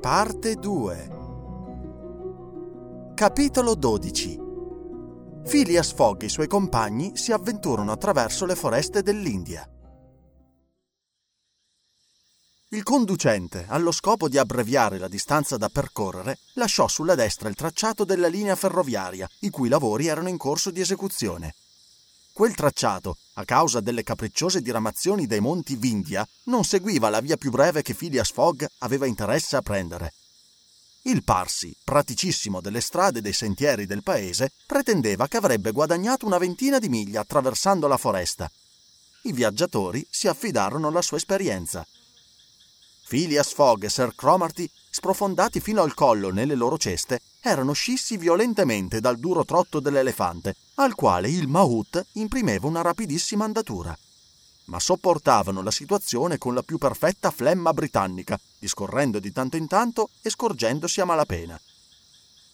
Parte 2 Capitolo 12 Phileas Fogg e i suoi compagni si avventurano attraverso le foreste dell'India. Il conducente, allo scopo di abbreviare la distanza da percorrere, lasciò sulla destra il tracciato della linea ferroviaria, i cui lavori erano in corso di esecuzione. Quel tracciato, a causa delle capricciose diramazioni dei monti Vindia, non seguiva la via più breve che Phileas Fogg aveva interesse a prendere. Il Parsi, praticissimo delle strade e dei sentieri del paese, pretendeva che avrebbe guadagnato una ventina di miglia attraversando la foresta. I viaggiatori si affidarono alla sua esperienza. Phileas Fogg e Sir Cromarty, sprofondati fino al collo nelle loro ceste, erano scissi violentemente dal duro trotto dell'elefante, al quale il Mahout imprimeva una rapidissima andatura. Ma sopportavano la situazione con la più perfetta flemma britannica, discorrendo di tanto in tanto e scorgendosi a malapena.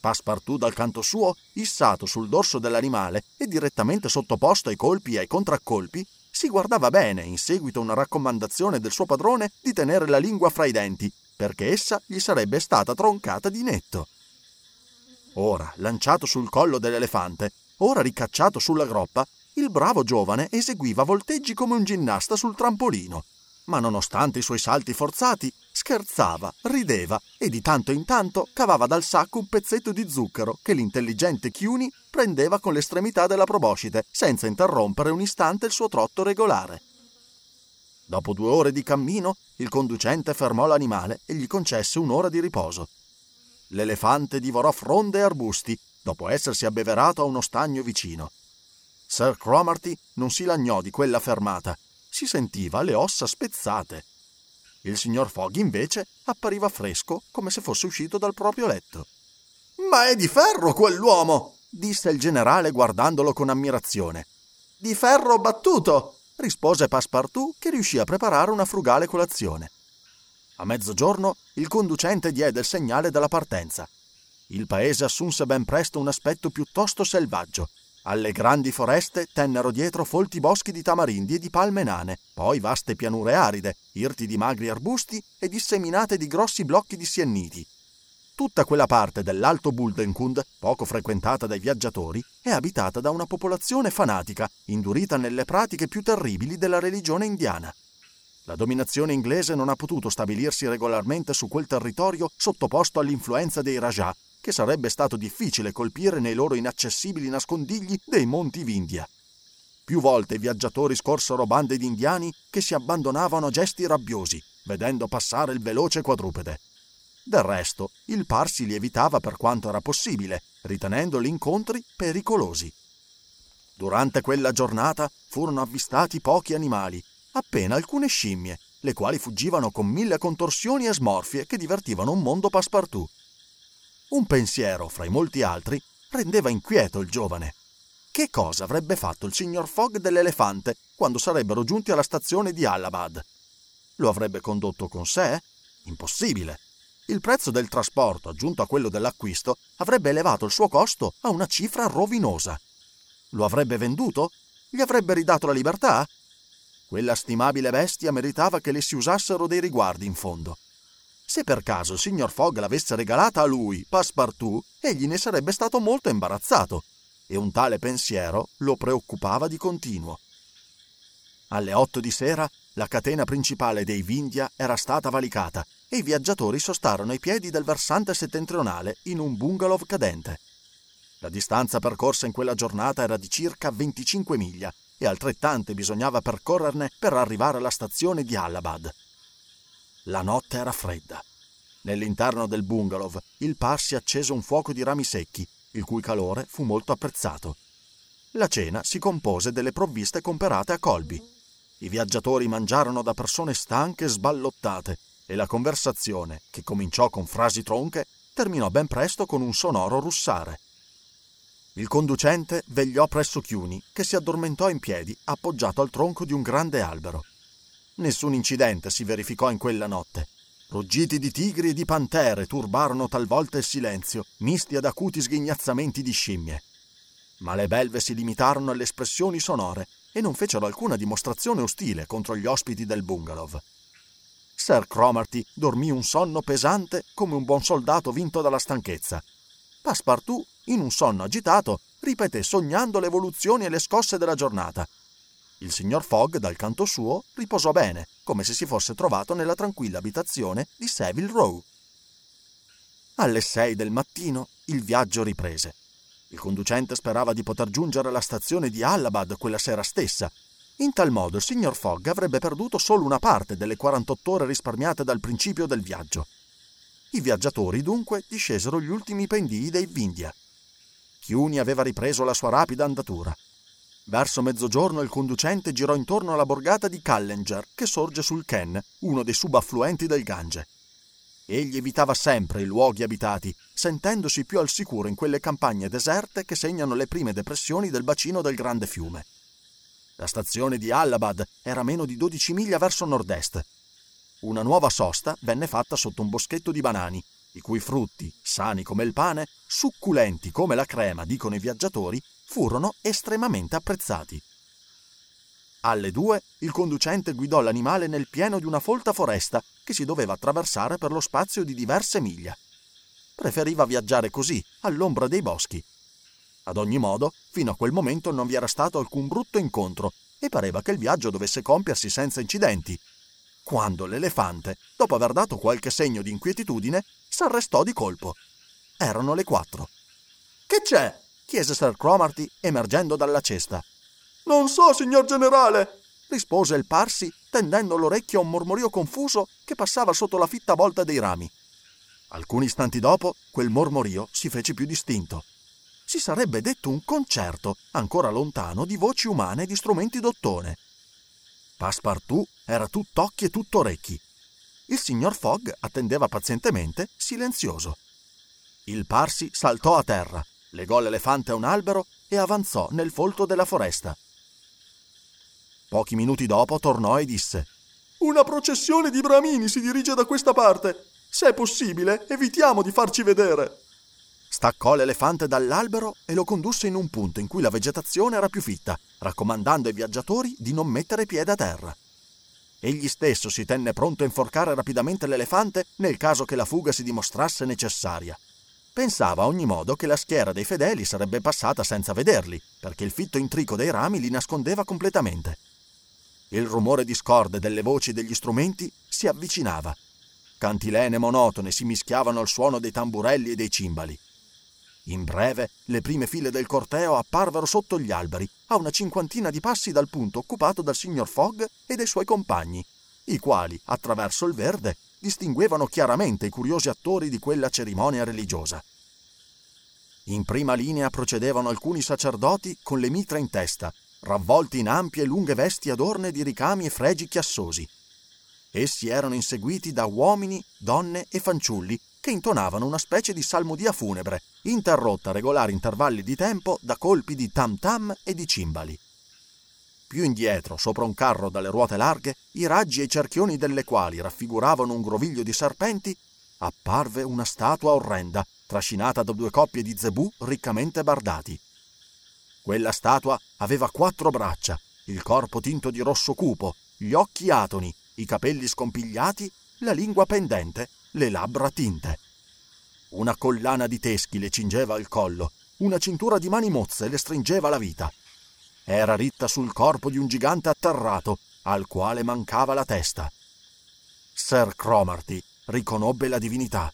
Passepartout dal canto suo, issato sul dorso dell'animale e direttamente sottoposto ai colpi e ai contraccolpi, si guardava bene in seguito a una raccomandazione del suo padrone di tenere la lingua fra i denti, perché essa gli sarebbe stata troncata di netto. Ora, lanciato sul collo dell'elefante, ora ricacciato sulla groppa, il bravo giovane eseguiva volteggi come un ginnasta sul trampolino, ma nonostante i suoi salti forzati, scherzava, rideva e di tanto in tanto cavava dal sacco un pezzetto di zucchero che l'intelligente Chiuni prendeva con l'estremità della proboscite, senza interrompere un istante il suo trotto regolare. Dopo due ore di cammino, il conducente fermò l'animale e gli concesse un'ora di riposo. L'elefante divorò fronde e arbusti, dopo essersi abbeverato a uno stagno vicino. Sir Cromarty non si lagnò di quella fermata si sentiva le ossa spezzate. Il signor Fogg invece appariva fresco come se fosse uscito dal proprio letto. Ma è di ferro quell'uomo! disse il generale guardandolo con ammirazione. Di ferro battuto! rispose Passepartout che riuscì a preparare una frugale colazione. A mezzogiorno il conducente diede il segnale della partenza. Il paese assunse ben presto un aspetto piuttosto selvaggio alle grandi foreste tennero dietro folti boschi di tamarindi e di palme nane, poi vaste pianure aride, irti di magri arbusti e disseminate di grossi blocchi di sienniti. Tutta quella parte dell'Alto Buldenkund, poco frequentata dai viaggiatori, è abitata da una popolazione fanatica, indurita nelle pratiche più terribili della religione indiana. La dominazione inglese non ha potuto stabilirsi regolarmente su quel territorio sottoposto all'influenza dei Rajah, che sarebbe stato difficile colpire nei loro inaccessibili nascondigli dei monti Vindia. Più volte i viaggiatori scorsero bande di indiani che si abbandonavano a gesti rabbiosi, vedendo passare il veloce quadrupede. Del resto, il Parsi li evitava per quanto era possibile, ritenendo gli incontri pericolosi. Durante quella giornata furono avvistati pochi animali, appena alcune scimmie, le quali fuggivano con mille contorsioni e smorfie che divertivano un mondo passepartout. Un pensiero, fra i molti altri, rendeva inquieto il giovane. Che cosa avrebbe fatto il signor Fogg dell'elefante quando sarebbero giunti alla stazione di Allahabad? Lo avrebbe condotto con sé? Impossibile. Il prezzo del trasporto, aggiunto a quello dell'acquisto, avrebbe elevato il suo costo a una cifra rovinosa. Lo avrebbe venduto? Gli avrebbe ridato la libertà? Quella stimabile bestia meritava che le si usassero dei riguardi in fondo. Se per caso il signor Fogg l'avesse regalata a lui, Passepartout, egli ne sarebbe stato molto imbarazzato, e un tale pensiero lo preoccupava di continuo. Alle otto di sera la catena principale dei Vindia era stata valicata e i viaggiatori sostarono ai piedi del versante settentrionale in un bungalow cadente. La distanza percorsa in quella giornata era di circa 25 miglia e altrettante bisognava percorrerne per arrivare alla stazione di Allahabad. La notte era fredda. Nell'interno del bungalow il Parsi accese un fuoco di rami secchi, il cui calore fu molto apprezzato. la cena si compose delle provviste comperate a Colby. I viaggiatori mangiarono da persone stanche e sballottate e la conversazione, che cominciò con frasi tronche, terminò ben presto con un sonoro russare. Il conducente vegliò presso Chiuni, che si addormentò in piedi appoggiato al tronco di un grande albero. Nessun incidente si verificò in quella notte. Ruggiti di tigri e di pantere turbarono talvolta il silenzio, misti ad acuti sghignazzamenti di scimmie. Ma le belve si limitarono alle espressioni sonore e non fecero alcuna dimostrazione ostile contro gli ospiti del bungalow. Sir Cromarty dormì un sonno pesante come un buon soldato vinto dalla stanchezza. Passepartout, in un sonno agitato, ripeté sognando le evoluzioni e le scosse della giornata. Il signor Fogg, dal canto suo, riposò bene, come se si fosse trovato nella tranquilla abitazione di Savile Row. Alle sei del mattino il viaggio riprese. Il conducente sperava di poter giungere alla stazione di Allabad quella sera stessa. In tal modo il signor Fogg avrebbe perduto solo una parte delle 48 ore risparmiate dal principio del viaggio. I viaggiatori dunque discesero gli ultimi pendii dei Vindia. Chiuni aveva ripreso la sua rapida andatura. Verso mezzogiorno il conducente girò intorno alla borgata di Callenger, che sorge sul Ken, uno dei subaffluenti del Gange. Egli evitava sempre i luoghi abitati, sentendosi più al sicuro in quelle campagne deserte che segnano le prime depressioni del bacino del grande fiume. La stazione di Allabad era meno di 12 miglia verso nord-est. Una nuova sosta venne fatta sotto un boschetto di banani, i cui frutti, sani come il pane, succulenti come la crema, dicono i viaggiatori, furono estremamente apprezzati. Alle due il conducente guidò l'animale nel pieno di una folta foresta che si doveva attraversare per lo spazio di diverse miglia. Preferiva viaggiare così, all'ombra dei boschi. Ad ogni modo, fino a quel momento non vi era stato alcun brutto incontro e pareva che il viaggio dovesse compiersi senza incidenti. Quando l'elefante, dopo aver dato qualche segno di inquietudine, s'arrestò di colpo. Erano le quattro. Che c'è? chiese Sir Cromarty emergendo dalla cesta. Non so, signor generale, rispose il Parsi, tendendo l'orecchio a un mormorio confuso che passava sotto la fitta volta dei rami. Alcuni istanti dopo, quel mormorio si fece più distinto. Si sarebbe detto un concerto, ancora lontano, di voci umane e di strumenti d'ottone. Passepartout era tutto occhi e tutto orecchi. Il signor Fogg attendeva pazientemente, silenzioso. Il Parsi saltò a terra, legò l'elefante a un albero e avanzò nel folto della foresta. Pochi minuti dopo tornò e disse Una processione di bramini si dirige da questa parte. Se è possibile, evitiamo di farci vedere. Staccò l'elefante dall'albero e lo condusse in un punto in cui la vegetazione era più fitta, raccomandando ai viaggiatori di non mettere piede a terra. Egli stesso si tenne pronto a inforcare rapidamente l'elefante nel caso che la fuga si dimostrasse necessaria. Pensava a ogni modo che la schiera dei fedeli sarebbe passata senza vederli, perché il fitto intrico dei rami li nascondeva completamente. Il rumore discorde delle voci degli strumenti si avvicinava. Cantilene monotone si mischiavano al suono dei tamburelli e dei cimbali. In breve, le prime file del corteo apparvero sotto gli alberi, a una cinquantina di passi dal punto occupato dal signor Fogg e dai suoi compagni, i quali, attraverso il verde, distinguevano chiaramente i curiosi attori di quella cerimonia religiosa. In prima linea procedevano alcuni sacerdoti con le mitra in testa, ravvolti in ampie e lunghe vesti adorne di ricami e fregi chiassosi. Essi erano inseguiti da uomini, donne e fanciulli che intonavano una specie di salmodia funebre, interrotta a regolari intervalli di tempo da colpi di tam tam e di cimbali. Più indietro, sopra un carro dalle ruote larghe, i raggi e i cerchioni delle quali raffiguravano un groviglio di serpenti, apparve una statua orrenda, trascinata da due coppie di zebù riccamente bardati. Quella statua aveva quattro braccia, il corpo tinto di rosso cupo, gli occhi atoni, i capelli scompigliati, la lingua pendente, le labbra tinte. Una collana di teschi le cingeva il collo, una cintura di mani mozze le stringeva la vita. Era ritta sul corpo di un gigante atterrato, al quale mancava la testa. Sir Cromarty riconobbe la divinità.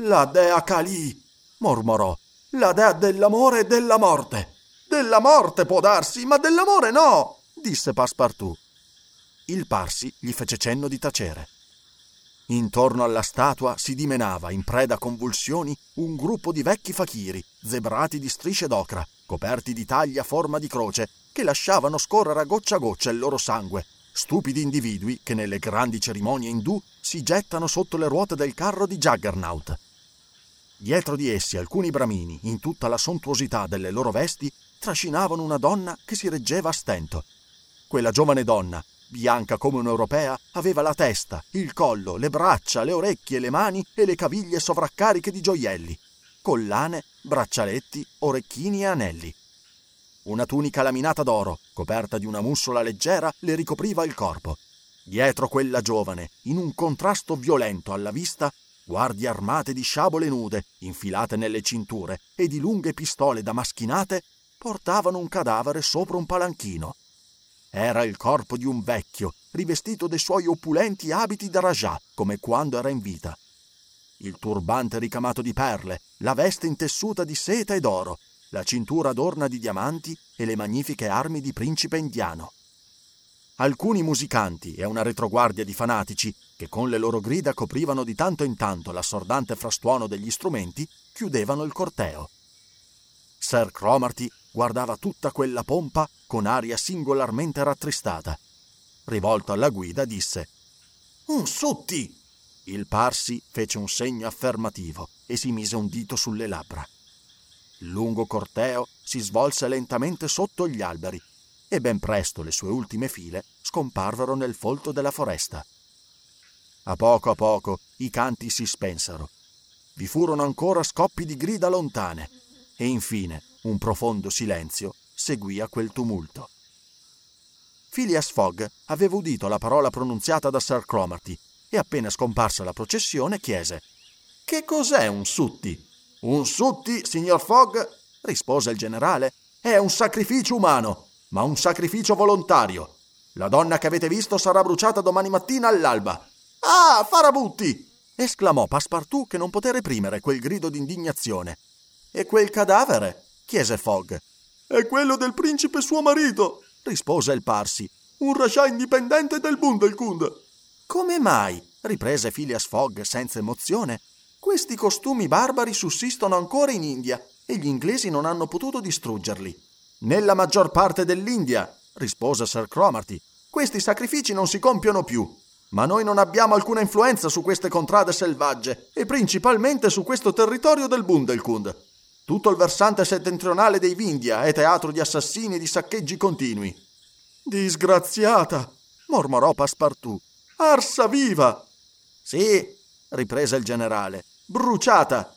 La dea Kali, mormorò, la dea dell'amore e della morte. Della morte può darsi, ma dell'amore no, disse Passepartout. Il Parsi gli fece cenno di tacere. Intorno alla statua si dimenava, in preda a convulsioni, un gruppo di vecchi fakiri, zebrati di strisce d'ocra, coperti di tagli a forma di croce, che lasciavano scorrere a goccia a goccia il loro sangue, stupidi individui che nelle grandi cerimonie indù si gettano sotto le ruote del carro di Juggernaut. Dietro di essi alcuni bramini, in tutta la sontuosità delle loro vesti, trascinavano una donna che si reggeva a stento. Quella giovane donna, bianca come un'europea, aveva la testa, il collo, le braccia, le orecchie, le mani e le caviglie sovraccariche di gioielli, collane, braccialetti, orecchini e anelli. Una tunica laminata d'oro, coperta di una mussola leggera, le ricopriva il corpo. Dietro quella giovane, in un contrasto violento alla vista, guardie armate di sciabole nude, infilate nelle cinture, e di lunghe pistole damaschinate, portavano un cadavere sopra un palanchino. Era il corpo di un vecchio, rivestito dei suoi opulenti abiti da Rajah, come quando era in vita. Il turbante ricamato di perle, la veste intessuta di seta ed oro, la cintura adorna di diamanti e le magnifiche armi di principe indiano. Alcuni musicanti e una retroguardia di fanatici, che con le loro grida coprivano di tanto in tanto l'assordante frastuono degli strumenti, chiudevano il corteo. Sir Cromarty guardava tutta quella pompa con aria singolarmente rattristata. Rivolto alla guida, disse: Un sutti! Il Parsi fece un segno affermativo e si mise un dito sulle labbra. Il lungo corteo si svolse lentamente sotto gli alberi e ben presto le sue ultime file scomparvero nel folto della foresta. A poco a poco i canti si spensero. Vi furono ancora scoppi di grida lontane e infine un profondo silenzio seguì a quel tumulto. Phileas Fogg aveva udito la parola pronunziata da Sir Cromarty e appena scomparsa la processione chiese Che cos'è un sutti? Un sutti, signor Fogg, rispose il generale, è un sacrificio umano, ma un sacrificio volontario. La donna che avete visto sarà bruciata domani mattina all'alba. Ah, farabutti! esclamò Passepartout che non poté reprimere quel grido d'indignazione. E quel cadavere? Chiese Fogg. È quello del principe suo marito, rispose il Parsi, un Rajah indipendente del Bundelkund. Come mai? riprese Phileas Fogg senza emozione. Questi costumi barbari sussistono ancora in India e gli inglesi non hanno potuto distruggerli. Nella maggior parte dell'India, rispose Sir Cromarty, questi sacrifici non si compiono più. Ma noi non abbiamo alcuna influenza su queste contrade selvagge e principalmente su questo territorio del Bundelkund. Tutto il versante settentrionale dei Vindia è teatro di assassini e di saccheggi continui. Disgraziata! mormorò Passepartout. Arsa viva! Sì, riprese il generale, bruciata.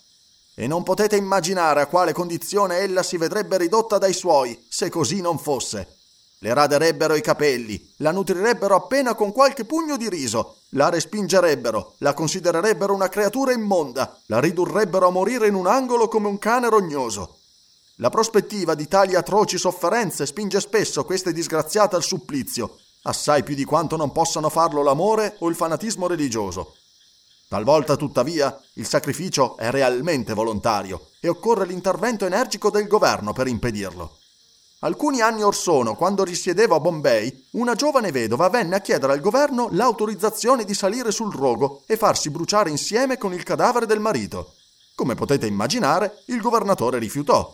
E non potete immaginare a quale condizione ella si vedrebbe ridotta dai suoi, se così non fosse. Le raderebbero i capelli, la nutrirebbero appena con qualche pugno di riso, la respingerebbero, la considererebbero una creatura immonda, la ridurrebbero a morire in un angolo come un cane rognoso. La prospettiva di tali atroci sofferenze spinge spesso queste disgraziate al supplizio, assai più di quanto non possano farlo l'amore o il fanatismo religioso. Talvolta, tuttavia, il sacrificio è realmente volontario e occorre l'intervento energico del governo per impedirlo. Alcuni anni or sono, quando risiedevo a Bombay, una giovane vedova venne a chiedere al governo l'autorizzazione di salire sul rogo e farsi bruciare insieme con il cadavere del marito. Come potete immaginare, il governatore rifiutò.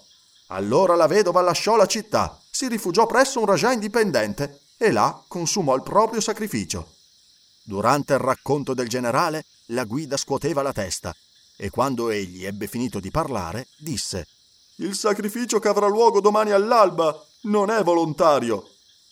Allora la vedova lasciò la città, si rifugiò presso un Rajah indipendente e là consumò il proprio sacrificio. Durante il racconto del generale, la guida scuoteva la testa e quando egli ebbe finito di parlare, disse il sacrificio che avrà luogo domani all'alba non è volontario.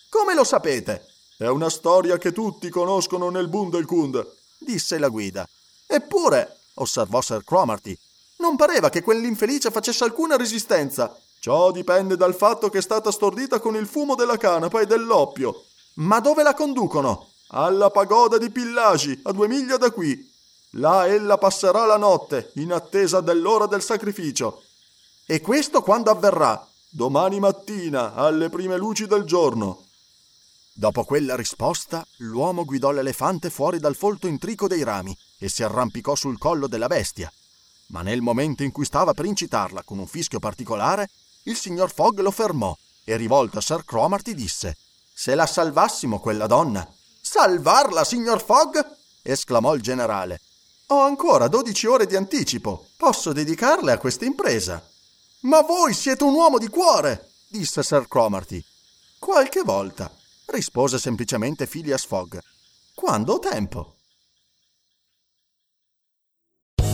Come lo sapete? È una storia che tutti conoscono nel Bundelkund, disse la guida. Eppure, osservò Sir Cromarty, non pareva che quell'infelice facesse alcuna resistenza. Ciò dipende dal fatto che è stata stordita con il fumo della canapa e dell'oppio. Ma dove la conducono? Alla pagoda di Pillagi, a due miglia da qui. Là ella passerà la notte, in attesa dell'ora del sacrificio. E questo quando avverrà? Domani mattina, alle prime luci del giorno. Dopo quella risposta, l'uomo guidò l'elefante fuori dal folto intrico dei rami e si arrampicò sul collo della bestia. Ma nel momento in cui stava per incitarla con un fischio particolare, il signor Fogg lo fermò e rivolto a Sir Cromarty disse: Se la salvassimo quella donna. Salvarla, signor Fogg? esclamò il generale. Ho ancora dodici ore di anticipo. Posso dedicarle a questa impresa. Ma voi siete un uomo di cuore, disse Sir Cromarty. Qualche volta, rispose semplicemente Phileas Fogg. Quando ho tempo.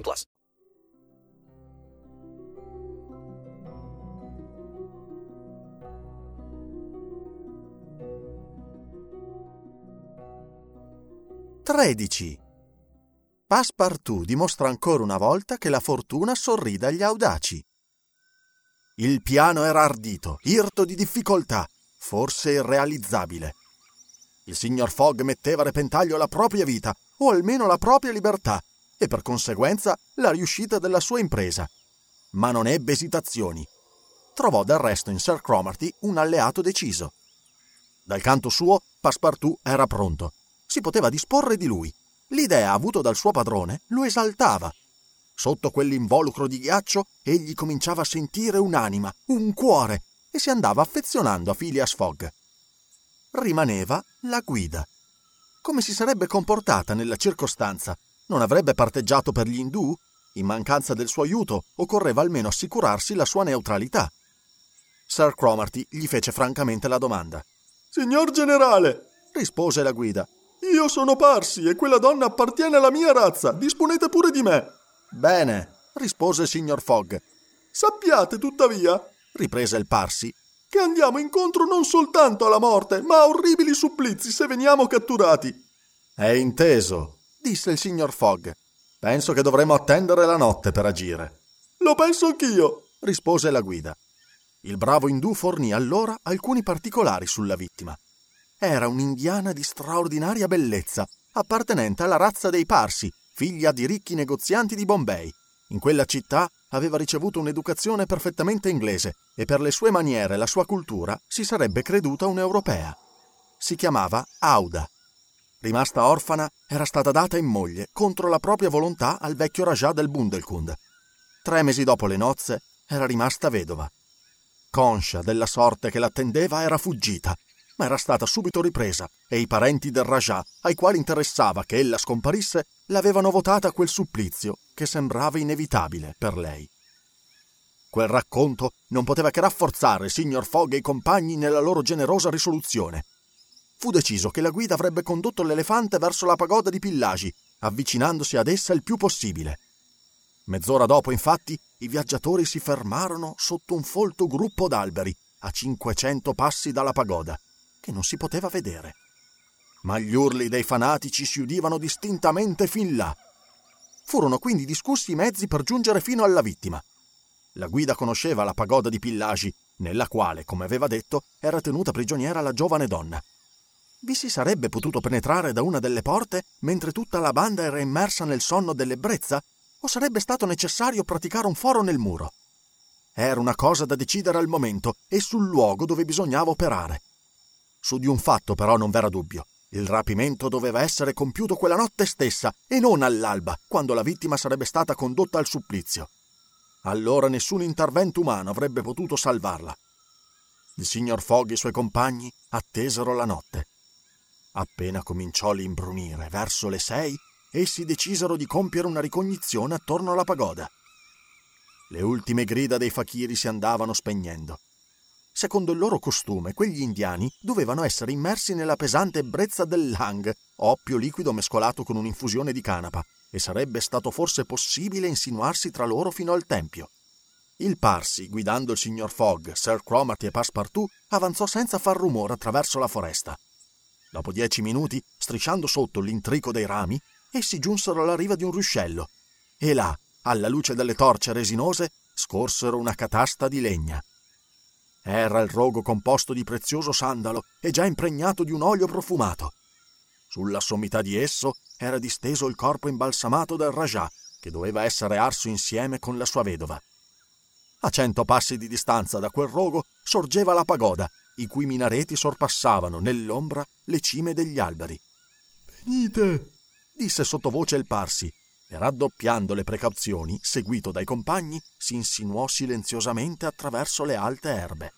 plus. Tredici. Passepartout dimostra ancora una volta che la fortuna sorride agli audaci. Il piano era ardito, irto di difficoltà, forse irrealizzabile. Il signor Fogg metteva a repentaglio la propria vita, o almeno la propria libertà, e per conseguenza la riuscita della sua impresa. Ma non ebbe esitazioni. Trovò del resto in Sir Cromarty un alleato deciso. Dal canto suo, Passepartout era pronto. Si poteva disporre di lui. L'idea avuta dal suo padrone lo esaltava. Sotto quell'involucro di ghiaccio egli cominciava a sentire un'anima, un cuore, e si andava affezionando a Phileas Fogg. Rimaneva la guida. Come si sarebbe comportata nella circostanza? Non avrebbe parteggiato per gli indù? In mancanza del suo aiuto, occorreva almeno assicurarsi la sua neutralità. Sir Cromarty gli fece francamente la domanda. Signor generale, rispose la guida, io sono Parsi e quella donna appartiene alla mia razza. Disponete pure di me. Bene, rispose il signor Fogg. Sappiate, tuttavia, riprese il Parsi, che andiamo incontro non soltanto alla morte, ma a orribili supplizi se veniamo catturati. È inteso, disse il signor Fogg. Penso che dovremo attendere la notte per agire. Lo penso anch'io, rispose la guida. Il bravo indù fornì allora alcuni particolari sulla vittima. Era un'indiana di straordinaria bellezza, appartenente alla razza dei Parsi, figlia di ricchi negozianti di Bombay. In quella città aveva ricevuto un'educazione perfettamente inglese e per le sue maniere e la sua cultura si sarebbe creduta un'europea. Si chiamava Auda. Rimasta orfana, era stata data in moglie contro la propria volontà al vecchio Rajah del Bundelkund. Tre mesi dopo le nozze era rimasta vedova. Conscia della sorte che l'attendeva, era fuggita ma era stata subito ripresa e i parenti del Rajah, ai quali interessava che ella scomparisse, l'avevano votata a quel supplizio che sembrava inevitabile per lei. Quel racconto non poteva che rafforzare signor Fogg e i compagni nella loro generosa risoluzione. Fu deciso che la guida avrebbe condotto l'elefante verso la pagoda di Pillagi, avvicinandosi ad essa il più possibile. Mezz'ora dopo, infatti, i viaggiatori si fermarono sotto un folto gruppo d'alberi, a cinquecento passi dalla pagoda che non si poteva vedere. Ma gli urli dei fanatici si udivano distintamente fin là. Furono quindi discussi i mezzi per giungere fino alla vittima. La guida conosceva la pagoda di Pillagi, nella quale, come aveva detto, era tenuta prigioniera la giovane donna. Vi si sarebbe potuto penetrare da una delle porte mentre tutta la banda era immersa nel sonno dell'ebbrezza, o sarebbe stato necessario praticare un foro nel muro? Era una cosa da decidere al momento e sul luogo dove bisognava operare. Su di un fatto però non v'era dubbio. Il rapimento doveva essere compiuto quella notte stessa e non all'alba, quando la vittima sarebbe stata condotta al supplizio. Allora nessun intervento umano avrebbe potuto salvarla. Il signor Fogg e i suoi compagni attesero la notte. Appena cominciò l'imbrunire, verso le sei, essi decisero di compiere una ricognizione attorno alla pagoda. Le ultime grida dei fakiri si andavano spegnendo. Secondo il loro costume, quegli indiani dovevano essere immersi nella pesante ebbrezza del lang, oppio liquido mescolato con un'infusione di canapa, e sarebbe stato forse possibile insinuarsi tra loro fino al tempio. Il Parsi, guidando il signor Fogg, Sir Cromarty e Passepartout, avanzò senza far rumore attraverso la foresta. Dopo dieci minuti, strisciando sotto l'intrico dei rami, essi giunsero alla riva di un ruscello e là, alla luce delle torce resinose, scorsero una catasta di legna. Era il rogo composto di prezioso sandalo e già impregnato di un olio profumato. Sulla sommità di esso era disteso il corpo imbalsamato del Rajah, che doveva essere arso insieme con la sua vedova. A cento passi di distanza da quel rogo sorgeva la pagoda, i cui minareti sorpassavano nell'ombra le cime degli alberi. Venite, disse sottovoce il Parsi, e raddoppiando le precauzioni, seguito dai compagni, si insinuò silenziosamente attraverso le alte erbe.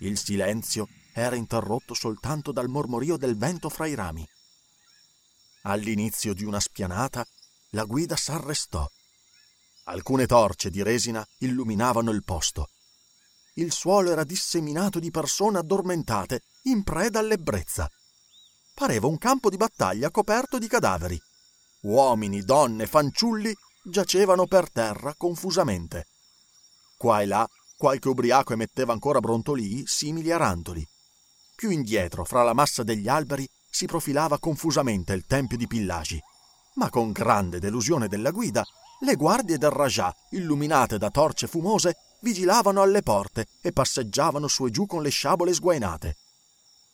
Il silenzio era interrotto soltanto dal mormorio del vento fra i rami. All'inizio di una spianata, la guida s'arrestò. Alcune torce di resina illuminavano il posto. Il suolo era disseminato di persone addormentate, in preda all'ebbrezza. Pareva un campo di battaglia coperto di cadaveri. Uomini, donne, fanciulli giacevano per terra confusamente. Qua e là qualche ubriaco emetteva ancora brontolii simili a rantoli. Più indietro, fra la massa degli alberi, si profilava confusamente il tempio di Pillagi. Ma con grande delusione della guida, le guardie del Rajah, illuminate da torce fumose, vigilavano alle porte e passeggiavano su e giù con le sciabole sguainate.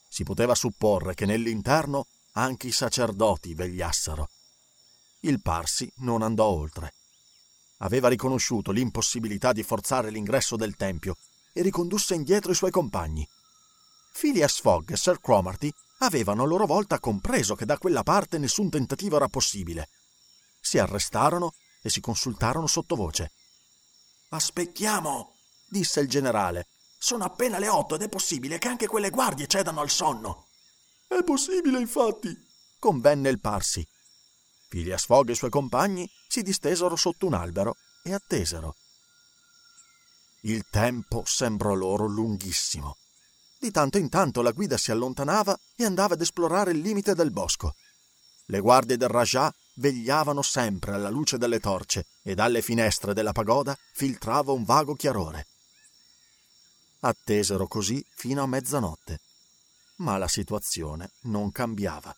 Si poteva supporre che nell'interno anche i sacerdoti vegliassero. Il Parsi non andò oltre. Aveva riconosciuto l'impossibilità di forzare l'ingresso del tempio e ricondusse indietro i suoi compagni. Phileas Fogg e Sir Cromarty avevano a loro volta compreso che da quella parte nessun tentativo era possibile. Si arrestarono e si consultarono sottovoce. Aspettiamo, disse il generale. Sono appena le otto ed è possibile che anche quelle guardie cedano al sonno. È possibile, infatti, convenne il Parsi. Phileas Fogg e i suoi compagni si distesero sotto un albero e attesero. Il tempo sembrò loro lunghissimo. Di tanto in tanto la guida si allontanava e andava ad esplorare il limite del bosco. Le guardie del Rajah vegliavano sempre alla luce delle torce e dalle finestre della pagoda filtrava un vago chiarore. Attesero così fino a mezzanotte, ma la situazione non cambiava.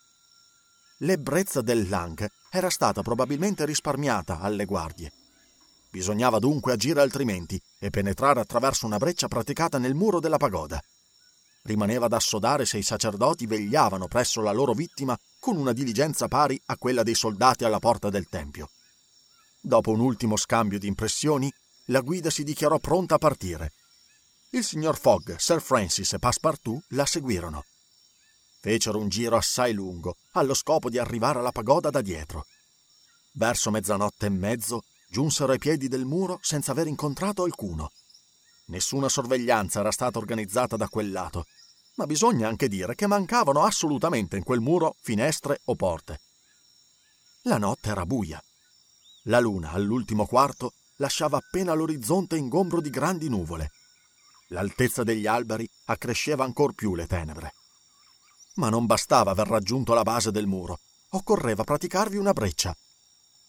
L'ebbrezza del Lang era stata probabilmente risparmiata alle guardie. Bisognava dunque agire altrimenti e penetrare attraverso una breccia praticata nel muro della pagoda. Rimaneva da assodare se i sacerdoti vegliavano presso la loro vittima con una diligenza pari a quella dei soldati alla porta del tempio. Dopo un ultimo scambio di impressioni, la guida si dichiarò pronta a partire. Il signor Fogg, Sir Francis e Passepartout la seguirono. Fecero un giro assai lungo, allo scopo di arrivare alla pagoda da dietro. Verso mezzanotte e mezzo giunsero ai piedi del muro senza aver incontrato alcuno. Nessuna sorveglianza era stata organizzata da quel lato, ma bisogna anche dire che mancavano assolutamente in quel muro finestre o porte. La notte era buia. La luna, all'ultimo quarto, lasciava appena l'orizzonte ingombro di grandi nuvole. L'altezza degli alberi accresceva ancor più le tenebre. Ma non bastava aver raggiunto la base del muro, occorreva praticarvi una breccia.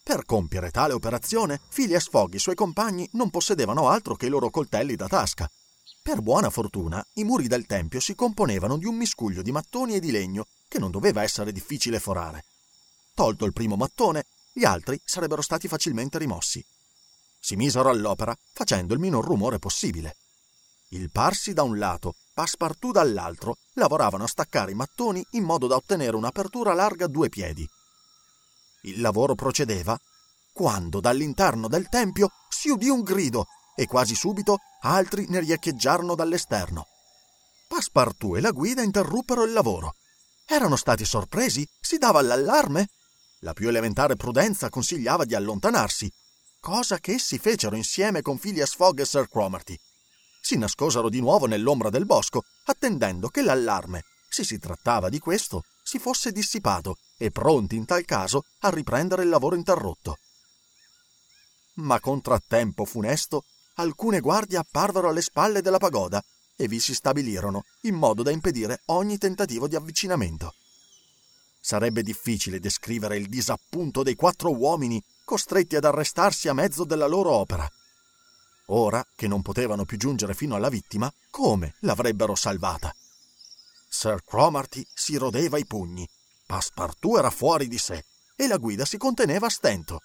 Per compiere tale operazione, Phileas Fogg e i suoi compagni non possedevano altro che i loro coltelli da tasca. Per buona fortuna, i muri del tempio si componevano di un miscuglio di mattoni e di legno che non doveva essere difficile forare. Tolto il primo mattone, gli altri sarebbero stati facilmente rimossi. Si misero all'opera facendo il minor rumore possibile. Il Parsi da un lato Passepartout dall'altro lavoravano a staccare i mattoni in modo da ottenere un'apertura larga due piedi. Il lavoro procedeva quando dall'interno del tempio si udì un grido e quasi subito altri ne riecheggiarono dall'esterno. Passepartout e la guida interruppero il lavoro. Erano stati sorpresi? Si dava l'allarme? La più elementare prudenza consigliava di allontanarsi, cosa che essi fecero insieme con Phileas Fogg e Sir Cromarty si nascosero di nuovo nell'ombra del bosco, attendendo che l'allarme, se si trattava di questo, si fosse dissipato e pronti in tal caso a riprendere il lavoro interrotto. Ma contrattempo funesto, alcune guardie apparvero alle spalle della pagoda e vi si stabilirono in modo da impedire ogni tentativo di avvicinamento. Sarebbe difficile descrivere il disappunto dei quattro uomini costretti ad arrestarsi a mezzo della loro opera. Ora che non potevano più giungere fino alla vittima, come l'avrebbero salvata? Sir Cromarty si rodeva i pugni, Passepartout era fuori di sé e la guida si conteneva a stento.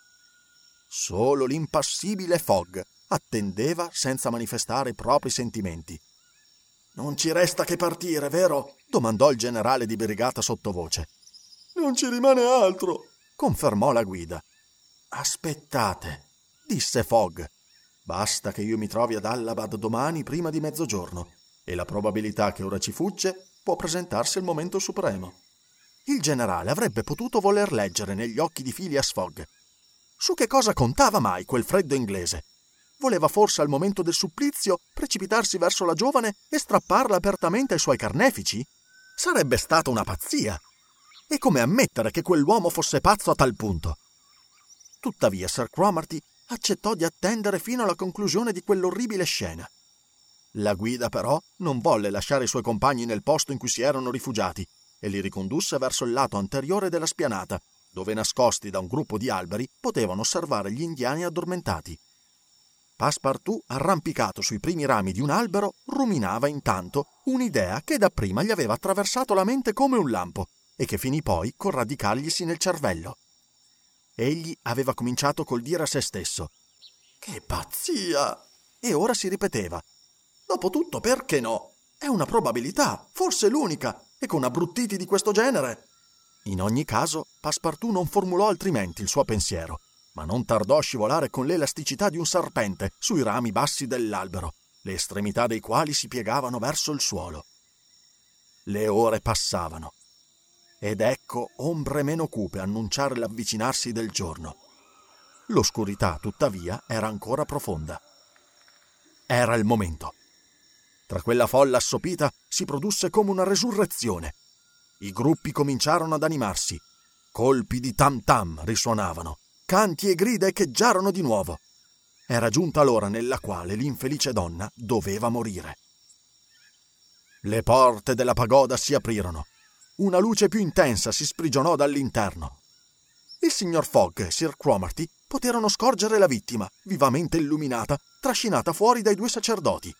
Solo l'impassibile Fogg attendeva senza manifestare i propri sentimenti. Non ci resta che partire, vero? domandò il generale di brigata sottovoce. Non ci rimane altro, confermò la guida. Aspettate, disse Fogg. Basta che io mi trovi ad Allabad domani prima di mezzogiorno e la probabilità che ora ci fugge può presentarsi il momento supremo. Il generale avrebbe potuto voler leggere negli occhi di Phileas Fogg. Su che cosa contava mai quel freddo inglese? Voleva forse al momento del supplizio precipitarsi verso la giovane e strapparla apertamente ai suoi carnefici? Sarebbe stata una pazzia. E come ammettere che quell'uomo fosse pazzo a tal punto? Tuttavia Sir Cromarty accettò di attendere fino alla conclusione di quell'orribile scena. La guida, però, non volle lasciare i suoi compagni nel posto in cui si erano rifugiati e li ricondusse verso il lato anteriore della spianata, dove nascosti da un gruppo di alberi potevano osservare gli indiani addormentati. Passepartout, arrampicato sui primi rami di un albero, ruminava intanto un'idea che dapprima gli aveva attraversato la mente come un lampo e che finì poi con radicarglisi nel cervello. Egli aveva cominciato col dire a se stesso Che pazzia! E ora si ripeteva Dopotutto, perché no? È una probabilità, forse l'unica, e con abbruttiti di questo genere. In ogni caso, Passepartout non formulò altrimenti il suo pensiero, ma non tardò a scivolare con l'elasticità di un serpente sui rami bassi dell'albero, le estremità dei quali si piegavano verso il suolo. Le ore passavano, ed ecco ombre meno cupe annunciare l'avvicinarsi del giorno. L'oscurità, tuttavia, era ancora profonda. Era il momento. Tra quella folla assopita si produsse come una resurrezione. I gruppi cominciarono ad animarsi. Colpi di tam tam risuonavano, canti e grida echeggiarono di nuovo. Era giunta l'ora nella quale l'infelice donna doveva morire. Le porte della pagoda si aprirono. Una luce più intensa si sprigionò dall'interno. Il signor Fogg e Sir Cromarty poterono scorgere la vittima, vivamente illuminata, trascinata fuori dai due sacerdoti.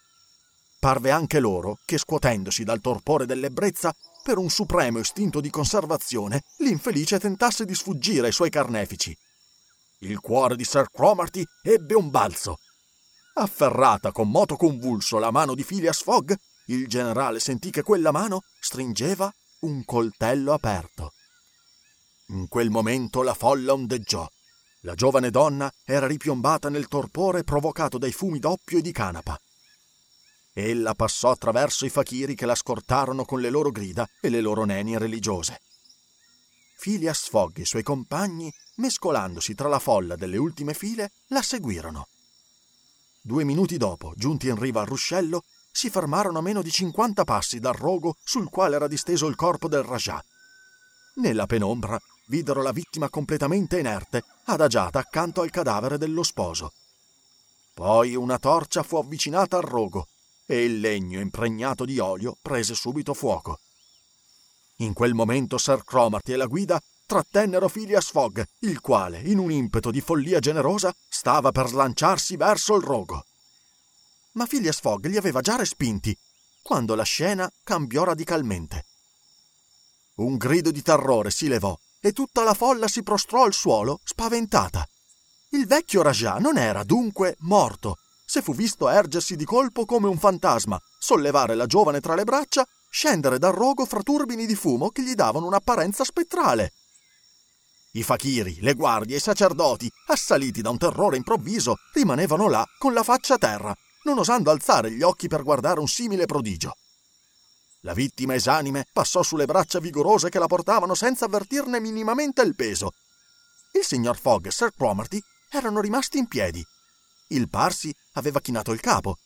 Parve anche loro che, scuotendosi dal torpore dell'ebbrezza, per un supremo istinto di conservazione, l'infelice tentasse di sfuggire ai suoi carnefici. Il cuore di Sir Cromarty ebbe un balzo. Afferrata con moto convulso la mano di Phileas Fogg, il generale sentì che quella mano stringeva un coltello aperto. In quel momento la folla ondeggiò. La giovane donna era ripiombata nel torpore provocato dai fumi d'oppio e di canapa. Ella passò attraverso i fakiri che la scortarono con le loro grida e le loro nenie religiose. Phileas Fogg e i suoi compagni, mescolandosi tra la folla delle ultime file, la seguirono. Due minuti dopo, giunti in riva al ruscello, si fermarono a meno di cinquanta passi dal rogo sul quale era disteso il corpo del Rajah. Nella penombra videro la vittima completamente inerte, adagiata accanto al cadavere dello sposo. Poi una torcia fu avvicinata al rogo e il legno impregnato di olio prese subito fuoco. In quel momento Sir Cromarty e la guida trattennero Phileas Fogg, il quale, in un impeto di follia generosa, stava per slanciarsi verso il rogo. Ma Phileas Fogg li aveva già respinti, quando la scena cambiò radicalmente. Un grido di terrore si levò e tutta la folla si prostrò al suolo, spaventata. Il vecchio Rajah non era dunque morto, se fu visto ergersi di colpo come un fantasma, sollevare la giovane tra le braccia, scendere dal rogo fra turbini di fumo che gli davano un'apparenza spettrale. I fakiri, le guardie, i sacerdoti, assaliti da un terrore improvviso, rimanevano là con la faccia a terra, non osando alzare gli occhi per guardare un simile prodigio. La vittima esanime passò sulle braccia vigorose che la portavano senza avvertirne minimamente il peso. Il signor Fogg e Sir Cromarty erano rimasti in piedi, il Parsi aveva chinato il capo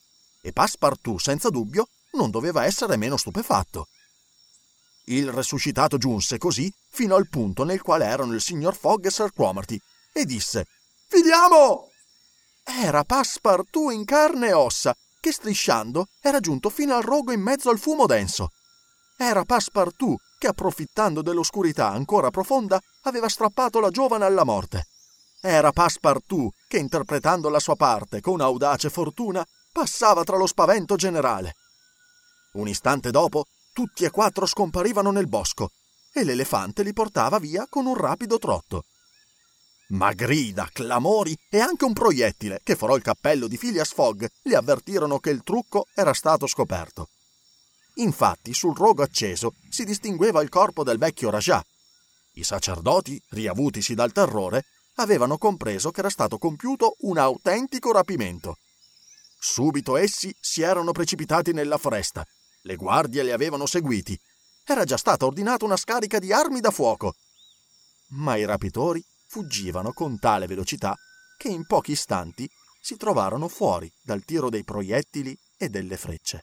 e Passepartout, senza dubbio, non doveva essere meno stupefatto. Il resuscitato giunse così fino al punto nel quale erano il signor Fogg e Sir Cromarty e disse Fidiamo! Era Passepartout in carne e ossa, che strisciando era giunto fino al rogo in mezzo al fumo denso. Era Passepartout che, approfittando dell'oscurità ancora profonda, aveva strappato la giovane alla morte. Era Passepartout che, interpretando la sua parte con audace fortuna, passava tra lo spavento generale. Un istante dopo, tutti e quattro scomparivano nel bosco e l'elefante li portava via con un rapido trotto. Ma grida, clamori e anche un proiettile che forò il cappello di Phileas Fogg li avvertirono che il trucco era stato scoperto. Infatti, sul rogo acceso si distingueva il corpo del vecchio Rajah. I sacerdoti, riavutisi dal terrore, avevano compreso che era stato compiuto un autentico rapimento. Subito essi si erano precipitati nella foresta. Le guardie li avevano seguiti. Era già stata ordinata una scarica di armi da fuoco. Ma i rapitori fuggivano con tale velocità che in pochi istanti si trovarono fuori dal tiro dei proiettili e delle frecce.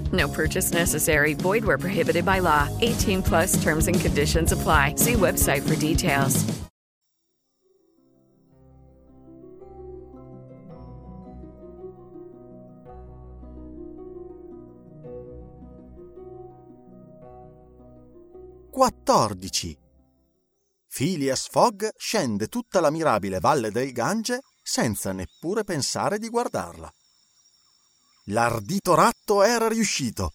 No purchase necessary. Void where prohibited by law. 18 plus terms and conditions apply. See website for details. Quattordici. Phileas Fogg scende tutta la mirabile valle del Gange senza neppure pensare di guardarla. L'ardito ratto era riuscito.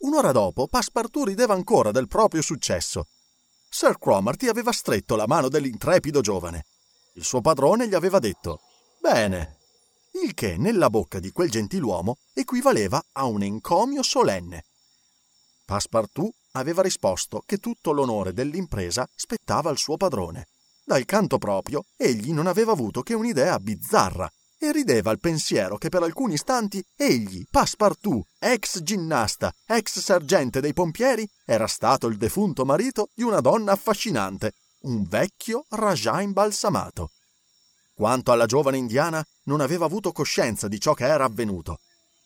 Un'ora dopo, Passepartout rideva ancora del proprio successo. Sir Cromarty aveva stretto la mano dell'intrepido giovane. Il suo padrone gli aveva detto Bene, il che nella bocca di quel gentiluomo equivaleva a un encomio solenne. Passepartout aveva risposto che tutto l'onore dell'impresa spettava al suo padrone. Dal canto proprio, egli non aveva avuto che un'idea bizzarra e rideva al pensiero che per alcuni istanti egli, Passepartout, ex ginnasta, ex sergente dei pompieri, era stato il defunto marito di una donna affascinante, un vecchio Rajah imbalsamato. Quanto alla giovane indiana, non aveva avuto coscienza di ciò che era avvenuto.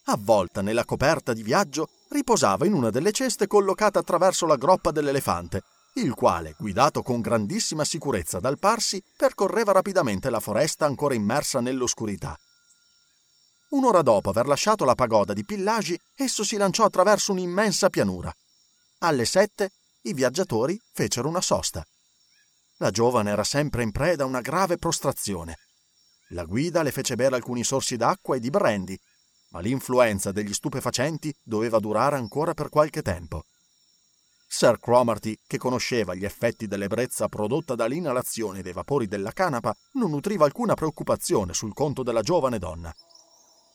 Avvolta nella coperta di viaggio, riposava in una delle ceste collocate attraverso la groppa dell'elefante, il quale, guidato con grandissima sicurezza dal Parsi, percorreva rapidamente la foresta ancora immersa nell'oscurità. Un'ora dopo aver lasciato la pagoda di Pillagi, esso si lanciò attraverso un'immensa pianura. Alle sette i viaggiatori fecero una sosta. La giovane era sempre in preda a una grave prostrazione. La guida le fece bere alcuni sorsi d'acqua e di brandy, ma l'influenza degli stupefacenti doveva durare ancora per qualche tempo. Sir Cromarty, che conosceva gli effetti dell'ebbrezza prodotta dall'inalazione dei vapori della canapa, non nutriva alcuna preoccupazione sul conto della giovane donna.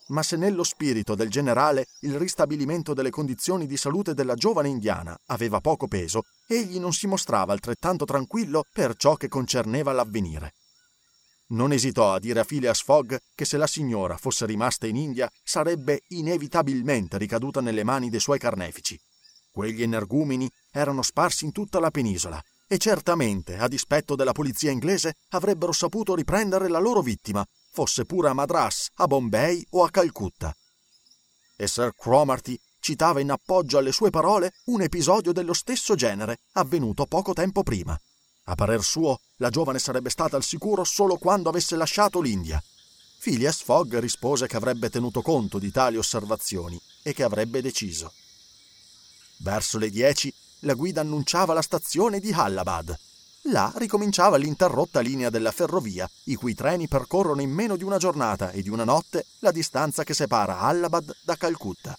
Ma se nello spirito del generale il ristabilimento delle condizioni di salute della giovane indiana aveva poco peso, egli non si mostrava altrettanto tranquillo per ciò che concerneva l'avvenire. Non esitò a dire a Phileas Fogg che se la signora fosse rimasta in India sarebbe inevitabilmente ricaduta nelle mani dei suoi carnefici. Quegli energumeni erano sparsi in tutta la penisola e certamente, a dispetto della polizia inglese, avrebbero saputo riprendere la loro vittima, fosse pure a Madras, a Bombay o a Calcutta. E Sir Cromarty citava in appoggio alle sue parole un episodio dello stesso genere avvenuto poco tempo prima. A parer suo, la giovane sarebbe stata al sicuro solo quando avesse lasciato l'India. Phileas Fogg rispose che avrebbe tenuto conto di tali osservazioni e che avrebbe deciso. Verso le dieci la guida annunciava la stazione di Allahabad. Là ricominciava l'interrotta linea della ferrovia, i cui treni percorrono in meno di una giornata e di una notte la distanza che separa Allahabad da Calcutta.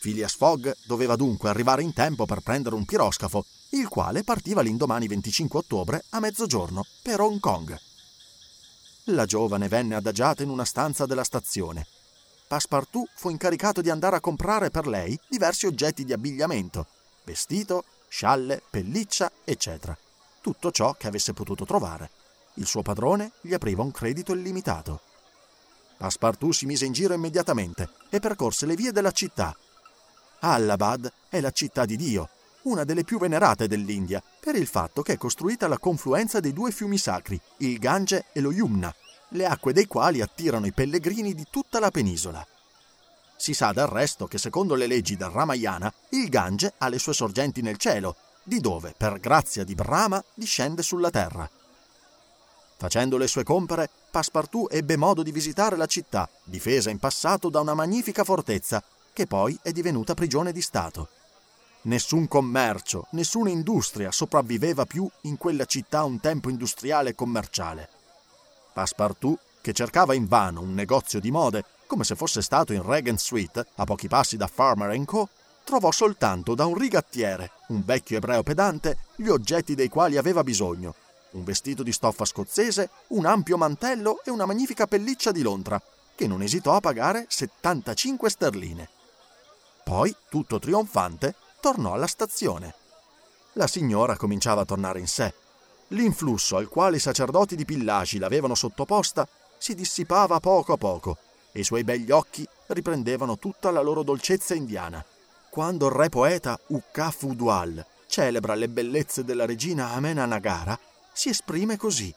Phileas Fogg doveva dunque arrivare in tempo per prendere un piroscafo, il quale partiva l'indomani 25 ottobre a mezzogiorno per Hong Kong. La giovane venne adagiata in una stanza della stazione. Passepartout fu incaricato di andare a comprare per lei diversi oggetti di abbigliamento, vestito, scialle, pelliccia, eccetera. Tutto ciò che avesse potuto trovare. Il suo padrone gli apriva un credito illimitato. Passepartout si mise in giro immediatamente e percorse le vie della città. Allahabad è la città di Dio, una delle più venerate dell'India, per il fatto che è costruita alla confluenza dei due fiumi sacri, il Gange e lo Yumna, le acque dei quali attirano i pellegrini di tutta la penisola. Si sa del resto che secondo le leggi del Ramayana il Gange ha le sue sorgenti nel cielo, di dove, per grazia di Brahma, discende sulla terra. Facendo le sue compere, Passepartout ebbe modo di visitare la città, difesa in passato da una magnifica fortezza, che poi è divenuta prigione di Stato. Nessun commercio, nessuna industria sopravviveva più in quella città un tempo industriale e commerciale. Passepartout, che cercava invano un negozio di mode, come se fosse stato in Regent Street, a pochi passi da Farmer Co., trovò soltanto da un rigattiere, un vecchio ebreo pedante, gli oggetti dei quali aveva bisogno. Un vestito di stoffa scozzese, un ampio mantello e una magnifica pelliccia di lontra, che non esitò a pagare 75 sterline. Poi, tutto trionfante, tornò alla stazione. La signora cominciava a tornare in sé. L'influsso al quale i sacerdoti di Pillagi l'avevano sottoposta si dissipava poco a poco e i suoi begli occhi riprendevano tutta la loro dolcezza indiana. Quando il re poeta Ukkaf Udual celebra le bellezze della regina Amena Nagara, si esprime così.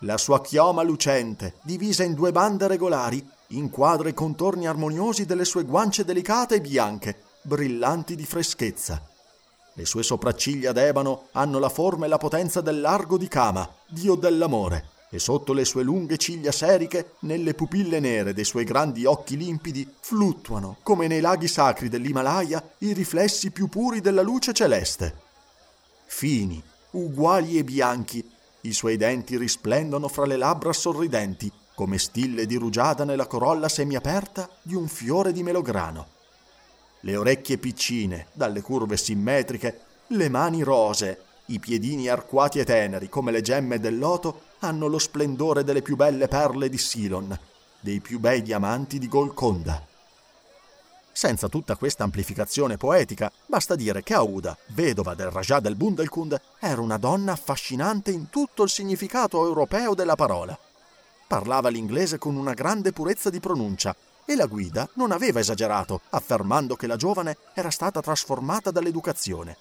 La sua chioma lucente, divisa in due bande regolari, inquadra i contorni armoniosi delle sue guance delicate e bianche, brillanti di freschezza. Le sue sopracciglia d'ebano hanno la forma e la potenza dell'argo di Kama, dio dell'amore, e sotto le sue lunghe ciglia seriche, nelle pupille nere dei suoi grandi occhi limpidi, fluttuano, come nei laghi sacri dell'Himalaya, i riflessi più puri della luce celeste. Fini, uguali e bianchi, i suoi denti risplendono fra le labbra sorridenti, come stille di rugiada nella corolla semiaperta di un fiore di melograno le orecchie piccine, dalle curve simmetriche, le mani rose, i piedini arcuati e teneri come le gemme del loto hanno lo splendore delle più belle perle di Silon, dei più bei diamanti di Golconda. Senza tutta questa amplificazione poetica, basta dire che Aouda, vedova del Rajah del Bundelkund, era una donna affascinante in tutto il significato europeo della parola. Parlava l'inglese con una grande purezza di pronuncia e la guida non aveva esagerato, affermando che la giovane era stata trasformata dall'educazione.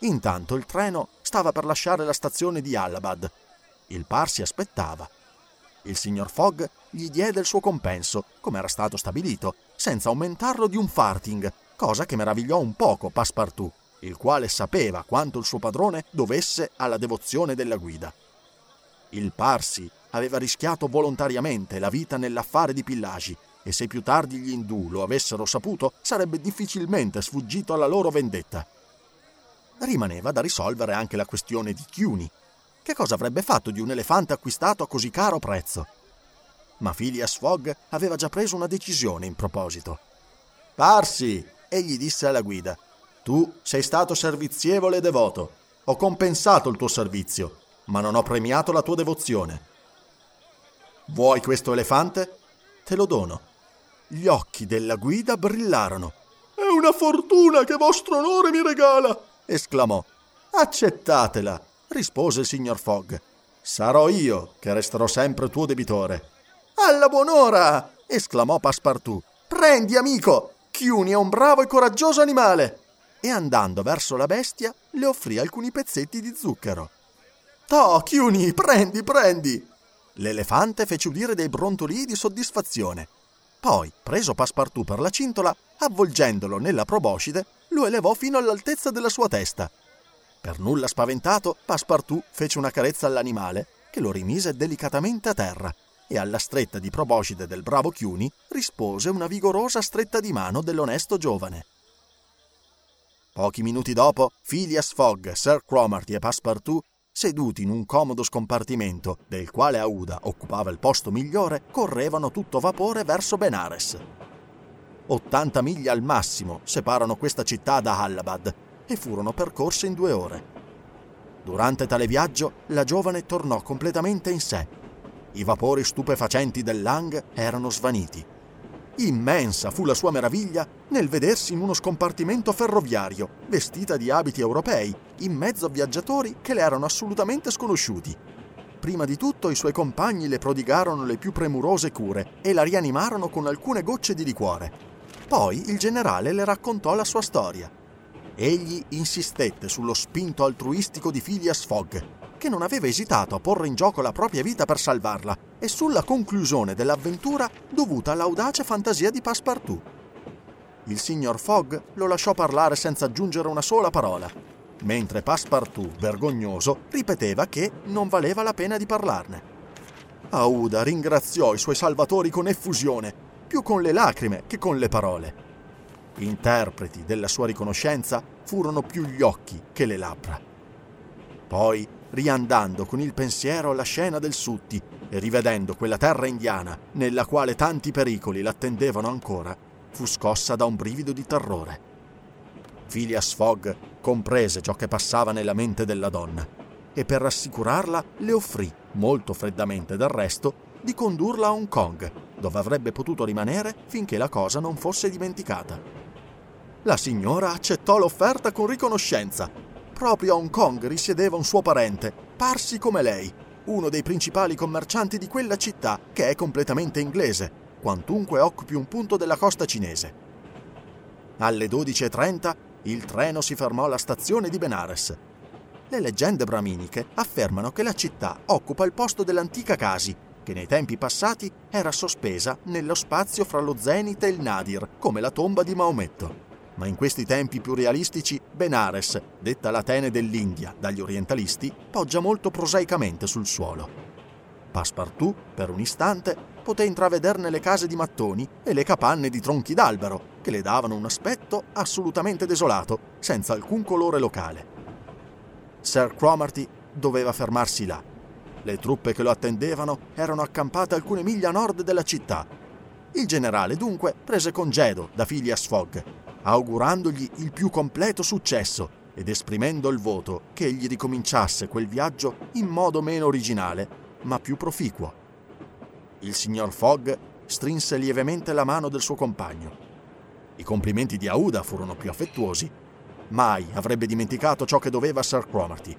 Intanto il treno stava per lasciare la stazione di Allahabad. Il par si aspettava. Il signor Fogg gli diede il suo compenso, come era stato stabilito, senza aumentarlo di un farting, cosa che meravigliò un poco Passepartout, il quale sapeva quanto il suo padrone dovesse alla devozione della guida. Il Parsi aveva rischiato volontariamente la vita nell'affare di pillagi e se più tardi gli indù lo avessero saputo sarebbe difficilmente sfuggito alla loro vendetta. Rimaneva da risolvere anche la questione di Chiuni. Che cosa avrebbe fatto di un elefante acquistato a così caro prezzo? Ma Phileas Fogg aveva già preso una decisione in proposito. Parsi, egli disse alla guida, tu sei stato servizievole e devoto. Ho compensato il tuo servizio, ma non ho premiato la tua devozione. Vuoi questo elefante? Te lo dono. Gli occhi della guida brillarono. È una fortuna che vostro onore mi regala! esclamò. Accettatela, rispose il signor Fogg. Sarò io che resterò sempre tuo debitore. Alla buon'ora! esclamò Passepartout. Prendi, amico! Chiuni è un bravo e coraggioso animale! E andando verso la bestia, le offrì alcuni pezzetti di zucchero. Toh, Chiuni, prendi, prendi! L'elefante fece udire dei brontolii di soddisfazione. Poi, preso Passepartout per la cintola, avvolgendolo nella proboscide, lo elevò fino all'altezza della sua testa. Per nulla spaventato, Passepartout fece una carezza all'animale, che lo rimise delicatamente a terra, e alla stretta di proboscide del bravo Chiuni rispose una vigorosa stretta di mano dell'onesto giovane. Pochi minuti dopo, Phileas Fogg, Sir Cromarty e Passepartout seduti in un comodo scompartimento, del quale Aouda occupava il posto migliore, correvano tutto vapore verso Benares. 80 miglia al massimo separano questa città da Allahabad e furono percorse in due ore. Durante tale viaggio la giovane tornò completamente in sé. I vapori stupefacenti del Lang erano svaniti. Immensa fu la sua meraviglia nel vedersi in uno scompartimento ferroviario, vestita di abiti europei, in mezzo a viaggiatori che le erano assolutamente sconosciuti. Prima di tutto i suoi compagni le prodigarono le più premurose cure e la rianimarono con alcune gocce di liquore. Poi il generale le raccontò la sua storia. Egli insistette sullo spinto altruistico di Phileas Fogg, che non aveva esitato a porre in gioco la propria vita per salvarla, e sulla conclusione dell'avventura dovuta all'audace fantasia di Passepartout. Il signor Fogg lo lasciò parlare senza aggiungere una sola parola, mentre Passepartout, vergognoso, ripeteva che non valeva la pena di parlarne. Aouda ringraziò i suoi salvatori con effusione, più con le lacrime che con le parole. Interpreti della sua riconoscenza furono più gli occhi che le labbra. Poi, riandando con il pensiero alla scena del Sutti e rivedendo quella terra indiana nella quale tanti pericoli l'attendevano ancora, fu scossa da un brivido di terrore. Phileas Fogg comprese ciò che passava nella mente della donna e per rassicurarla le offrì, molto freddamente del resto, di condurla a Hong Kong, dove avrebbe potuto rimanere finché la cosa non fosse dimenticata. La signora accettò l'offerta con riconoscenza. Proprio a Hong Kong risiedeva un suo parente, parsi come lei, uno dei principali commercianti di quella città che è completamente inglese, quantunque occupi un punto della costa cinese. Alle 12.30 il treno si fermò alla stazione di Benares. Le leggende braminiche affermano che la città occupa il posto dell'antica Casi, che nei tempi passati era sospesa nello spazio fra lo Zenit e il Nadir, come la tomba di Maometto. Ma in questi tempi più realistici, Benares, detta l'Atene dell'India dagli orientalisti, poggia molto prosaicamente sul suolo. Passepartout, per un istante, poté intravederne le case di mattoni e le capanne di tronchi d'albero, che le davano un aspetto assolutamente desolato, senza alcun colore locale. Sir Cromarty doveva fermarsi là. Le truppe che lo attendevano erano accampate alcune miglia a nord della città. Il generale dunque prese congedo da Phileas Fogg, augurandogli il più completo successo ed esprimendo il voto che egli ricominciasse quel viaggio in modo meno originale, ma più proficuo. Il signor Fogg strinse lievemente la mano del suo compagno. I complimenti di Aouda furono più affettuosi. Mai avrebbe dimenticato ciò che doveva a Sir Cromarty.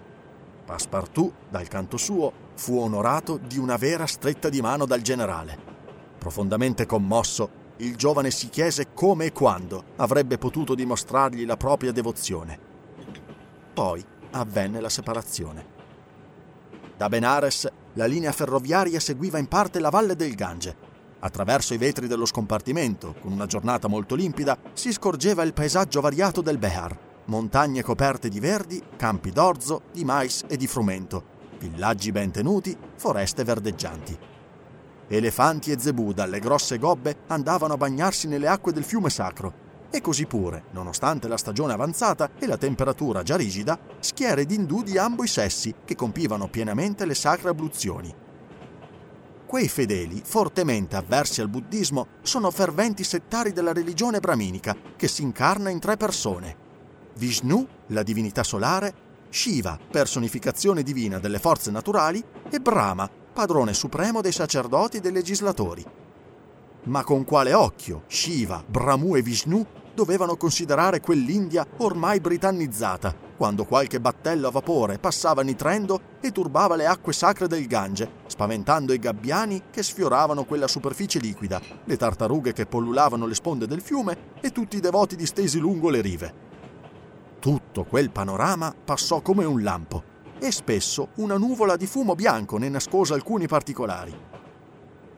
Passepartout, dal canto suo, fu onorato di una vera stretta di mano dal generale. Profondamente commosso, il giovane si chiese come e quando avrebbe potuto dimostrargli la propria devozione. Poi avvenne la separazione. Da Benares la linea ferroviaria seguiva in parte la valle del Gange. Attraverso i vetri dello scompartimento, con una giornata molto limpida, si scorgeva il paesaggio variato del Behar, montagne coperte di verdi, campi d'orzo, di mais e di frumento, villaggi ben tenuti, foreste verdeggianti. Elefanti e zebù dalle grosse gobbe andavano a bagnarsi nelle acque del fiume sacro e così pure, nonostante la stagione avanzata e la temperatura già rigida, schiere di indù di ambo i sessi che compivano pienamente le sacre abluzioni. Quei fedeli, fortemente avversi al buddismo, sono ferventi settari della religione brahminica che si incarna in tre persone. Vishnu, la divinità solare, Shiva, personificazione divina delle forze naturali, e Brahma, padrone supremo dei sacerdoti e dei legislatori. Ma con quale occhio Shiva, Brahmu e Vishnu dovevano considerare quell'India ormai britannizzata, quando qualche battello a vapore passava nitrendo e turbava le acque sacre del Gange, spaventando i gabbiani che sfioravano quella superficie liquida, le tartarughe che pollulavano le sponde del fiume e tutti i devoti distesi lungo le rive. Tutto quel panorama passò come un lampo e spesso una nuvola di fumo bianco ne nascose alcuni particolari.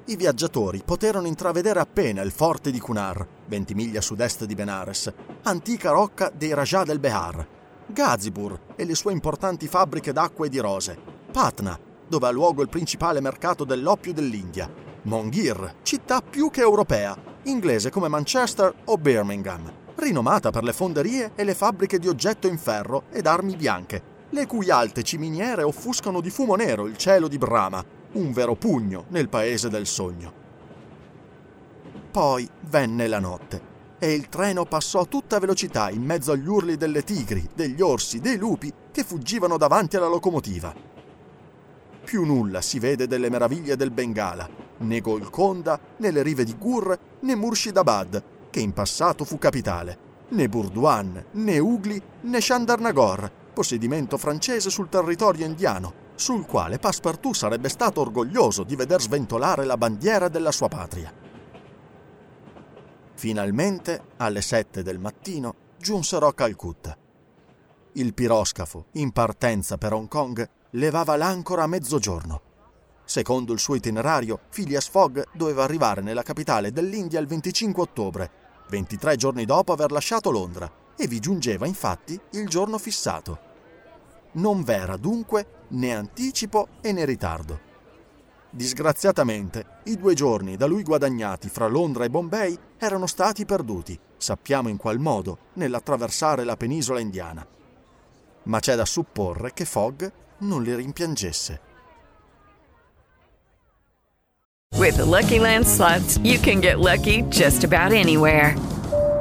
I viaggiatori poterono intravedere appena il forte di Kunar, 20 miglia a sud-est di Benares, antica rocca dei Rajah del Behar, Gazipur e le sue importanti fabbriche d'acqua e di rose, Patna, dove ha luogo il principale mercato dell'oppio dell'India, Mongir, città più che europea, inglese come Manchester o Birmingham, rinomata per le fonderie e le fabbriche di oggetto in ferro ed armi bianche, le cui alte ciminiere offuscano di fumo nero il cielo di Brahma, un vero pugno nel paese del sogno. Poi venne la notte e il treno passò a tutta velocità in mezzo agli urli delle tigri, degli orsi, dei lupi che fuggivano davanti alla locomotiva. più nulla si vede delle meraviglie del Bengala, né Golconda, né le rive di Gur, né Murshidabad, che in passato fu capitale, né Burduan, né Ugli, né Chandernagor, possedimento francese sul territorio indiano, sul quale Passepartout sarebbe stato orgoglioso di veder sventolare la bandiera della sua patria. Finalmente, alle sette del mattino, giunsero a Calcutta. Il piroscafo, in partenza per Hong Kong, levava l'ancora a mezzogiorno. Secondo il suo itinerario, Phileas Fogg doveva arrivare nella capitale dell'India il 25 ottobre, 23 giorni dopo aver lasciato Londra, e vi giungeva infatti il giorno fissato. Non v'era dunque né anticipo e né ritardo. Disgraziatamente, i due giorni da lui guadagnati fra Londra e Bombay erano stati perduti, sappiamo in qual modo, nell'attraversare la penisola indiana. Ma c'è da supporre che Fogg non li rimpiangesse. With the Lucky Land slots, you can get lucky just about anywhere.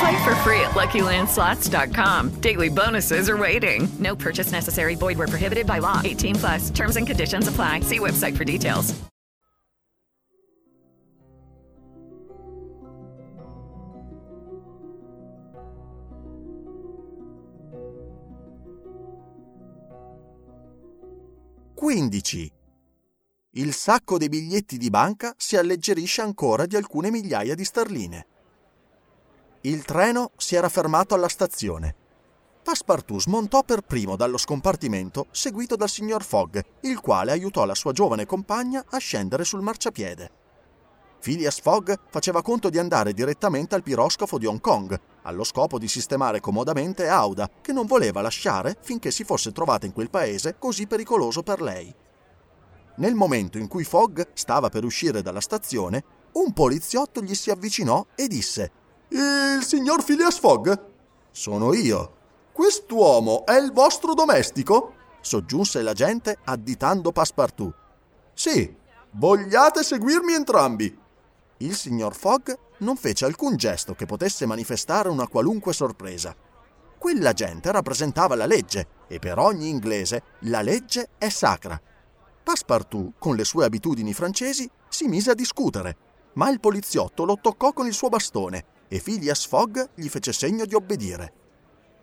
Play for free at LuckyLandSlots.com. Daily bonuses are waiting. No purchase necessary. Void where prohibited by law. 18 plus. Terms and conditions apply. See website for details. Quindici. Il sacco dei biglietti di banca si alleggerisce ancora di alcune migliaia di sterline. Il treno si era fermato alla stazione. Passepartout smontò per primo dallo scompartimento, seguito dal signor Fogg, il quale aiutò la sua giovane compagna a scendere sul marciapiede. Phileas Fogg faceva conto di andare direttamente al piroscafo di Hong Kong, allo scopo di sistemare comodamente Auda, che non voleva lasciare finché si fosse trovata in quel paese così pericoloso per lei. Nel momento in cui Fogg stava per uscire dalla stazione, un poliziotto gli si avvicinò e disse Il signor Phileas Fogg? Sono io. Quest'uomo è il vostro domestico? soggiunse l'agente additando Passepartout. Sì, vogliate seguirmi entrambi. Il signor Fogg non fece alcun gesto che potesse manifestare una qualunque sorpresa. Quell'agente rappresentava la legge e per ogni inglese la legge è sacra. Passepartout, con le sue abitudini francesi, si mise a discutere, ma il poliziotto lo toccò con il suo bastone e Phileas Fogg gli fece segno di obbedire.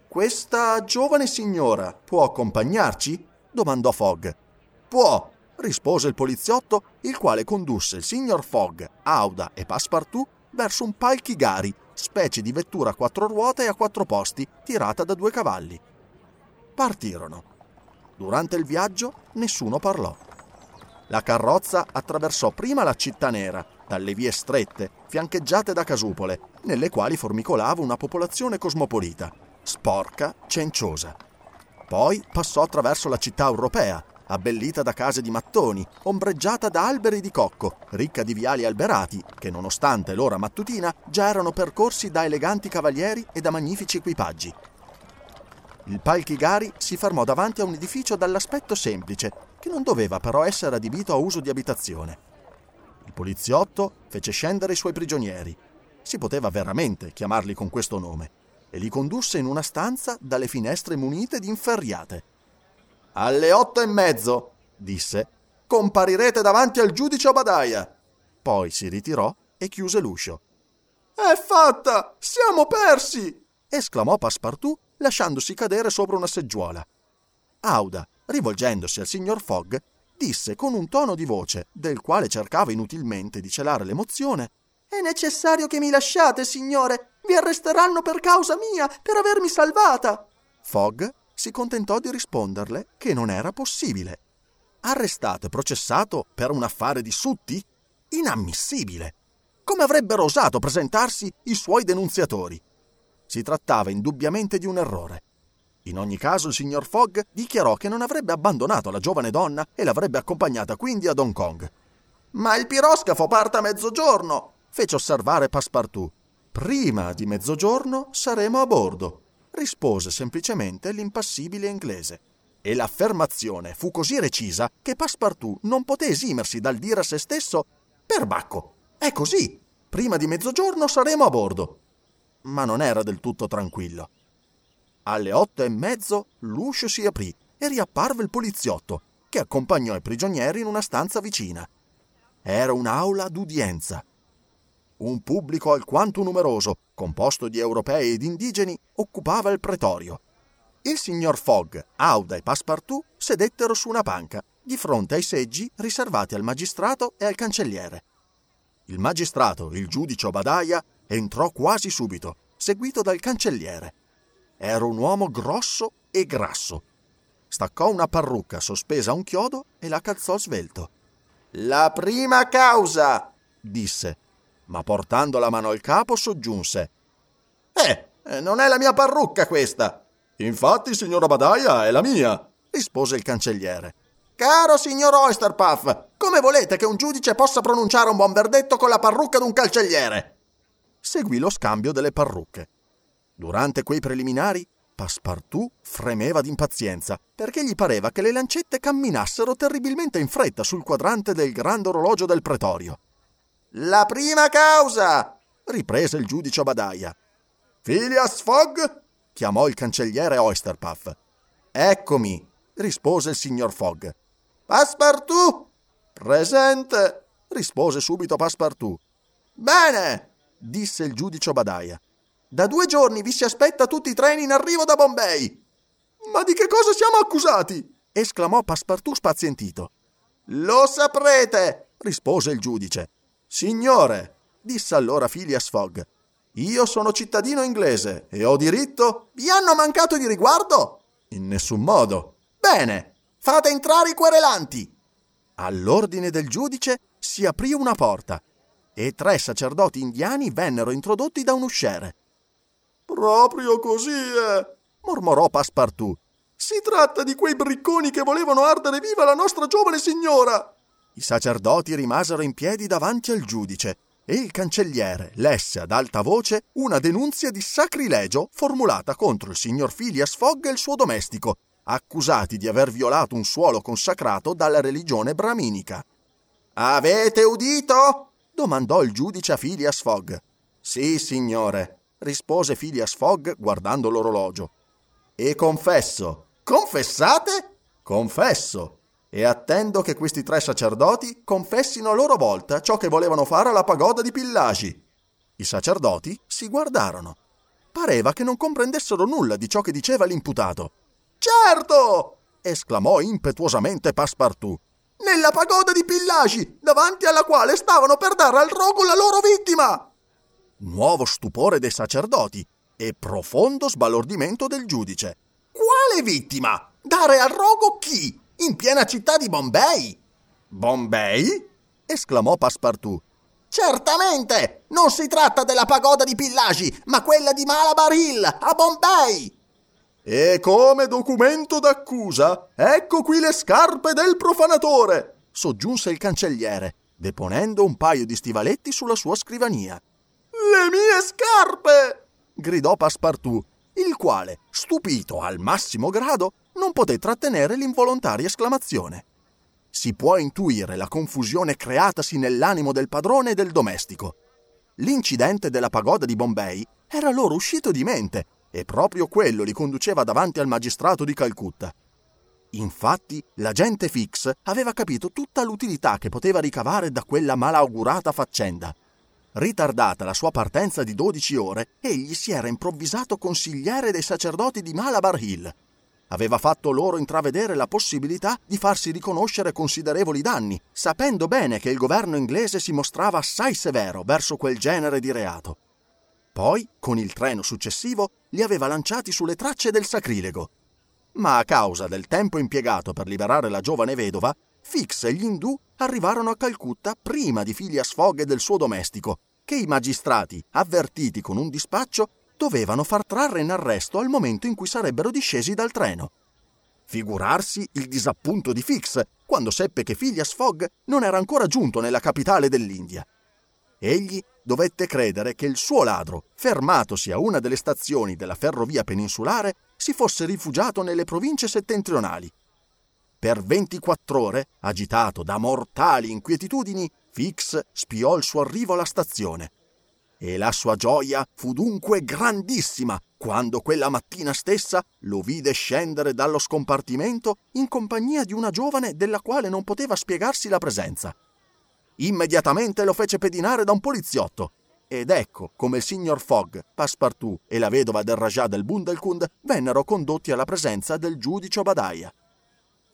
Questa giovane signora può accompagnarci? domandò Fogg. Può, rispose il poliziotto, il quale condusse il signor Fogg, Auda e Passepartout verso un palchigari, specie di vettura a quattro ruote e a quattro posti, tirata da due cavalli. Partirono. Durante il viaggio nessuno parlò. La carrozza attraversò prima la città nera, dalle vie strette, fiancheggiate da casupole, nelle quali formicolava una popolazione cosmopolita, sporca, cenciosa. Poi passò attraverso la città europea, abbellita da case di mattoni, ombreggiata da alberi di cocco, ricca di viali alberati, che nonostante l'ora mattutina già erano percorsi da eleganti cavalieri e da magnifici equipaggi. Il Palchigari si fermò davanti a un edificio dall'aspetto semplice, che non doveva però essere adibito a uso di abitazione. Il poliziotto fece scendere i suoi prigionieri. Si poteva veramente chiamarli con questo nome e li condusse in una stanza dalle finestre munite di inferriate. Alle otto e mezzo, disse, comparirete davanti al giudice Obadaia. Poi si ritirò e chiuse l'uscio. È fatta! Siamo persi! esclamò Passepartout lasciandosi cadere sopra una seggiola. Auda, rivolgendosi al signor Fogg, disse con un tono di voce, del quale cercava inutilmente di celare l'emozione È necessario che mi lasciate, signore. Vi arresteranno per causa mia, per avermi salvata. Fogg si contentò di risponderle che non era possibile. Arrestato e processato per un affare di sutti? Inammissibile! Come avrebbero osato presentarsi i suoi denunziatori? Si trattava indubbiamente di un errore. In ogni caso il signor Fogg dichiarò che non avrebbe abbandonato la giovane donna e l'avrebbe accompagnata quindi ad Hong Kong. Ma il piroscafo parte a mezzogiorno, fece osservare Passepartout. Prima di mezzogiorno saremo a bordo, rispose semplicemente l'impassibile inglese. E l'affermazione fu così recisa che Passepartout non poté esimersi dal dire a se stesso Perbacco, è così. Prima di mezzogiorno saremo a bordo. Ma non era del tutto tranquillo. Alle otto e mezzo l'uscio si aprì e riapparve il poliziotto, che accompagnò i prigionieri in una stanza vicina. Era un'aula d'udienza. Un pubblico alquanto numeroso, composto di europei ed indigeni, occupava il pretorio. Il signor Fogg, Auda e Passepartout sedettero su una panca, di fronte ai seggi riservati al magistrato e al cancelliere. Il magistrato, il giudice Obadaia, entrò quasi subito, seguito dal cancelliere. Era un uomo grosso e grasso. Staccò una parrucca sospesa a un chiodo e la calzò svelto. La prima causa, disse, ma portando la mano al capo soggiunse. Eh, non è la mia parrucca questa. Infatti, signor Obadaia, è la mia, rispose il cancelliere. Caro signor Oysterpuff, come volete che un giudice possa pronunciare un buon verdetto con la parrucca d'un cancelliere? Seguì lo scambio delle parrucche. Durante quei preliminari, Passepartout fremeva d'impazienza perché gli pareva che le lancette camminassero terribilmente in fretta sul quadrante del grande orologio del pretorio. La prima causa! riprese il giudice Obadaia. Phileas Fogg? chiamò il cancelliere Oysterpuff. Eccomi, rispose il signor Fogg. Passepartout! Presente, rispose subito Passepartout. Bene, disse il giudice Obadaia. Da due giorni vi si aspetta tutti i treni in arrivo da Bombay. Ma di che cosa siamo accusati? esclamò Passepartout spazientito. Lo saprete, rispose il giudice. Signore, disse allora Phileas Fogg, io sono cittadino inglese e ho diritto. Vi hanno mancato di riguardo? In nessun modo. Bene, fate entrare i querelanti. All'ordine del giudice si aprì una porta e tre sacerdoti indiani vennero introdotti da un usciere. Proprio così è, mormorò Passepartout. Si tratta di quei bricconi che volevano ardere viva la nostra giovane signora. I sacerdoti rimasero in piedi davanti al giudice e il cancelliere lesse ad alta voce una denunzia di sacrilegio formulata contro il signor Phileas Fogg e il suo domestico, accusati di aver violato un suolo consacrato dalla religione brahminica. Avete udito? domandò il giudice a Phileas Fogg. Sì, signore, rispose Phileas Fogg guardando l'orologio. E confesso. Confessate? Confesso. E attendo che questi tre sacerdoti confessino a loro volta ciò che volevano fare alla pagoda di Pillagi. I sacerdoti si guardarono. Pareva che non comprendessero nulla di ciò che diceva l'imputato. Certo! esclamò impetuosamente Passepartout. Nella pagoda di Pillagi, davanti alla quale stavano per dare al rogo la loro vittima! Nuovo stupore dei sacerdoti e profondo sbalordimento del giudice. Quale vittima? Dare al rogo chi? In piena città di Bombay? Bombay? esclamò Passepartout. Certamente! Non si tratta della pagoda di Pillagi, ma quella di Malabar Hill, a Bombay! E come documento d'accusa, ecco qui le scarpe del profanatore, soggiunse il cancelliere, deponendo un paio di stivaletti sulla sua scrivania. Le mie scarpe! gridò Passepartout, il quale, stupito al massimo grado, non poté trattenere l'involontaria esclamazione. Si può intuire la confusione creatasi nell'animo del padrone e del domestico. L'incidente della pagoda di Bombay era loro uscito di mente e proprio quello li conduceva davanti al magistrato di Calcutta. Infatti, l'agente Fix aveva capito tutta l'utilità che poteva ricavare da quella malaugurata faccenda. Ritardata la sua partenza di 12 ore, egli si era improvvisato consigliere dei sacerdoti di Malabar Hill. Aveva fatto loro intravedere la possibilità di farsi riconoscere considerevoli danni, sapendo bene che il governo inglese si mostrava assai severo verso quel genere di reato. Poi, con il treno successivo, li aveva lanciati sulle tracce del sacrilego. ma a causa del tempo impiegato per liberare la giovane vedova, Fix e gli indù arrivarono a Calcutta prima di Phileas Fogg e del suo domestico, che i magistrati, avvertiti con un dispaccio, dovevano far trarre in arresto al momento in cui sarebbero discesi dal treno. Figurarsi il disappunto di Fix quando seppe che Phileas Fogg non era ancora giunto nella capitale dell'India. Egli dovette credere che il suo ladro, fermatosi a una delle stazioni della ferrovia peninsulare, si fosse rifugiato nelle province settentrionali. Per 24 ore, agitato da mortali inquietudini, Fix spiò il suo arrivo alla stazione. E la sua gioia fu dunque grandissima quando quella mattina stessa lo vide scendere dallo scompartimento in compagnia di una giovane della quale non poteva spiegarsi la presenza. Immediatamente lo fece pedinare da un poliziotto ed ecco come il signor Fogg, Passepartout e la vedova del Rajah del Bundelkund vennero condotti alla presenza del giudice Obadiah.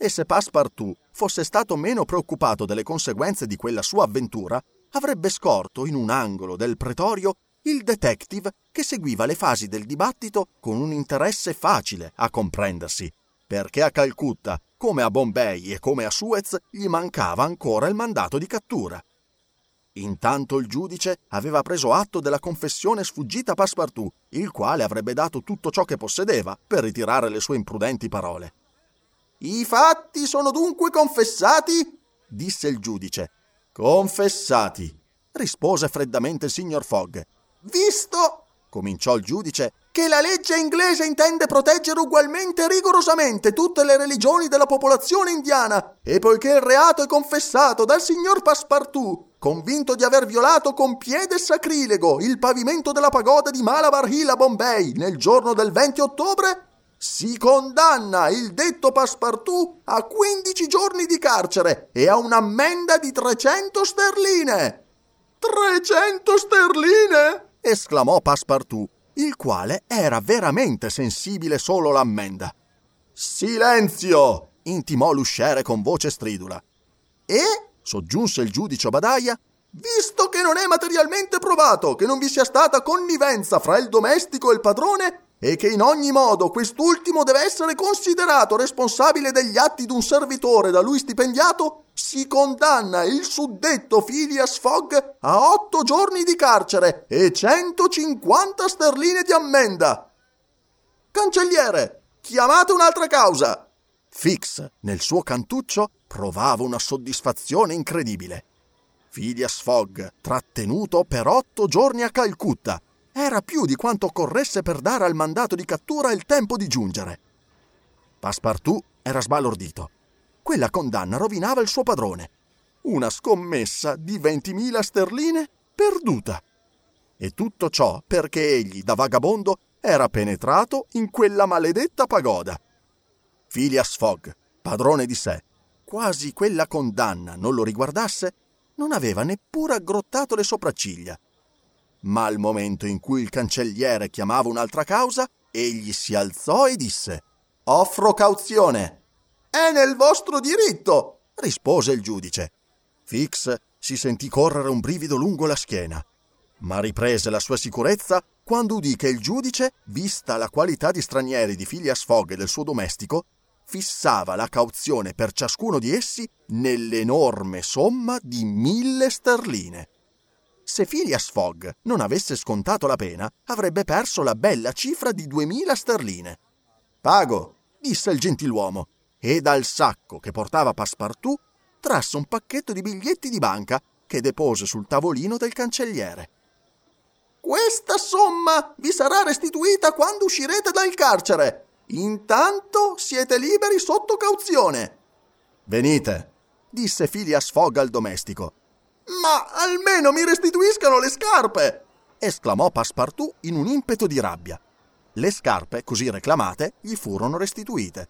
E se Passepartout fosse stato meno preoccupato delle conseguenze di quella sua avventura, avrebbe scorto in un angolo del pretorio il detective che seguiva le fasi del dibattito con un interesse facile a comprendersi, perché a Calcutta, come a Bombay e come a Suez, gli mancava ancora il mandato di cattura. Intanto il giudice aveva preso atto della confessione sfuggita a Passepartout, il quale avrebbe dato tutto ciò che possedeva per ritirare le sue imprudenti parole. I fatti sono dunque confessati? disse il giudice. Confessati, rispose freddamente il signor Fogg. Visto, cominciò il giudice, che la legge inglese intende proteggere ugualmente e rigorosamente tutte le religioni della popolazione indiana, e poiché il reato è confessato dal signor Passepartout, convinto di aver violato con piede sacrilego il pavimento della pagoda di Malabar Hill a Bombay nel giorno del 20 ottobre, si condanna il detto Passepartout a 15 giorni di carcere e a un'ammenda di 300 sterline. 300 sterline? esclamò Passepartout, il quale era veramente sensibile solo all'ammenda. Silenzio! intimò l'usciere con voce stridula. E? soggiunse il giudice Obadaia, visto che non è materialmente provato che non vi sia stata connivenza fra il domestico e il padrone, e che in ogni modo quest'ultimo deve essere considerato responsabile degli atti d'un servitore da lui stipendiato, si condanna il suddetto Phileas Fogg a otto giorni di carcere e 150 sterline di ammenda. Cancelliere, chiamate un'altra causa. Fix, nel suo cantuccio, provava una soddisfazione incredibile. Phileas Fogg, trattenuto per otto giorni a Calcutta, era più di quanto occorresse per dare al mandato di cattura il tempo di giungere. Passepartout era sbalordito. Quella condanna rovinava il suo padrone. Una scommessa di 20.000 sterline perduta. E tutto ciò perché egli, da vagabondo, era penetrato in quella maledetta pagoda. Phileas Fogg, padrone di sé, quasi quella condanna non lo riguardasse, non aveva neppure aggrottato le sopracciglia ma al momento in cui il cancelliere chiamava un'altra causa, egli si alzò e disse Offro cauzione. È nel vostro diritto, rispose il giudice. Fix si sentì correre un brivido lungo la schiena, ma riprese la sua sicurezza quando udì che il giudice, vista la qualità di stranieri di Phileas Fogg del suo domestico, fissava la cauzione per ciascuno di essi nell'enorme somma di mille sterline. Se Phileas Fogg non avesse scontato la pena, avrebbe perso la bella cifra di duemila sterline. Pago, disse il gentiluomo, e dal sacco che portava Passepartout trasse un pacchetto di biglietti di banca che depose sul tavolino del cancelliere. Questa somma vi sarà restituita quando uscirete dal carcere. Intanto siete liberi sotto cauzione. Venite, disse Phileas Fogg al domestico. Ma almeno mi restituiscano le scarpe! esclamò Passepartout in un impeto di rabbia. Le scarpe, così reclamate, gli furono restituite.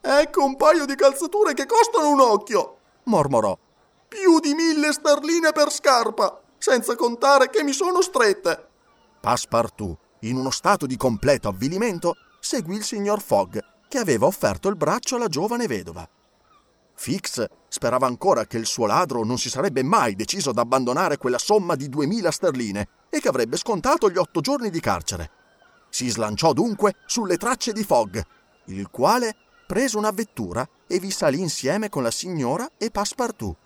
Ecco un paio di calzature che costano un occhio, mormorò. Più di mille sterline per scarpa, senza contare che mi sono strette. Passepartout, in uno stato di completo avvilimento, seguì il signor Fogg, che aveva offerto il braccio alla giovane vedova. Fix sperava ancora che il suo ladro non si sarebbe mai deciso ad abbandonare quella somma di duemila sterline e che avrebbe scontato gli otto giorni di carcere. Si slanciò dunque sulle tracce di Fogg, il quale, prese una vettura e vi salì insieme con la signora e Passepartout.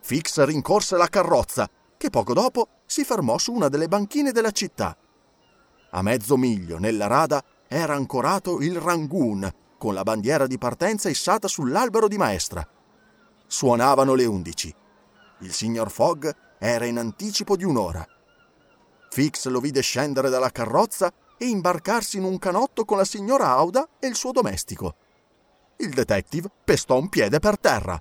Fix rincorse la carrozza, che poco dopo si fermò su una delle banchine della città. A mezzo miglio, nella rada, era ancorato il Rangoon, con la bandiera di partenza issata sull'albero di maestra. Suonavano le undici. Il signor Fogg era in anticipo di un'ora. Fix lo vide scendere dalla carrozza e imbarcarsi in un canotto con la signora Auda e il suo domestico. Il detective pestò un piede per terra.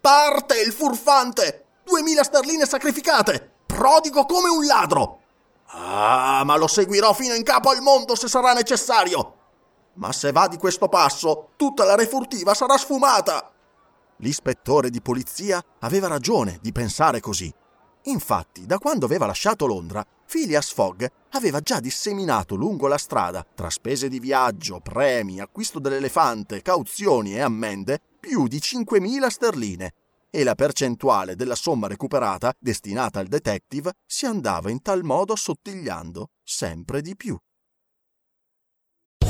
Parte il furfante! Duemila sterline sacrificate! Prodigo come un ladro! Ah, ma lo seguirò fino in capo al mondo se sarà necessario! Ma se va di questo passo, tutta la refurtiva sarà sfumata! L'ispettore di polizia aveva ragione di pensare così. Infatti, da quando aveva lasciato Londra, Phileas Fogg aveva già disseminato lungo la strada, tra spese di viaggio, premi, acquisto dell'elefante, cauzioni e ammende, più di 5.000 sterline, e la percentuale della somma recuperata destinata al detective si andava in tal modo assottigliando sempre di più.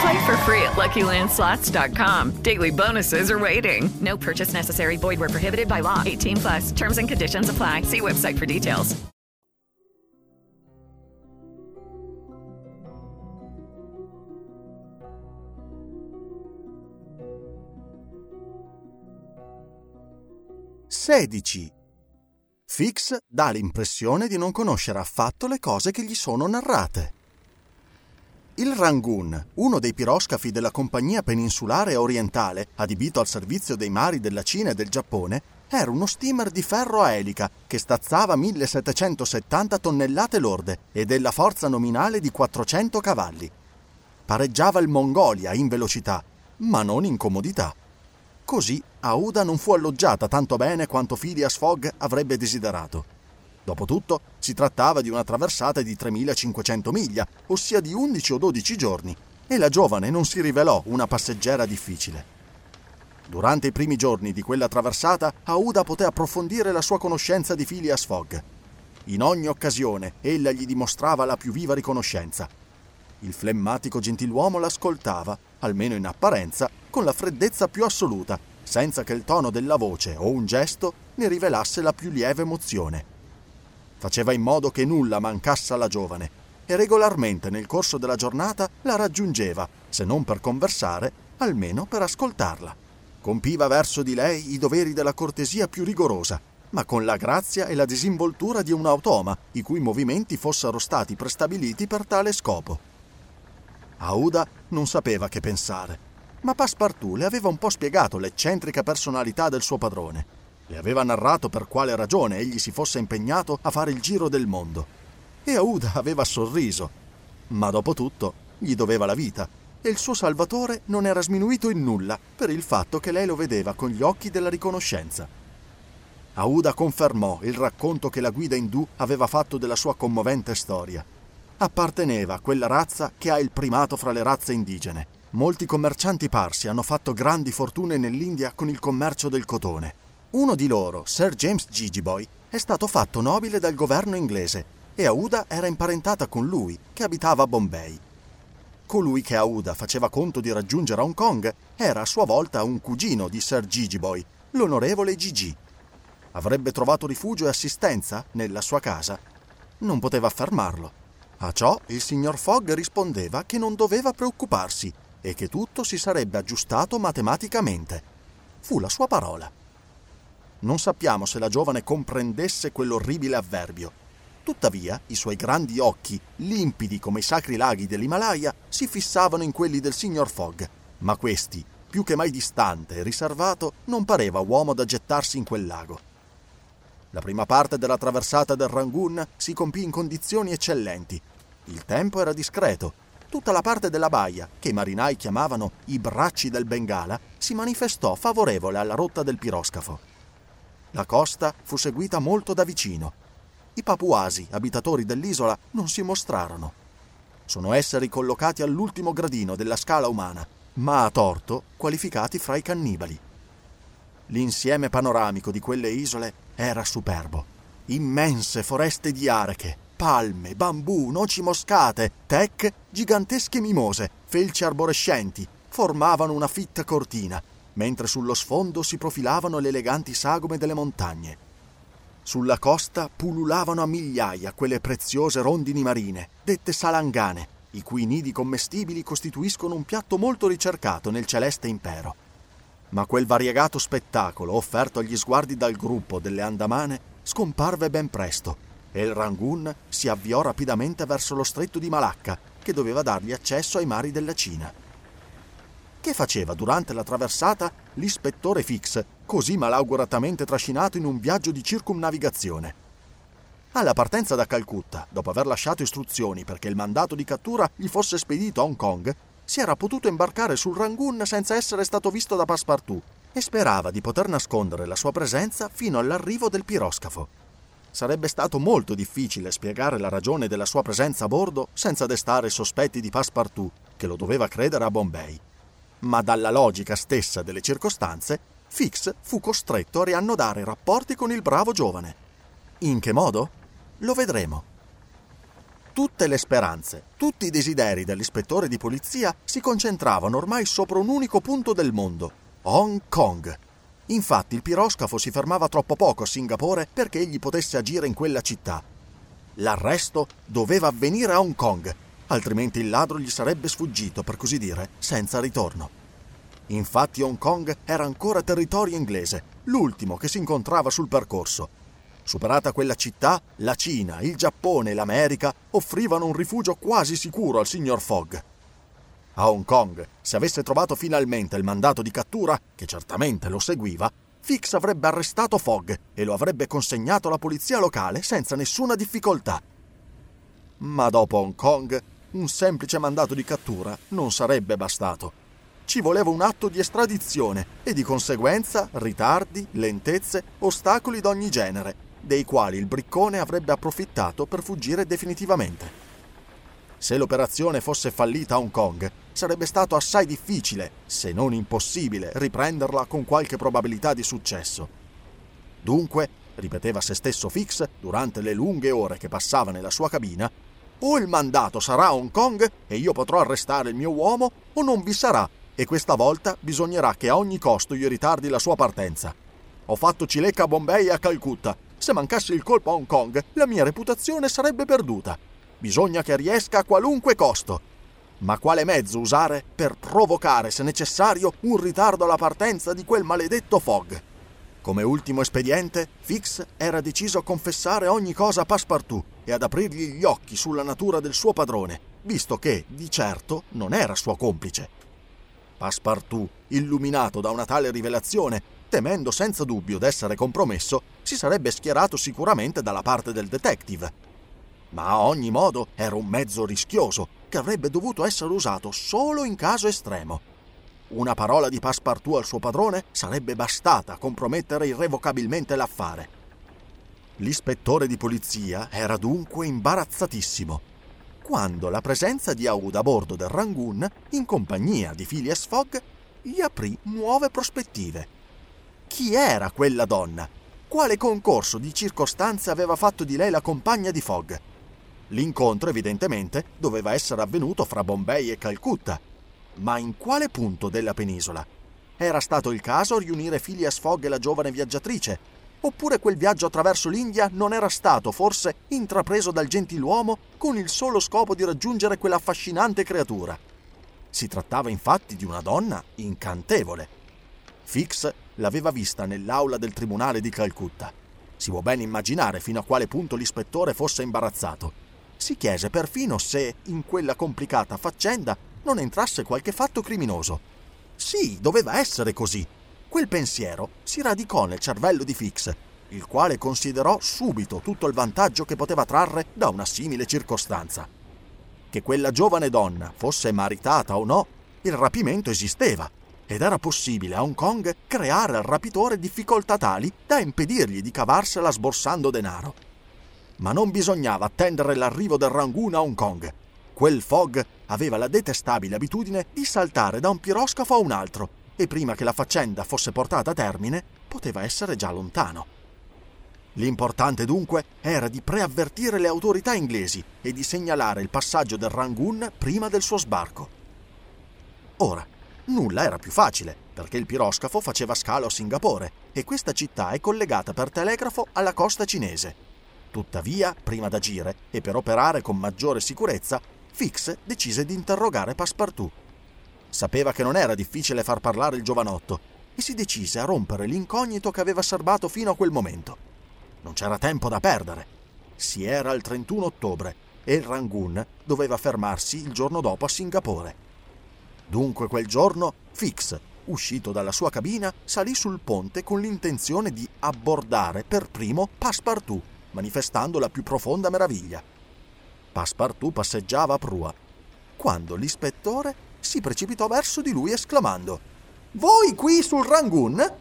Play for free at LuckyLandSlots.com. Daily bonuses are waiting. No purchase necessary. Void where prohibited by law. 18 plus. Terms and conditions apply. See website for details. Sedici. Fix dà l'impressione di non conoscere affatto le cose che gli sono narrate. Il Rangoon, uno dei piroscafi della Compagnia Peninsulare Orientale, adibito al servizio dei mari della Cina e del Giappone, era uno steamer di ferro a elica che stazzava 1770 tonnellate lorde e della forza nominale di 400 cavalli. Pareggiava il Mongolia in velocità, ma non in comodità. Così Aouda non fu alloggiata tanto bene quanto Phileas Fogg avrebbe desiderato. Dopotutto si trattava di una traversata di 3500 miglia, ossia di 11 o 12 giorni, e la giovane non si rivelò una passeggera difficile. Durante i primi giorni di quella traversata, Aouda poté approfondire la sua conoscenza di Phileas Fogg. In ogni occasione ella gli dimostrava la più viva riconoscenza. Il flemmatico gentiluomo l'ascoltava, almeno in apparenza, con la freddezza più assoluta, senza che il tono della voce o un gesto ne rivelasse la più lieve emozione. Faceva in modo che nulla mancasse alla giovane e regolarmente nel corso della giornata la raggiungeva, se non per conversare, almeno per ascoltarla. Compiva verso di lei i doveri della cortesia più rigorosa, ma con la grazia e la disinvoltura di un automa, i cui movimenti fossero stati prestabiliti per tale scopo. Aouda non sapeva che pensare, ma Passepartout le aveva un po' spiegato l'eccentrica personalità del suo padrone. Le aveva narrato per quale ragione egli si fosse impegnato a fare il giro del mondo. E Aouda aveva sorriso. Ma dopo tutto gli doveva la vita e il suo salvatore non era sminuito in nulla per il fatto che lei lo vedeva con gli occhi della riconoscenza. Aouda confermò il racconto che la guida indù aveva fatto della sua commovente storia. Apparteneva a quella razza che ha il primato fra le razze indigene. Molti commercianti parsi hanno fatto grandi fortune nell'India con il commercio del cotone. Uno di loro, Sir James Gigiboy, è stato fatto nobile dal governo inglese e Aouda era imparentata con lui, che abitava a Bombay. Colui che Aouda faceva conto di raggiungere Hong Kong era a sua volta un cugino di Sir Gigiboy, l'onorevole Gigi. Avrebbe trovato rifugio e assistenza nella sua casa? Non poteva affermarlo. A ciò il signor Fogg rispondeva che non doveva preoccuparsi e che tutto si sarebbe aggiustato matematicamente. Fu la sua parola. Non sappiamo se la giovane comprendesse quell'orribile avverbio. Tuttavia, i suoi grandi occhi, limpidi come i sacri laghi dell'Himalaya, si fissavano in quelli del signor Fogg, ma questi, più che mai distante e riservato, non pareva uomo da gettarsi in quel lago. La prima parte della traversata del Rangoon si compì in condizioni eccellenti. Il tempo era discreto. Tutta la parte della baia, che i marinai chiamavano i bracci del Bengala, si manifestò favorevole alla rotta del piroscafo. La costa fu seguita molto da vicino. I papuasi, abitatori dell'isola, non si mostrarono. Sono esseri collocati all'ultimo gradino della scala umana, ma a torto qualificati fra i cannibali. L'insieme panoramico di quelle isole era superbo. Immense foreste di areche, palme, bambù, noci moscate, tec, gigantesche mimose, felci arborescenti formavano una fitta cortina, mentre sullo sfondo si profilavano le eleganti sagome delle montagne. Sulla costa pululavano a migliaia quelle preziose rondini marine, dette salangane, i cui nidi commestibili costituiscono un piatto molto ricercato nel celeste impero. Ma quel variegato spettacolo offerto agli sguardi dal gruppo delle Andamane scomparve ben presto e il Rangoon si avviò rapidamente verso lo stretto di Malacca, che doveva dargli accesso ai mari della Cina. Che faceva durante la traversata l'ispettore Fix, così malauguratamente trascinato in un viaggio di circumnavigazione? Alla partenza da Calcutta, dopo aver lasciato istruzioni perché il mandato di cattura gli fosse spedito a Hong Kong, si era potuto imbarcare sul Rangoon senza essere stato visto da Passepartout e sperava di poter nascondere la sua presenza fino all'arrivo del piroscafo. Sarebbe stato molto difficile spiegare la ragione della sua presenza a bordo senza destare sospetti di Passepartout, che lo doveva credere a Bombay. Ma dalla logica stessa delle circostanze, Fix fu costretto a riannodare rapporti con il bravo giovane. In che modo? Lo vedremo. Tutte le speranze, tutti i desideri dell'ispettore di polizia si concentravano ormai sopra un unico punto del mondo, Hong Kong. Infatti il piroscafo si fermava troppo poco a Singapore perché egli potesse agire in quella città. L'arresto doveva avvenire a Hong Kong, altrimenti il ladro gli sarebbe sfuggito, per così dire, senza ritorno. Infatti Hong Kong era ancora territorio inglese, l'ultimo che si incontrava sul percorso Superata quella città, la Cina, il Giappone e l'America offrivano un rifugio quasi sicuro al signor Fogg. A Hong Kong, se avesse trovato finalmente il mandato di cattura, che certamente lo seguiva, Fix avrebbe arrestato Fogg e lo avrebbe consegnato alla polizia locale senza nessuna difficoltà. Ma dopo Hong Kong, un semplice mandato di cattura non sarebbe bastato. Ci voleva un atto di estradizione e di conseguenza ritardi, lentezze, ostacoli d'ogni genere dei quali il briccone avrebbe approfittato per fuggire definitivamente. Se l'operazione fosse fallita a Hong Kong, sarebbe stato assai difficile, se non impossibile, riprenderla con qualche probabilità di successo. Dunque, ripeteva se stesso Fix durante le lunghe ore che passava nella sua cabina, o il mandato sarà a Hong Kong e io potrò arrestare il mio uomo, o non vi sarà, e questa volta bisognerà che a ogni costo io ritardi la sua partenza. Ho fatto cilecca a Bombay e a Calcutta, se mancasse il colpo a Hong Kong, la mia reputazione sarebbe perduta. Bisogna che riesca a qualunque costo. Ma quale mezzo usare per provocare, se necessario, un ritardo alla partenza di quel maledetto Fogg? Come ultimo espediente, Fix era deciso a confessare ogni cosa a Passepartout e ad aprirgli gli occhi sulla natura del suo padrone, visto che, di certo, non era suo complice. Passepartout, illuminato da una tale rivelazione, temendo senza dubbio d'essere compromesso, si sarebbe schierato sicuramente dalla parte del detective. Ma a ogni modo era un mezzo rischioso che avrebbe dovuto essere usato solo in caso estremo. Una parola di Passepartout al suo padrone sarebbe bastata a compromettere irrevocabilmente l'affare. L'ispettore di polizia era dunque imbarazzatissimo quando la presenza di Aoud a bordo del Rangoon, in compagnia di Phileas Fogg, gli aprì nuove prospettive. Chi era quella donna? Quale concorso di circostanze aveva fatto di lei la compagna di Fogg? L'incontro, evidentemente, doveva essere avvenuto fra Bombay e Calcutta. Ma in quale punto della penisola? Era stato il caso riunire Phileas Fogg e la giovane viaggiatrice? Oppure quel viaggio attraverso l'India non era stato, forse, intrapreso dal gentiluomo con il solo scopo di raggiungere quell'affascinante creatura? Si trattava infatti di una donna incantevole. Fix l'aveva vista nell'aula del tribunale di Calcutta. Si può ben immaginare fino a quale punto l'ispettore fosse imbarazzato. Si chiese perfino se, in quella complicata faccenda, non entrasse qualche fatto criminoso. Sì, doveva essere così. Quel pensiero si radicò nel cervello di Fix, il quale considerò subito tutto il vantaggio che poteva trarre da una simile circostanza. Che quella giovane donna fosse maritata o no, il rapimento esisteva ed era possibile a Hong Kong creare al rapitore difficoltà tali da impedirgli di cavarsela sborsando denaro. Ma non bisognava attendere l'arrivo del Rangoon a Hong Kong. Quel Fogg aveva la detestabile abitudine di saltare da un piroscafo a un altro e prima che la faccenda fosse portata a termine poteva essere già lontano. L'importante dunque era di preavvertire le autorità inglesi e di segnalare il passaggio del Rangoon prima del suo sbarco. Ora, nulla era più facile, perché il piroscafo faceva scalo a Singapore e questa città è collegata per telegrafo alla costa cinese. Tuttavia, prima d'agire e per operare con maggiore sicurezza, Fix decise di interrogare Passepartout. Sapeva che non era difficile far parlare il giovanotto e si decise a rompere l'incognito che aveva serbato fino a quel momento. Non c'era tempo da perdere. Si era il 31 ottobre e il Rangoon doveva fermarsi il giorno dopo a Singapore. Dunque quel giorno Fix, uscito dalla sua cabina, salì sul ponte con l'intenzione di abbordare per primo Passepartout, manifestando la più profonda meraviglia. Passepartout passeggiava a prua, quando l'ispettore si precipitò verso di lui esclamando Voi qui sul Rangoon?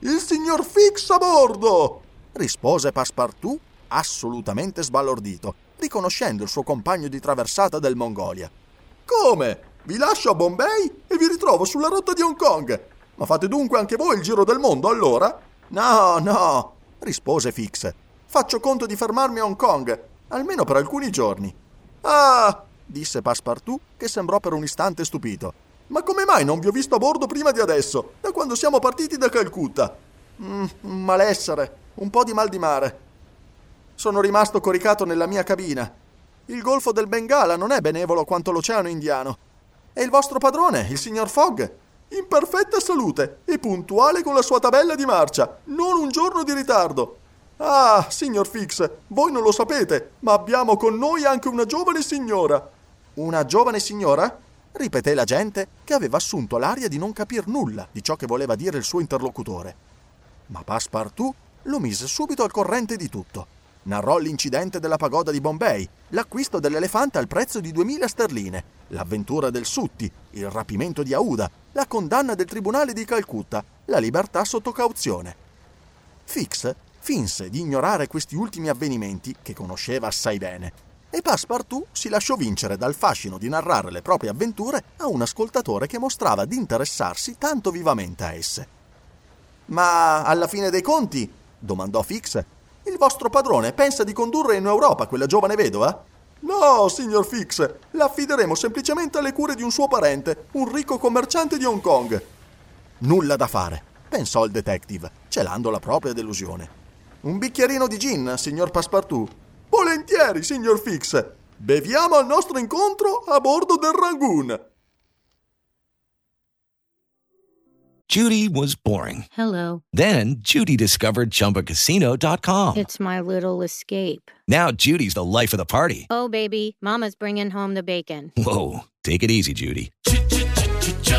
Il signor Fix a bordo! rispose Passepartout assolutamente sbalordito, riconoscendo il suo compagno di traversata del Mongolia. Come? Vi lascio a Bombay e vi ritrovo sulla rotta di Hong Kong. Ma fate dunque anche voi il giro del mondo allora? No, no, rispose Fix. Faccio conto di fermarmi a Hong Kong, almeno per alcuni giorni. Ah, disse Passepartout, che sembrò per un istante stupito. Ma come mai non vi ho visto a bordo prima di adesso, da quando siamo partiti da Calcutta? Mm, malessere, un po' di mal di mare. Sono rimasto coricato nella mia cabina. Il golfo del Bengala non è benevolo quanto l'oceano indiano. E il vostro padrone, il signor Fogg, in perfetta salute e puntuale con la sua tabella di marcia, non un giorno di ritardo. Ah, signor Fix, voi non lo sapete, ma abbiamo con noi anche una giovane signora. Una giovane signora? ripeté la gente, che aveva assunto l'aria di non capir nulla di ciò che voleva dire il suo interlocutore. Ma Passepartout lo mise subito al corrente di tutto. Narrò l'incidente della pagoda di Bombay, l'acquisto dell'elefante al prezzo di 2000 sterline, l'avventura del Sutti, il rapimento di Aouda, la condanna del tribunale di Calcutta, la libertà sotto cauzione. Fix finse di ignorare questi ultimi avvenimenti che conosceva assai bene e Passepartout si lasciò vincere dal fascino di narrare le proprie avventure a un ascoltatore che mostrava di interessarsi tanto vivamente a esse. Ma alla fine dei conti, domandò Fix, il vostro padrone pensa di condurre in Europa quella giovane vedova? No, signor Fix, la affideremo semplicemente alle cure di un suo parente, un ricco commerciante di Hong Kong. Nulla da fare, pensò il detective, celando la propria delusione. Un bicchierino di gin, signor Passepartout. Volentieri, signor Fix. Beviamo al nostro incontro a bordo del Rangoon. Judy was boring. Hello. Then Judy discovered ChumbaCasino.com. It's my little escape. Now Judy's the life of the party. Oh, baby, Mama's bringing home the bacon. Whoa, take it easy, Judy.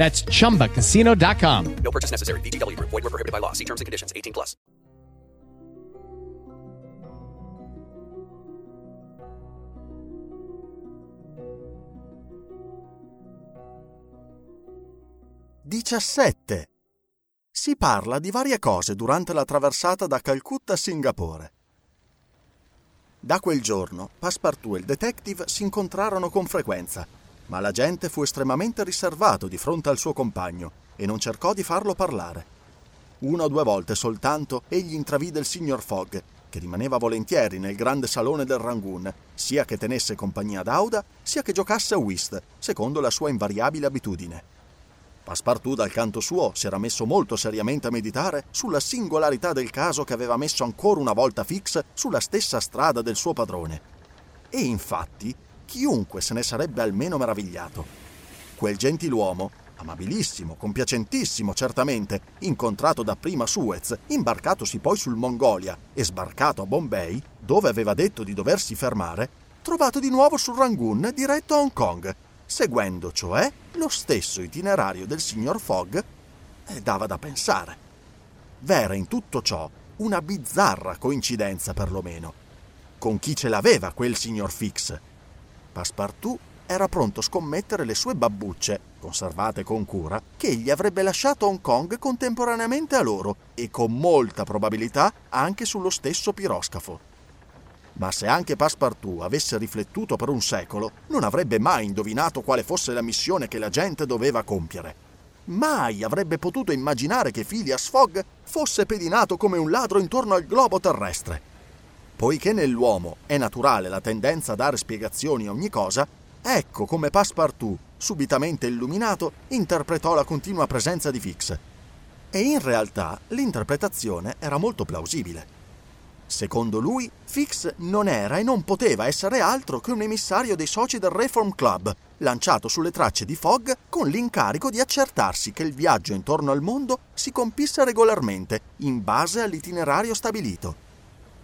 That's chumbacasino.com. No purchase necessary. VGW Group. Void were prohibited by law. See terms and conditions. 18 plus. Diciassette. Si parla di varie cose durante la traversata da Calcutta a Singapore. Da quel giorno, Passepartout e il detective si incontrarono con frequenza, ma l'agente fu estremamente riservato di fronte al suo compagno e non cercò di farlo parlare. Una o due volte soltanto egli intravide il signor Fogg, che rimaneva volentieri nel grande salone del Rangoon, sia che tenesse compagnia ad Auda, sia che giocasse a whist, secondo la sua invariabile abitudine. Passepartout dal canto suo si era messo molto seriamente a meditare sulla singolarità del caso che aveva messo ancora una volta Fix sulla stessa strada del suo padrone. E infatti, chiunque se ne sarebbe almeno meravigliato. Quel gentiluomo, amabilissimo, compiacentissimo certamente, incontrato dapprima a Suez, imbarcatosi poi sul Mongolia e sbarcato a Bombay, dove aveva detto di doversi fermare, trovato di nuovo sul Rangoon diretto a Hong Kong, seguendo cioè lo stesso itinerario del signor Fogg, e dava da pensare. V'era in tutto ciò una bizzarra coincidenza perlomeno. Con chi ce l'aveva quel signor Fix? Passepartout era pronto a scommettere le sue babbucce, conservate con cura, che egli avrebbe lasciato Hong Kong contemporaneamente a loro e con molta probabilità anche sullo stesso piroscafo. Ma se anche Passepartout avesse riflettuto per un secolo, non avrebbe mai indovinato quale fosse la missione che la gente doveva compiere. Mai avrebbe potuto immaginare che Phileas Fogg fosse pedinato come un ladro intorno al globo terrestre. Poiché nell'uomo è naturale la tendenza a dare spiegazioni a ogni cosa, ecco come Passepartout, subitamente illuminato, interpretò la continua presenza di Fix. E in realtà l'interpretazione era molto plausibile. Secondo lui, Fix non era e non poteva essere altro che un emissario dei soci del Reform Club, lanciato sulle tracce di Fogg con l'incarico di accertarsi che il viaggio intorno al mondo si compisse regolarmente, in base all'itinerario stabilito.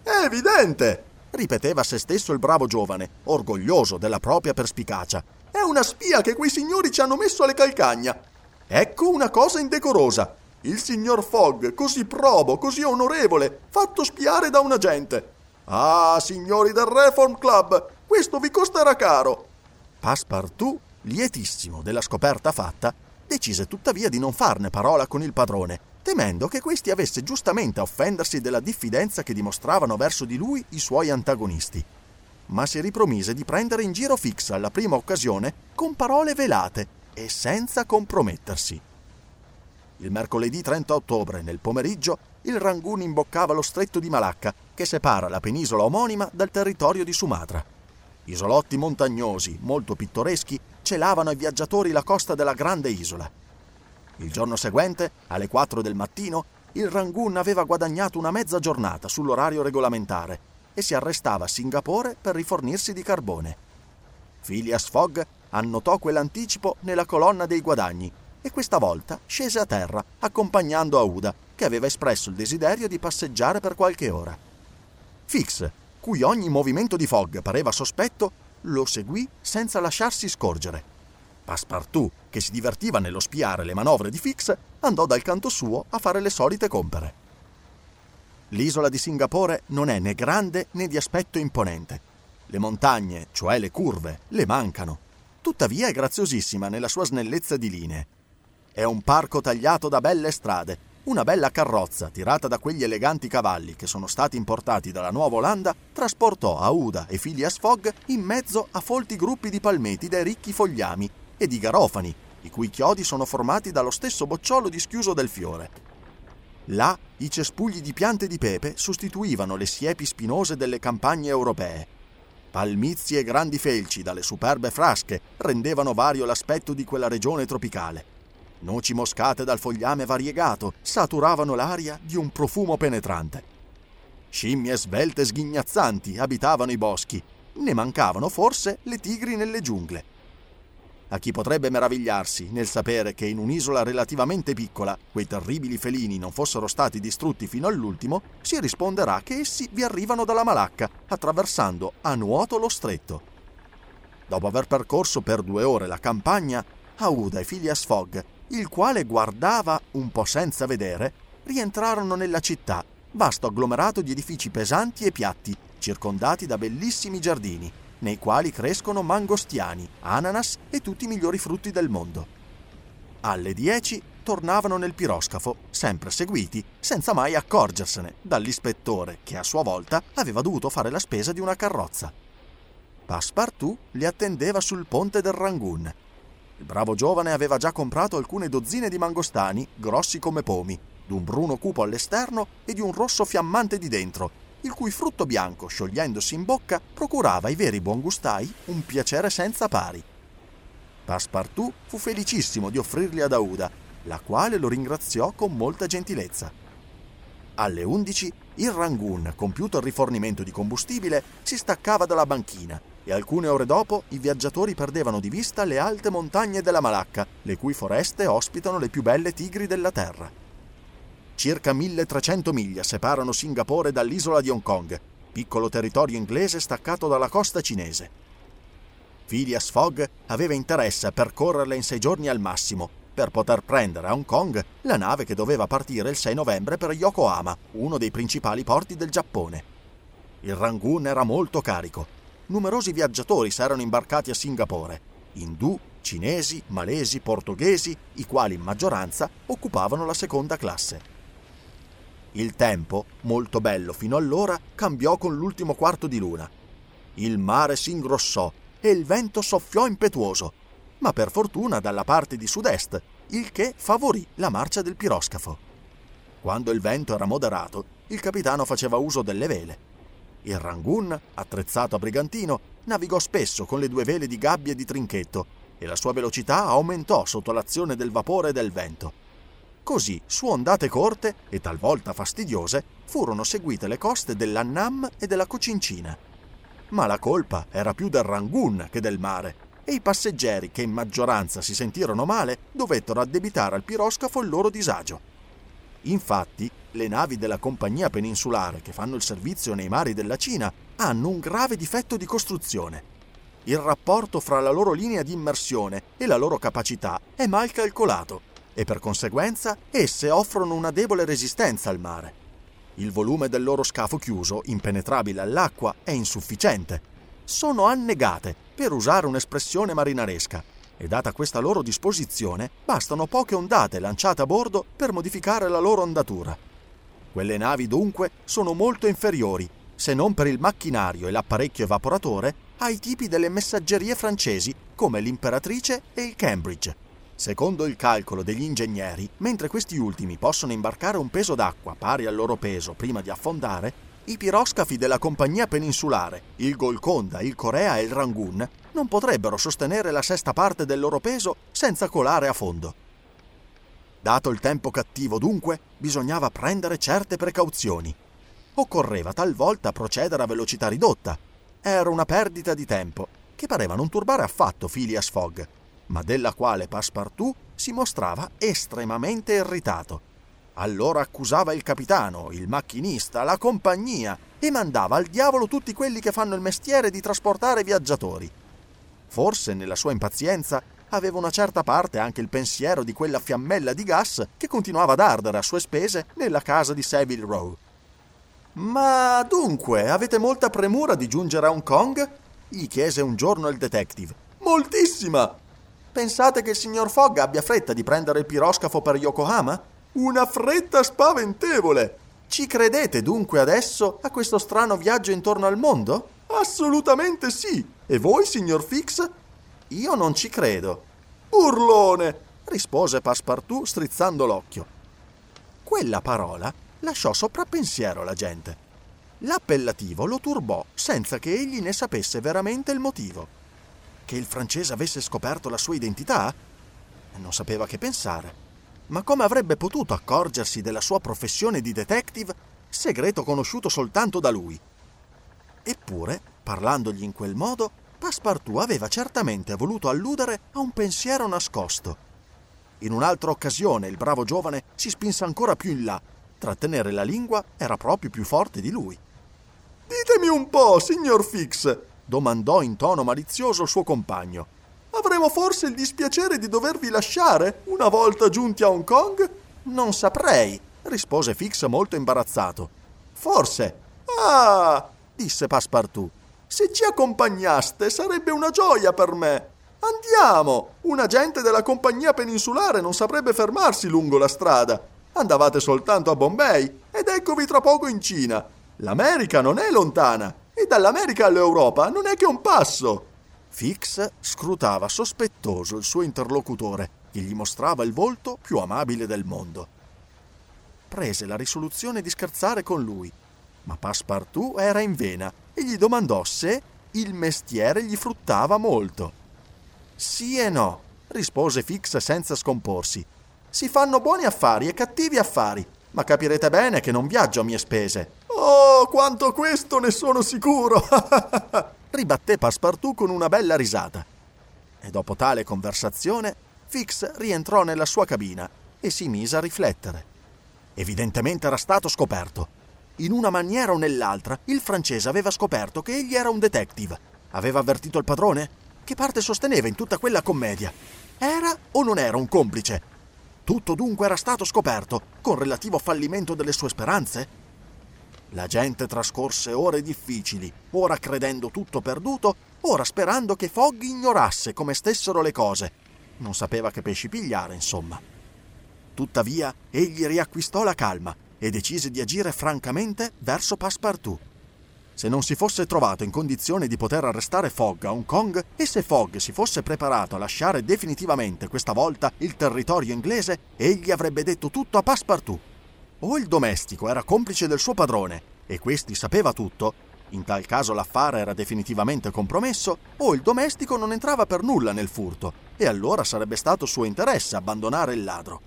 È evidente! ripeteva a se stesso il bravo giovane, orgoglioso della propria perspicacia. È una spia che quei signori ci hanno messo alle calcagna. Ecco una cosa indecorosa. Il signor Fogg, così probo, così onorevole, fatto spiare da un agente. Ah, signori del Reform Club, questo vi costerà caro. Passepartout, lietissimo della scoperta fatta, decise tuttavia di non farne parola con il padrone, temendo che questi avesse giustamente a offendersi della diffidenza che dimostravano verso di lui i suoi antagonisti. Ma si ripromise di prendere in giro Fix alla prima occasione con parole velate e senza compromettersi. Il mercoledì 30 ottobre, nel pomeriggio, il Rangoon imboccava lo stretto di Malacca, che separa la penisola omonima dal territorio di Sumatra. Isolotti montagnosi, molto pittoreschi, celavano ai viaggiatori la costa della grande isola. Il giorno seguente, alle 4 del mattino, il Rangoon aveva guadagnato una mezza giornata sull'orario regolamentare e si arrestava a Singapore per rifornirsi di carbone. Phileas Fogg annotò quell'anticipo nella colonna dei guadagni e questa volta scese a terra accompagnando Auda, che aveva espresso il desiderio di passeggiare per qualche ora. Fix, cui ogni movimento di Fogg pareva sospetto, lo seguì senza lasciarsi scorgere. Passepartout, che si divertiva nello spiare le manovre di Fix, andò dal canto suo a fare le solite compere. L'isola di Singapore non è né grande né di aspetto imponente. Le montagne, cioè le curve, le mancano. Tuttavia è graziosissima nella sua snellezza di linee. È un parco tagliato da belle strade. Una bella carrozza, tirata da quegli eleganti cavalli che sono stati importati dalla Nuova Olanda, trasportò Auda e Phileas Fogg in mezzo a folti gruppi di palmeti dai ricchi fogliami e di garofani, i cui chiodi sono formati dallo stesso bocciolo dischiuso del fiore. Là i cespugli di piante di pepe sostituivano le siepi spinose delle campagne europee. Palmizi e grandi felci dalle superbe frasche rendevano vario l'aspetto di quella regione tropicale. Noci moscate dal fogliame variegato saturavano l'aria di un profumo penetrante. Scimmie svelte sghignazzanti abitavano i boschi, ne mancavano forse le tigri nelle giungle. A chi potrebbe meravigliarsi nel sapere che in un'isola relativamente piccola quei terribili felini non fossero stati distrutti fino all'ultimo, si risponderà che essi vi arrivano dalla Malacca, attraversando a nuoto lo stretto. Dopo aver percorso per due ore la campagna, Auda e Phileas Fogg il quale guardava un po' senza vedere, rientrarono nella città, vasto agglomerato di edifici pesanti e piatti, circondati da bellissimi giardini, nei quali crescono mangostiani, ananas e tutti i migliori frutti del mondo. Alle 10 tornavano nel piroscafo, sempre seguiti, senza mai accorgersene, dall'ispettore che a sua volta aveva dovuto fare la spesa di una carrozza. Passepartout li attendeva sul ponte del Rangoon. Il bravo giovane aveva già comprato alcune dozzine di mangostani, grossi come pomi, d'un bruno cupo all'esterno e di un rosso fiammante di dentro, il cui frutto bianco, sciogliendosi in bocca, procurava ai veri buongustai un piacere senza pari. Passepartout fu felicissimo di offrirli ad Aouda, la quale lo ringraziò con molta gentilezza. Alle 11 il Rangoon, compiuto il rifornimento di combustibile, si staccava dalla banchina e alcune ore dopo i viaggiatori perdevano di vista le alte montagne della Malacca, le cui foreste ospitano le più belle tigri della terra. Circa 1300 miglia separano Singapore dall'isola di Hong Kong, piccolo territorio inglese staccato dalla costa cinese. Phileas Fogg aveva interesse a percorrerle in sei giorni al massimo, per poter prendere a Hong Kong la nave che doveva partire il 6 novembre per Yokohama, uno dei principali porti del Giappone. Il Rangoon era molto carico. Numerosi viaggiatori si erano imbarcati a Singapore, indù, cinesi, malesi, portoghesi, i quali in maggioranza occupavano la seconda classe. Il tempo, molto bello fino allora, cambiò con l'ultimo quarto di luna. Il mare si ingrossò e il vento soffiò impetuoso, ma per fortuna dalla parte di sud-est, il che favorì la marcia del piroscafo. Quando il vento era moderato, il capitano faceva uso delle vele. Il Rangoon, attrezzato a brigantino, navigò spesso con le due vele di gabbia e di trinchetto e la sua velocità aumentò sotto l'azione del vapore e del vento. Così, su ondate corte e talvolta fastidiose, furono seguite le coste dell'Annam e della Cocincina ma la colpa era più del Rangoon che del mare e i passeggeri, che in maggioranza si sentirono male, dovettero addebitare al piroscafo il loro disagio. Infatti, le navi della compagnia peninsulare che fanno il servizio nei mari della Cina hanno un grave difetto di costruzione. Il rapporto fra la loro linea di immersione e la loro capacità è mal calcolato e per conseguenza esse offrono una debole resistenza al mare. Il volume del loro scafo chiuso, impenetrabile all'acqua, è insufficiente. Sono annegate, per usare un'espressione marinaresca, e data questa loro disposizione, bastano poche ondate lanciate a bordo per modificare la loro ondatura. Quelle navi dunque sono molto inferiori, se non per il macchinario e l'apparecchio evaporatore, ai tipi delle messaggerie francesi come l'Imperatrice e il Cambridge. Secondo il calcolo degli ingegneri, mentre questi ultimi possono imbarcare un peso d'acqua pari al loro peso prima di affondare, i piroscafi della compagnia peninsulare, il Golconda, il Corea e il Rangoon, non potrebbero sostenere la sesta parte del loro peso senza colare a fondo. Dato il tempo cattivo, dunque, bisognava prendere certe precauzioni. Occorreva talvolta procedere a velocità ridotta. Era una perdita di tempo che pareva non turbare affatto Phileas Fogg ma della quale Passepartout si mostrava estremamente irritato. Allora accusava il capitano, il macchinista, la compagnia e mandava al diavolo tutti quelli che fanno il mestiere di trasportare viaggiatori. Forse nella sua impazienza aveva una certa parte anche il pensiero di quella fiammella di gas che continuava ad ardere a sue spese nella casa di Savile Row. Ma dunque, avete molta premura di giungere a Hong Kong? gli chiese un giorno il detective. Moltissima! Pensate che il signor Fogg abbia fretta di prendere il piroscafo per Yokohama? Una fretta spaventevole! Ci credete dunque adesso a questo strano viaggio intorno al mondo? Assolutamente sì! E voi, signor Fix? Io non ci credo. Burlone! rispose Passepartout strizzando l'occhio. Quella parola lasciò soprappensiero la gente. L'appellativo lo turbò senza che egli ne sapesse veramente il motivo che il francese avesse scoperto la sua identità? Non sapeva che pensare. Ma come avrebbe potuto accorgersi della sua professione di detective, segreto conosciuto soltanto da lui? Eppure, parlandogli in quel modo, Passepartout aveva certamente voluto alludere a un pensiero nascosto. In un'altra occasione il bravo giovane si spinse ancora più in là. Trattenere la lingua era proprio più forte di lui. Ditemi un po', signor Fix, domandò in tono malizioso suo compagno. Avremo forse il dispiacere di dovervi lasciare una volta giunti a Hong Kong? Non saprei, rispose Fix molto imbarazzato. Forse. Ah, disse Passepartout. Se ci accompagnaste sarebbe una gioia per me. Andiamo! Un agente della compagnia peninsulare non saprebbe fermarsi lungo la strada. Andavate soltanto a Bombay ed eccovi tra poco in Cina. L'America non è lontana e dall'America all'Europa non è che un passo. Fix scrutava sospettoso il suo interlocutore, che gli mostrava il volto più amabile del mondo. Prese la risoluzione di scherzare con lui, ma Passepartout era in vena e gli domandò se il mestiere gli fruttava molto. Sì e no, rispose Fix senza scomporsi. Si fanno buoni affari e cattivi affari, ma capirete bene che non viaggio a mie spese. Oh, quanto questo ne sono sicuro! ribatté Passepartout con una bella risata. E dopo tale conversazione, Fix rientrò nella sua cabina e si mise a riflettere. Evidentemente era stato scoperto. In una maniera o nell'altra, il francese aveva scoperto che egli era un detective. Aveva avvertito il padrone? Che parte sosteneva in tutta quella commedia? Era o non era un complice? Tutto dunque era stato scoperto, con relativo fallimento delle sue speranze? La gente trascorse ore difficili, ora credendo tutto perduto, ora sperando che Fogg ignorasse come stessero le cose. Non sapeva che pesci pigliare, insomma. Tuttavia, egli riacquistò la calma e decise di agire francamente verso Passepartout. Se non si fosse trovato in condizione di poter arrestare Fogg a Hong Kong e se Fogg si fosse preparato a lasciare definitivamente questa volta il territorio inglese, egli avrebbe detto tutto a Passepartout. O il domestico era complice del suo padrone e questi sapeva tutto, in tal caso l'affare era definitivamente compromesso, o il domestico non entrava per nulla nel furto e allora sarebbe stato suo interesse abbandonare il ladro.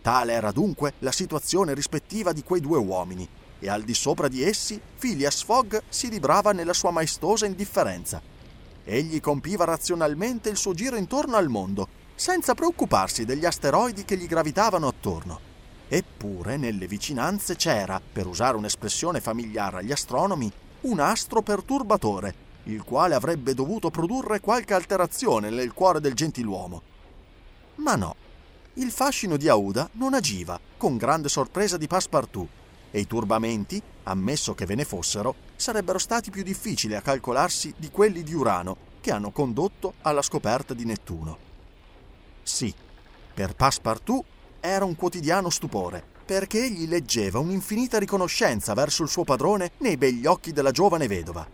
Tale era dunque la situazione rispettiva di quei due uomini e al di sopra di essi Phileas Fogg si librava nella sua maestosa indifferenza. Egli compiva razionalmente il suo giro intorno al mondo, senza preoccuparsi degli asteroidi che gli gravitavano attorno. Eppure nelle vicinanze c'era, per usare un'espressione familiare agli astronomi, un astro perturbatore, il quale avrebbe dovuto produrre qualche alterazione nel cuore del gentiluomo. Ma no, il fascino di Aouda non agiva, con grande sorpresa di Passepartout, e i turbamenti, ammesso che ve ne fossero, sarebbero stati più difficili a calcolarsi di quelli di Urano che hanno condotto alla scoperta di Nettuno. Sì, per Passepartout era un quotidiano stupore, perché egli leggeva un'infinita riconoscenza verso il suo padrone nei begli occhi della giovane vedova.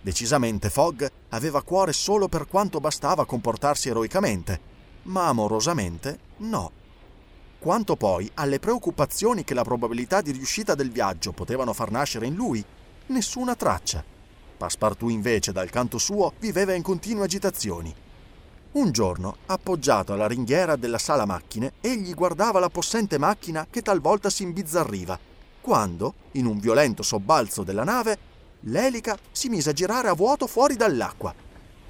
Decisamente Fogg aveva cuore solo per quanto bastava a comportarsi eroicamente, ma amorosamente no. Quanto poi alle preoccupazioni che la probabilità di riuscita del viaggio potevano far nascere in lui, nessuna traccia. Passepartout invece, dal canto suo, viveva in continue agitazioni. Un giorno, appoggiato alla ringhiera della sala macchine, egli guardava la possente macchina che talvolta si imbizzarriva, quando, in un violento sobbalzo della nave, l'elica si mise a girare a vuoto fuori dall'acqua.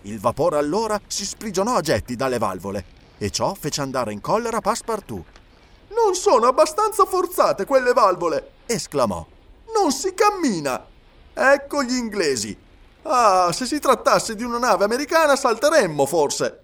Il vapore allora si sprigionò a getti dalle valvole e ciò fece andare in collera Passepartout. Non sono abbastanza forzate quelle valvole! esclamò. Non si cammina! Ecco gli inglesi! Ah, se si trattasse di una nave americana salteremmo forse!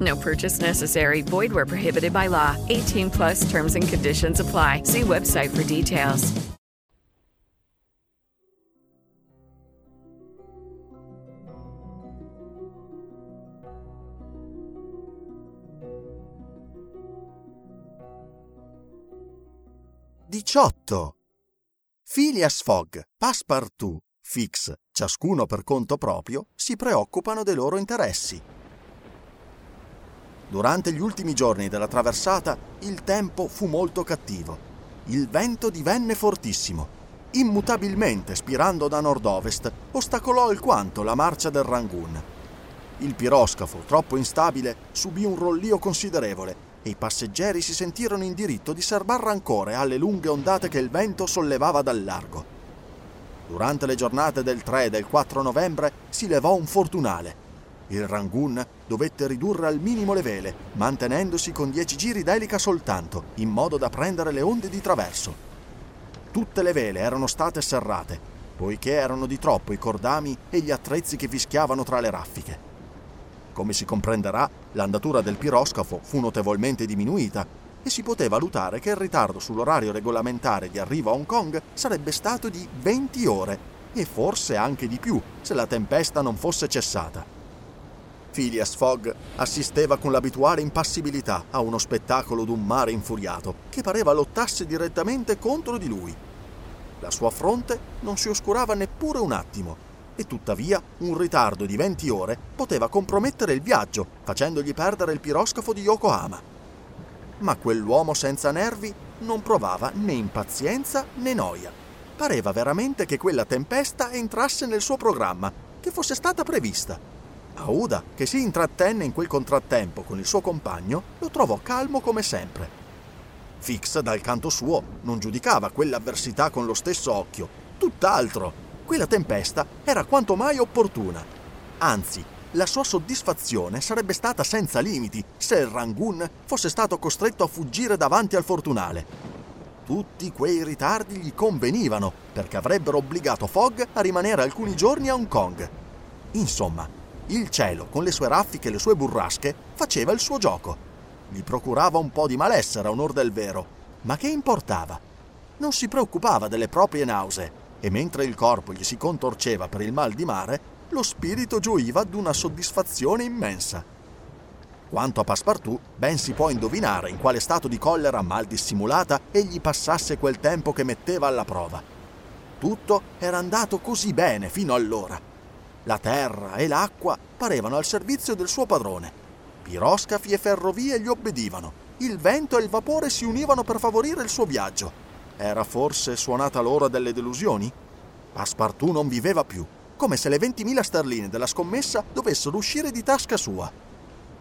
No purchase necessary. Void where prohibited by law. 18 plus terms and conditions apply. See website for details. Diciotto. Phileas Fogg, Passepartout, Fix, ciascuno per conto proprio, si preoccupano dei loro interessi. Durante gli ultimi giorni della traversata il tempo fu molto cattivo. Il vento divenne fortissimo. Immutabilmente spirando da nord-ovest, ostacolò alquanto la marcia del Rangoon. Il piroscafo, troppo instabile, subì un rollio considerevole e i passeggeri si sentirono in diritto di serbar rancore alle lunghe ondate che il vento sollevava dal largo. Durante le giornate del 3 e del 4 novembre si levò un fortunale Il Rangoon dovette ridurre al minimo le vele, mantenendosi con 10 giri d'elica soltanto, in modo da prendere le onde di traverso. Tutte le vele erano state serrate, poiché erano di troppo i cordami e gli attrezzi che fischiavano tra le raffiche. Come si comprenderà, l'andatura del piroscafo fu notevolmente diminuita e si poteva valutare che il ritardo sull'orario regolamentare di arrivo a Hong Kong sarebbe stato di 20 ore e forse anche di più se la tempesta non fosse cessata. Phileas Fogg assisteva con l'abituale impassibilità a uno spettacolo d'un mare infuriato che pareva lottasse direttamente contro di lui. La sua fronte non si oscurava neppure un attimo e tuttavia un ritardo di 20 ore poteva compromettere il viaggio, facendogli perdere il piroscafo di Yokohama. Ma quell'uomo senza nervi non provava né impazienza né noia. Pareva veramente che quella tempesta entrasse nel suo programma, che fosse stata prevista. Aouda, che si intrattenne in quel contrattempo con il suo compagno, lo trovò calmo come sempre. Fix, dal canto suo, non giudicava quell'avversità con lo stesso occhio, tutt'altro quella tempesta era quanto mai opportuna. Anzi, la sua soddisfazione sarebbe stata senza limiti se il Rangoon fosse stato costretto a fuggire davanti al Fortunale. Tutti quei ritardi gli convenivano perché avrebbero obbligato Fogg a rimanere alcuni giorni a Hong Kong. Insomma, il cielo, con le sue raffiche e le sue burrasche, faceva il suo gioco. Gli procurava un po' di malessere a onor del vero, ma che importava? Non si preoccupava delle proprie nausee e mentre il corpo gli si contorceva per il mal di mare, lo spirito gioiva d'una soddisfazione immensa. Quanto a Passepartout, ben si può indovinare in quale stato di collera mal dissimulata egli passasse quel tempo che metteva alla prova. Tutto era andato così bene fino allora. La terra e l'acqua parevano al servizio del suo padrone. Piroscafi e ferrovie gli obbedivano. Il vento e il vapore si univano per favorire il suo viaggio era forse suonata l'ora delle delusioni? Passepartout non viveva più, come se le 20.000 sterline della scommessa dovessero uscire di tasca sua.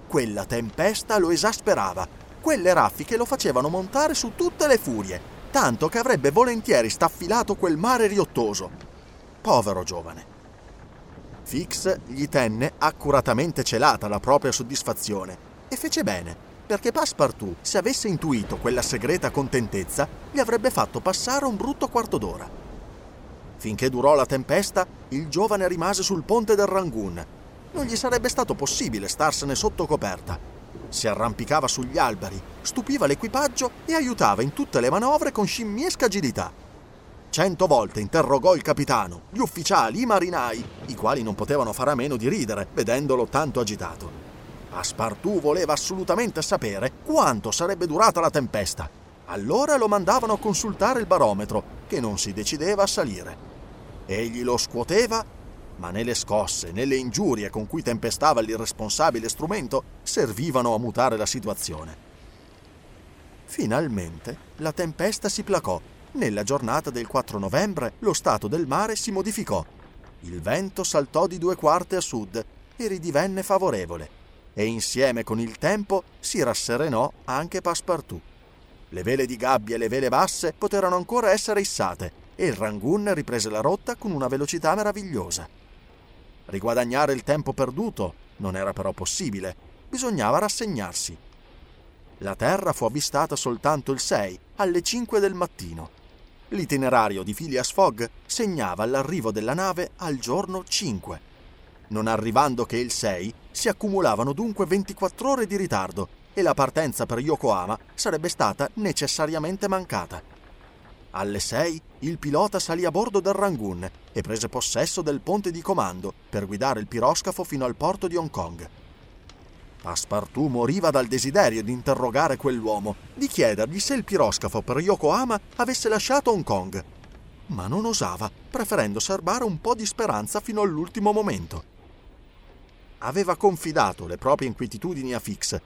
Quella tempesta lo esasperava, quelle raffiche lo facevano montare su tutte le furie, tanto che avrebbe volentieri staffilato quel mare riottoso. Povero giovane. Fix gli tenne accuratamente celata la propria soddisfazione e fece bene perché Passepartout, se avesse intuito quella segreta contentezza, gli avrebbe fatto passare un brutto quarto d'ora. Finché durò la tempesta, il giovane rimase sul ponte del Rangoon. Non gli sarebbe stato possibile starsene sotto coperta. Si arrampicava sugli alberi, stupiva l'equipaggio e aiutava in tutte le manovre con scimmiesca agilità. Cento volte interrogò il capitano, gli ufficiali, i marinai, i quali non potevano fare a meno di ridere, vedendolo tanto agitato. Passepartout voleva assolutamente sapere quanto sarebbe durata la tempesta. Allora lo mandavano a consultare il barometro, che non si decideva a salire. Egli lo scuoteva, ma né le scosse né le ingiurie con cui tempestava l'irresponsabile strumento servivano a mutare la situazione. Finalmente la tempesta si placò. Nella giornata del 4 novembre lo stato del mare si modificò. Il vento saltò di due quarte a sud e ridivenne favorevole e insieme con il tempo si rasserenò anche Passepartout. Le vele di gabbia e le vele basse poterono ancora essere issate e il Rangoon riprese la rotta con una velocità meravigliosa. Riguadagnare il tempo perduto non era però possibile, bisognava rassegnarsi. La Terra fu avvistata soltanto il 6, alle 5 del mattino. L'itinerario di Phileas Fogg segnava l'arrivo della nave al giorno 5. Non arrivando che il 6, si accumulavano dunque 24 ore di ritardo e la partenza per Yokohama sarebbe stata necessariamente mancata. Alle 6 il pilota salì a bordo del Rangoon e prese possesso del ponte di comando per guidare il piroscafo fino al porto di Hong Kong. Passepartout moriva dal desiderio di interrogare quell'uomo, di chiedergli se il piroscafo per Yokohama avesse lasciato Hong Kong, ma non osava, preferendo serbare un po' di speranza fino all'ultimo momento aveva confidato le proprie inquietudini a Fix,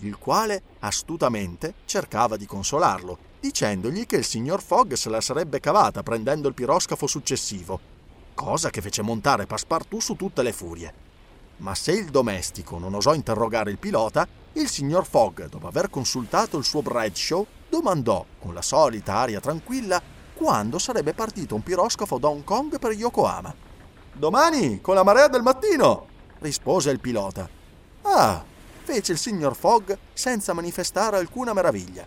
il quale astutamente cercava di consolarlo, dicendogli che il signor Fogg se la sarebbe cavata prendendo il piroscafo successivo, cosa che fece montare Passepartout su tutte le furie. Ma se il domestico non osò interrogare il pilota, il signor Fogg, dopo aver consultato il suo Bradshaw, domandò, con la solita aria tranquilla, quando sarebbe partito un piroscafo da Hong Kong per Yokohama. Domani, con la marea del mattino, rispose il pilota. Ah, fece il signor Fogg senza manifestare alcuna meraviglia.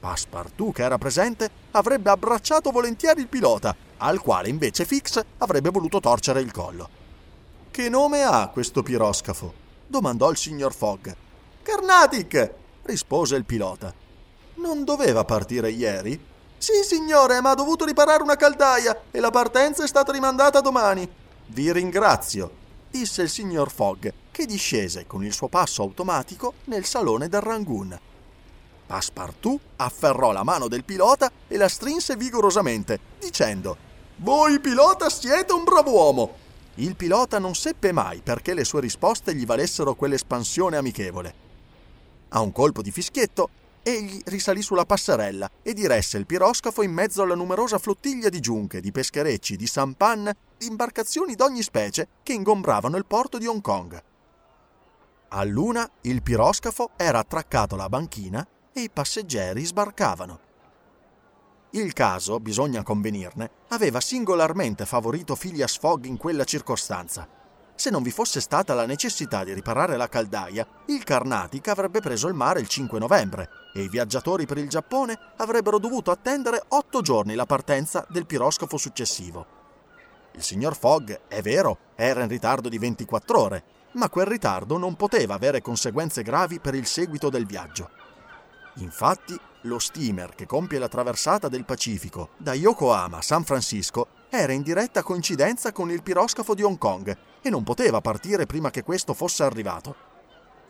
Passepartout, che era presente, avrebbe abbracciato volentieri il pilota, al quale invece Fix avrebbe voluto torcere il collo. Che nome ha questo piroscafo? domandò il signor Fogg. Carnatic, rispose il pilota. Non doveva partire ieri? Sì, signore, ma ha dovuto riparare una caldaia e la partenza è stata rimandata domani. Vi ringrazio, disse il signor Fogg, che discese con il suo passo automatico nel salone del Rangoon. Passepartout afferrò la mano del pilota e la strinse vigorosamente, dicendo: Voi, pilota, siete un brav'uomo. Il pilota non seppe mai perché le sue risposte gli valessero quell'espansione amichevole. A un colpo di fischietto, egli risalì sulla passerella e diresse il piroscafo in mezzo alla numerosa flottiglia di giunche, di pescherecci, di sampan, di imbarcazioni d'ogni specie che ingombravano il porto di Hong Kong. A luna il piroscafo era attraccato alla banchina e i passeggeri sbarcavano. Il caso, bisogna convenirne, aveva singolarmente favorito Phileas Fogg in quella circostanza. Se non vi fosse stata la necessità di riparare la caldaia, il Carnatic avrebbe preso il mare il 5 novembre e i viaggiatori per il Giappone avrebbero dovuto attendere otto giorni la partenza del piroscafo successivo. Il signor Fogg, è vero, era in ritardo di 24 ore, ma quel ritardo non poteva avere conseguenze gravi per il seguito del viaggio. Infatti, lo steamer che compie la traversata del Pacifico da Yokohama a San Francisco era in diretta coincidenza con il piroscafo di Hong Kong e non poteva partire prima che questo fosse arrivato.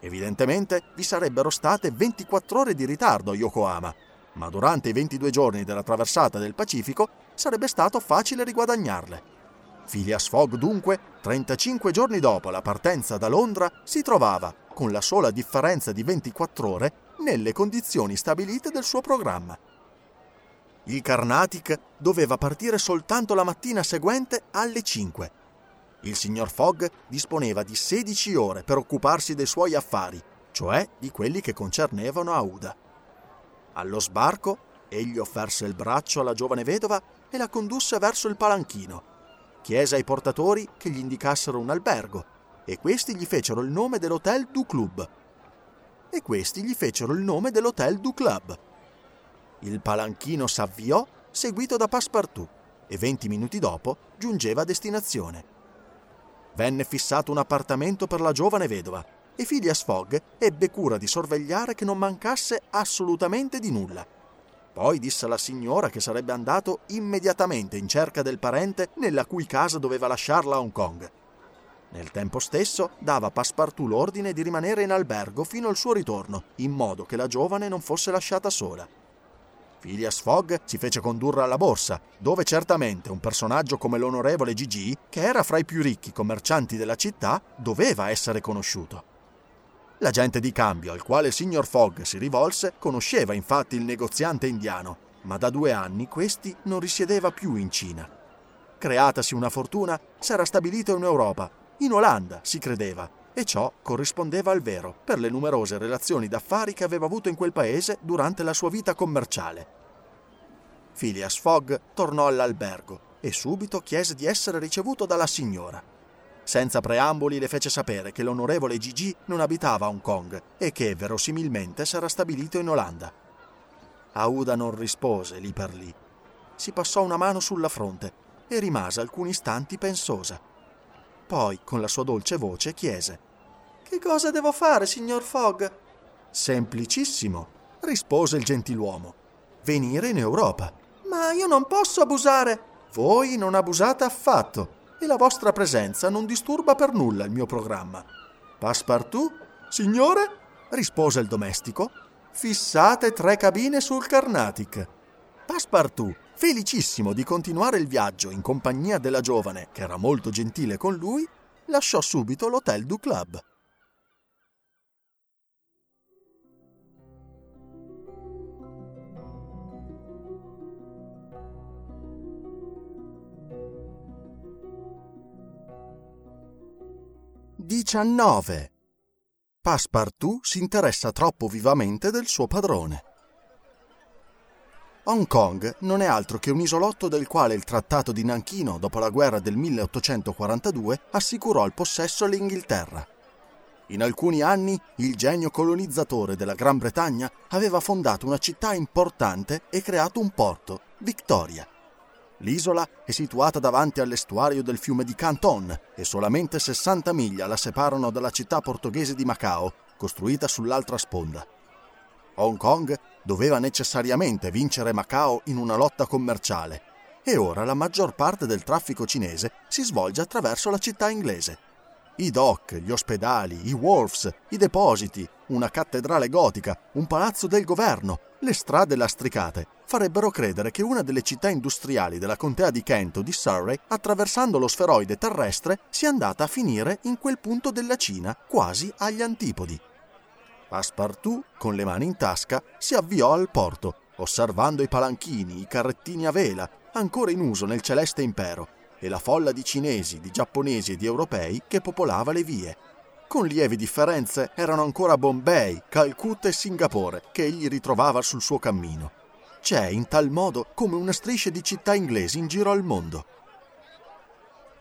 Evidentemente vi sarebbero state 24 ore di ritardo a Yokohama, ma durante i 22 giorni della traversata del Pacifico sarebbe stato facile riguadagnarle. Phileas Fogg dunque, 35 giorni dopo la partenza da Londra, si trovava, con la sola differenza di 24 ore, nelle condizioni stabilite del suo programma. Il Carnatic doveva partire soltanto la mattina seguente alle 5. Il signor Fogg disponeva di 16 ore per occuparsi dei suoi affari, cioè di quelli che concernevano Aouda. Allo sbarco, egli offerse il braccio alla giovane vedova e la condusse verso il palanchino. Chiese ai portatori che gli indicassero un albergo e questi gli fecero il nome dell'Hotel du Club. E questi gli fecero il nome dell'Hotel du Club. Il palanchino s'avviò seguito da Passepartout e venti minuti dopo giungeva a destinazione. Venne fissato un appartamento per la giovane vedova e Phileas Fogg ebbe cura di sorvegliare che non mancasse assolutamente di nulla. Poi disse alla signora che sarebbe andato immediatamente in cerca del parente nella cui casa doveva lasciarla a Hong Kong. Nel tempo stesso dava a Passepartout l'ordine di rimanere in albergo fino al suo ritorno, in modo che la giovane non fosse lasciata sola. Phileas Fogg si fece condurre alla borsa, dove certamente un personaggio come l'onorevole Gigi, che era fra i più ricchi commercianti della città, doveva essere conosciuto. L'agente di cambio al quale il signor Fogg si rivolse conosceva infatti il negoziante indiano, ma da due anni questi non risiedeva più in Cina. Creatasi una fortuna, s'era stabilito in Europa, in Olanda, si credeva, e ciò corrispondeva al vero per le numerose relazioni d'affari che aveva avuto in quel paese durante la sua vita commerciale. Phileas Fogg tornò all'albergo e subito chiese di essere ricevuto dalla signora. Senza preamboli le fece sapere che l'onorevole Gigi non abitava a Hong Kong e che verosimilmente s'era stabilito in Olanda. Aouda non rispose lì per lì. Si passò una mano sulla fronte e rimase alcuni istanti pensosa. Poi, con la sua dolce voce, chiese: Che cosa devo fare, signor Fogg? Semplicissimo, rispose il gentiluomo. Venire in Europa. Ma io non posso abusare. Voi non abusate affatto e la vostra presenza non disturba per nulla il mio programma. Passepartout? Signore? rispose il domestico. Fissate tre cabine sul Carnatic. Passepartout, felicissimo di continuare il viaggio in compagnia della giovane, che era molto gentile con lui, lasciò subito l'Hotel du Club. Diciannove. Passepartout si interessa troppo vivamente del suo padrone. Hong Kong non è altro che un isolotto del quale il Trattato di Nanchino, dopo la guerra del 1842, assicurò il possesso all'Inghilterra. In alcuni anni il genio colonizzatore della Gran Bretagna aveva fondato una città importante e creato un porto, Victoria. L'isola è situata davanti all'estuario del fiume di Canton e solamente 60 miglia la separano dalla città portoghese di Macao, costruita sull'altra sponda. Hong Kong doveva necessariamente vincere Macao in una lotta commerciale e ora la maggior parte del traffico cinese si svolge attraverso la città inglese. I dock, gli ospedali, i wharfs, i depositi, una cattedrale gotica, un palazzo del governo, le strade lastricate farebbero credere che una delle città industriali della contea di Kent o di Surrey, attraversando lo sferoide terrestre, sia andata a finire in quel punto della Cina, quasi agli antipodi. Passepartout, con le mani in tasca, si avviò al porto, osservando i palanchini, i carrettini a vela, ancora in uso nel celeste impero, e la folla di cinesi, di giapponesi e di europei che popolava le vie. Con lievi differenze erano ancora Bombay, Calcutta e Singapore che egli ritrovava sul suo cammino. C'è in tal modo come una striscia di città inglesi in giro al mondo.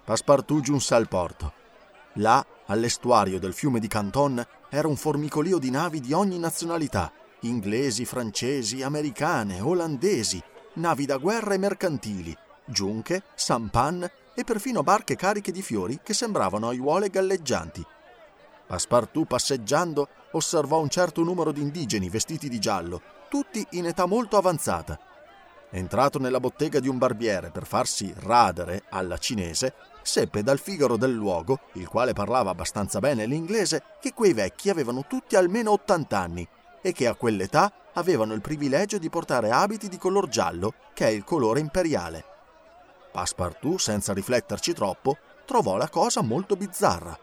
Passepartout giunse al porto. Là, all'estuario del fiume di Canton, era un formicolio di navi di ogni nazionalità, inglesi, francesi, americane, olandesi, navi da guerra e mercantili, giunche, sampan e perfino barche cariche di fiori che sembravano aiuole galleggianti. Passepartout passeggiando osservò un certo numero di indigeni vestiti di giallo, tutti in età molto avanzata. Entrato nella bottega di un barbiere per farsi radere alla cinese, seppe dal figaro del luogo, il quale parlava abbastanza bene l'inglese, che quei vecchi avevano tutti almeno 80 anni e che a quell'età avevano il privilegio di portare abiti di color giallo, che è il colore imperiale. Passepartout, senza rifletterci troppo, trovò la cosa molto bizzarra.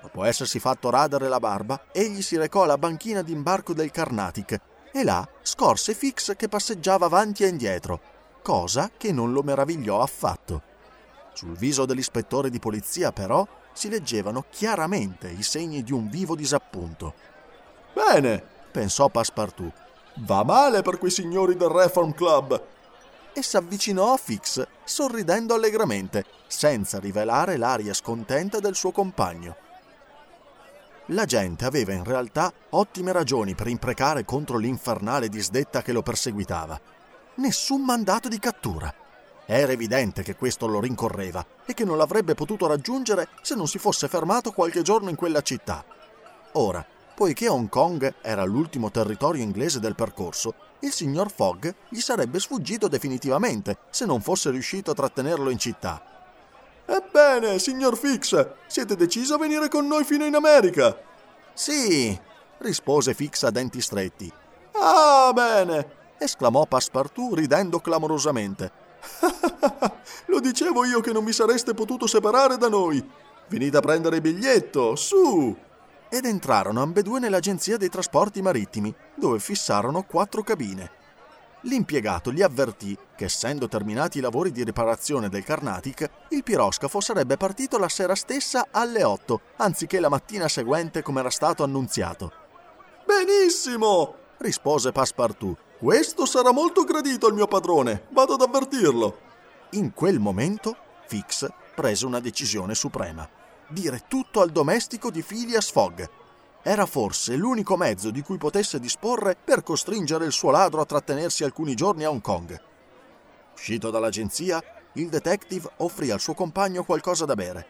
Dopo essersi fatto radere la barba, egli si recò alla banchina d'imbarco del Carnatic e là scorse Fix che passeggiava avanti e indietro, cosa che non lo meravigliò affatto. Sul viso dell'ispettore di polizia, però, si leggevano chiaramente i segni di un vivo disappunto. Bene, pensò Passepartout, va male per quei signori del Reform Club. E s'avvicinò a Fix, sorridendo allegramente, senza rivelare l'aria scontenta del suo compagno. La gente aveva in realtà ottime ragioni per imprecare contro l'infernale disdetta che lo perseguitava. Nessun mandato di cattura. Era evidente che questo lo rincorreva e che non l'avrebbe potuto raggiungere se non si fosse fermato qualche giorno in quella città. Ora, poiché Hong Kong era l'ultimo territorio inglese del percorso, il signor Fogg gli sarebbe sfuggito definitivamente se non fosse riuscito a trattenerlo in città. Ebbene, signor Fix, siete deciso a venire con noi fino in America? Sì, rispose Fix a denti stretti. Ah, bene, esclamò Passepartout ridendo clamorosamente. Lo dicevo io che non vi sareste potuto separare da noi. Venite a prendere il biglietto, su! Ed entrarono ambedue nell'agenzia dei trasporti marittimi, dove fissarono quattro cabine. L'impiegato gli avvertì che, essendo terminati i lavori di riparazione del Carnatic, il piroscafo sarebbe partito la sera stessa alle 8, anziché la mattina seguente come era stato annunziato. Benissimo! rispose Passepartout. Questo sarà molto gradito al mio padrone. Vado ad avvertirlo. In quel momento, Fix prese una decisione suprema. Dire tutto al domestico di Phileas Fogg. Era forse l'unico mezzo di cui potesse disporre per costringere il suo ladro a trattenersi alcuni giorni a Hong Kong. Uscito dall'agenzia, il detective offrì al suo compagno qualcosa da bere.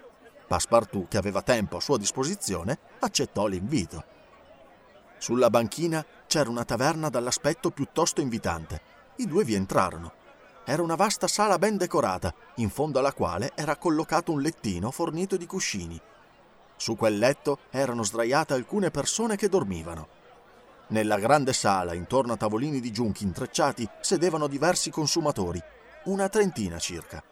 Passepartout, che aveva tempo a sua disposizione, accettò l'invito. Sulla banchina c'era una taverna dall'aspetto piuttosto invitante. I due vi entrarono. Era una vasta sala ben decorata, in fondo alla quale era collocato un lettino fornito di cuscini. Su quel letto erano sdraiate alcune persone che dormivano. Nella grande sala, intorno a tavolini di giunchi intrecciati, sedevano diversi consumatori, una trentina circa.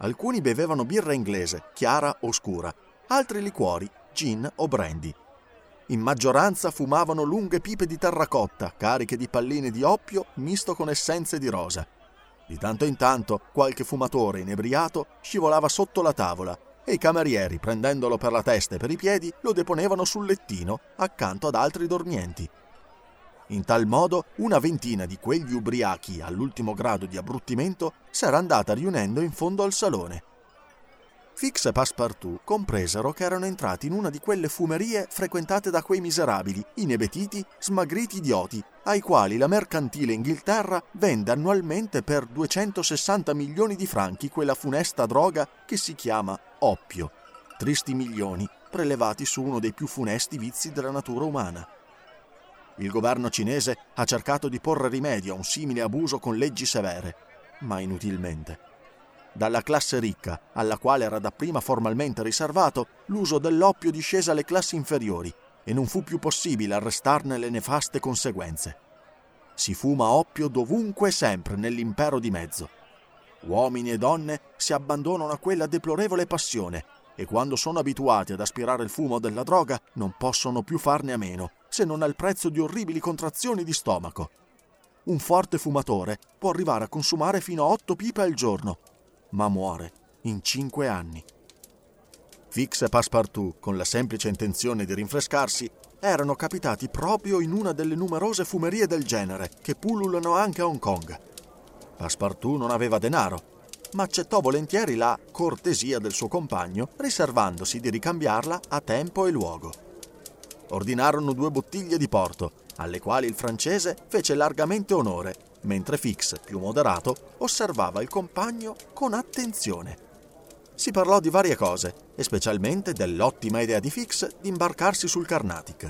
Alcuni bevevano birra inglese, chiara o scura, altri liquori, gin o brandy. In maggioranza fumavano lunghe pipe di terracotta, cariche di palline di oppio misto con essenze di rosa. Di tanto in tanto qualche fumatore inebriato scivolava sotto la tavola e i camerieri, prendendolo per la testa e per i piedi, lo deponevano sul lettino accanto ad altri dormienti. In tal modo, una ventina di quegli ubriachi all'ultimo grado di abbruttimento s'era andata riunendo in fondo al salone. Fix e Passepartout compresero che erano entrati in una di quelle fumerie frequentate da quei miserabili, inebetiti, smagriti idioti, ai quali la mercantile Inghilterra vende annualmente per 260 milioni di franchi quella funesta droga che si chiama oppio. Tristi milioni prelevati su uno dei più funesti vizi della natura umana. Il governo cinese ha cercato di porre rimedio a un simile abuso con leggi severe, ma inutilmente. Dalla classe ricca, alla quale era dapprima formalmente riservato, l'uso dell'oppio discese alle classi inferiori e non fu più possibile arrestarne le nefaste conseguenze. Si fuma oppio dovunque e sempre nell'impero di mezzo. Uomini e donne si abbandonano a quella deplorevole passione e quando sono abituati ad aspirare il fumo della droga non possono più farne a meno, se non al prezzo di orribili contrazioni di stomaco. Un forte fumatore può arrivare a consumare fino a otto pipe al giorno ma muore in cinque anni. Fix e Passepartout, con la semplice intenzione di rinfrescarsi, erano capitati proprio in una delle numerose fumerie del genere che pullulano anche a Hong Kong. Passepartout non aveva denaro, ma accettò volentieri la cortesia del suo compagno, riservandosi di ricambiarla a tempo e luogo. Ordinarono due bottiglie di porto, alle quali il francese fece largamente onore mentre Fix, più moderato, osservava il compagno con attenzione. Si parlò di varie cose, e specialmente dell'ottima idea di Fix di imbarcarsi sul Carnatic.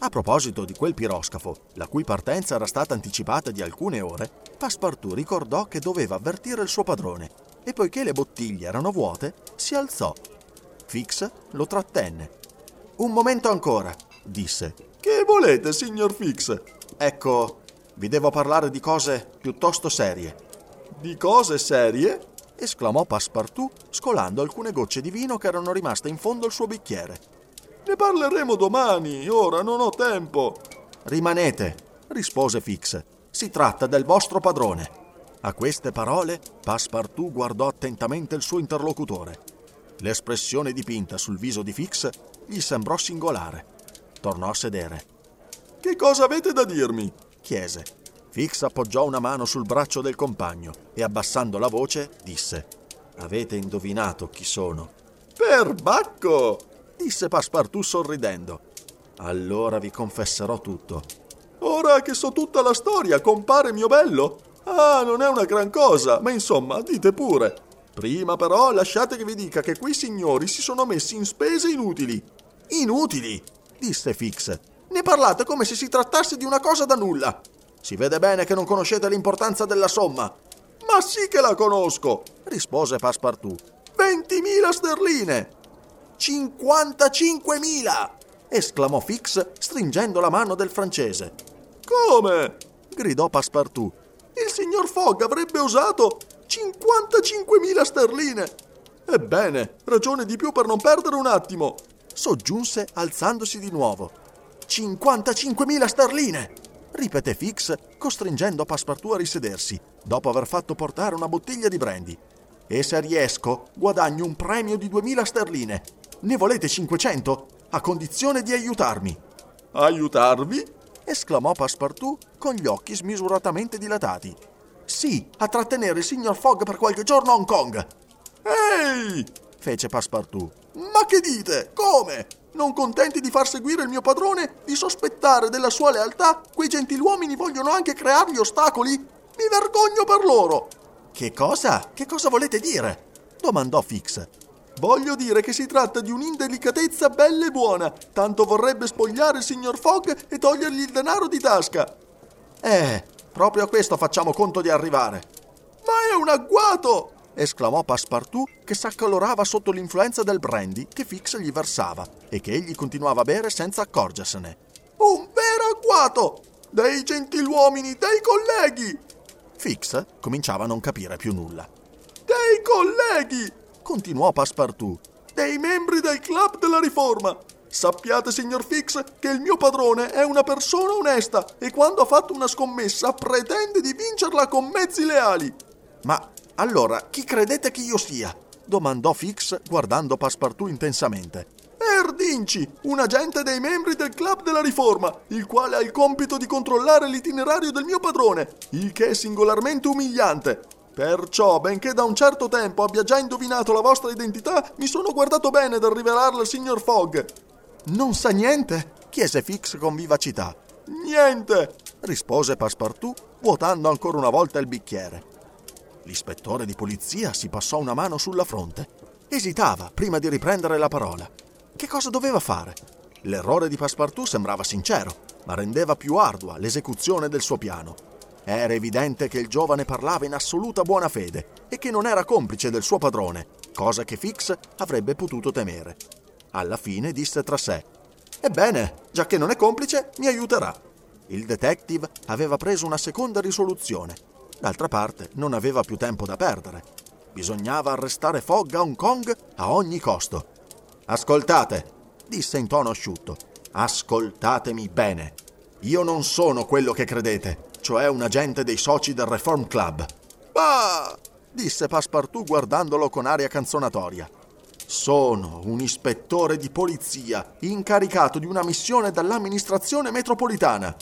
A proposito di quel piroscafo, la cui partenza era stata anticipata di alcune ore, Passepartout ricordò che doveva avvertire il suo padrone e poiché le bottiglie erano vuote, si alzò. Fix lo trattenne. Un momento ancora, disse. Che volete, signor Fix? Ecco, vi devo parlare di cose piuttosto serie. Di cose serie? esclamò Passepartout, scolando alcune gocce di vino che erano rimaste in fondo al suo bicchiere. Ne parleremo domani, ora non ho tempo. Rimanete, rispose Fix. Si tratta del vostro padrone. A queste parole, Passepartout guardò attentamente il suo interlocutore. L'espressione dipinta sul viso di Fix gli sembrò singolare. Tornò a sedere. Che cosa avete da dirmi? chiese. Fix appoggiò una mano sul braccio del compagno e abbassando la voce disse: Avete indovinato chi sono? Perbacco! disse Passepartout sorridendo. Allora vi confesserò tutto. Ora che so tutta la storia, compare mio bello? Ah, non è una gran cosa, ma insomma, dite pure. Prima però lasciate che vi dica che quei signori si sono messi in spese inutili. Inutili? Disse Fix. Ne parlate come se si trattasse di una cosa da nulla. Si vede bene che non conoscete l'importanza della somma. Ma sì che la conosco, rispose Passepartout. 20.000 sterline. 55.000! esclamò Fix stringendo la mano del francese. Come? gridò Passepartout. Il signor Fogg avrebbe usato 55.000 sterline. Ebbene, ragione di più per non perdere un attimo, soggiunse alzandosi di nuovo. 55.000 sterline! ripeté Fix, costringendo Passepartout a risedersi, dopo aver fatto portare una bottiglia di brandy. E se riesco, guadagno un premio di 2.000 sterline. Ne volete 500? A condizione di aiutarmi. Aiutarvi? esclamò Passepartout con gli occhi smisuratamente dilatati. Sì, a trattenere il signor Fogg per qualche giorno a Hong Kong. Ehi! fece Passepartout. Ma che dite? Come? non contenti di far seguire il mio padrone, di sospettare della sua lealtà, quei gentiluomini vogliono anche creargli ostacoli? Mi vergogno per loro! Che cosa? Che cosa volete dire? domandò Fix. Voglio dire che si tratta di un'indelicatezza bella e buona, tanto vorrebbe spogliare il signor Fogg e togliergli il denaro di tasca. Eh, proprio a questo facciamo conto di arrivare. Ma è un agguato! Esclamò Passepartout che s'accalorava sotto l'influenza del brandy che Fix gli versava e che egli continuava a bere senza accorgersene. Un vero agguato! Dei gentiluomini, dei colleghi! Fix cominciava a non capire più nulla. Dei colleghi! continuò Passepartout. Dei membri del club della riforma! Sappiate, signor Fix, che il mio padrone è una persona onesta e quando ha fatto una scommessa pretende di vincerla con mezzi leali. Ma allora, chi credete che io sia? domandò Fix guardando Passepartout intensamente. Verdinci, un agente dei membri del Club della Riforma, il quale ha il compito di controllare l'itinerario del mio padrone, il che è singolarmente umiliante. Perciò, benché da un certo tempo abbia già indovinato la vostra identità, mi sono guardato bene dal rivelarla al signor Fogg. Non sa niente? chiese Fix con vivacità. Niente! rispose Passepartout, vuotando ancora una volta il bicchiere. L'ispettore di polizia si passò una mano sulla fronte. Esitava prima di riprendere la parola. Che cosa doveva fare? L'errore di Passepartout sembrava sincero, ma rendeva più ardua l'esecuzione del suo piano. Era evidente che il giovane parlava in assoluta buona fede e che non era complice del suo padrone, cosa che Fix avrebbe potuto temere. Alla fine disse tra sé: Ebbene, già che non è complice, mi aiuterà. Il detective aveva preso una seconda risoluzione. D'altra parte, non aveva più tempo da perdere. Bisognava arrestare Fogg a Hong Kong a ogni costo. Ascoltate, disse in tono asciutto. Ascoltatemi bene. Io non sono quello che credete, cioè un agente dei soci del Reform Club. Bah! disse Passepartout guardandolo con aria canzonatoria. Sono un ispettore di polizia incaricato di una missione dall'amministrazione metropolitana.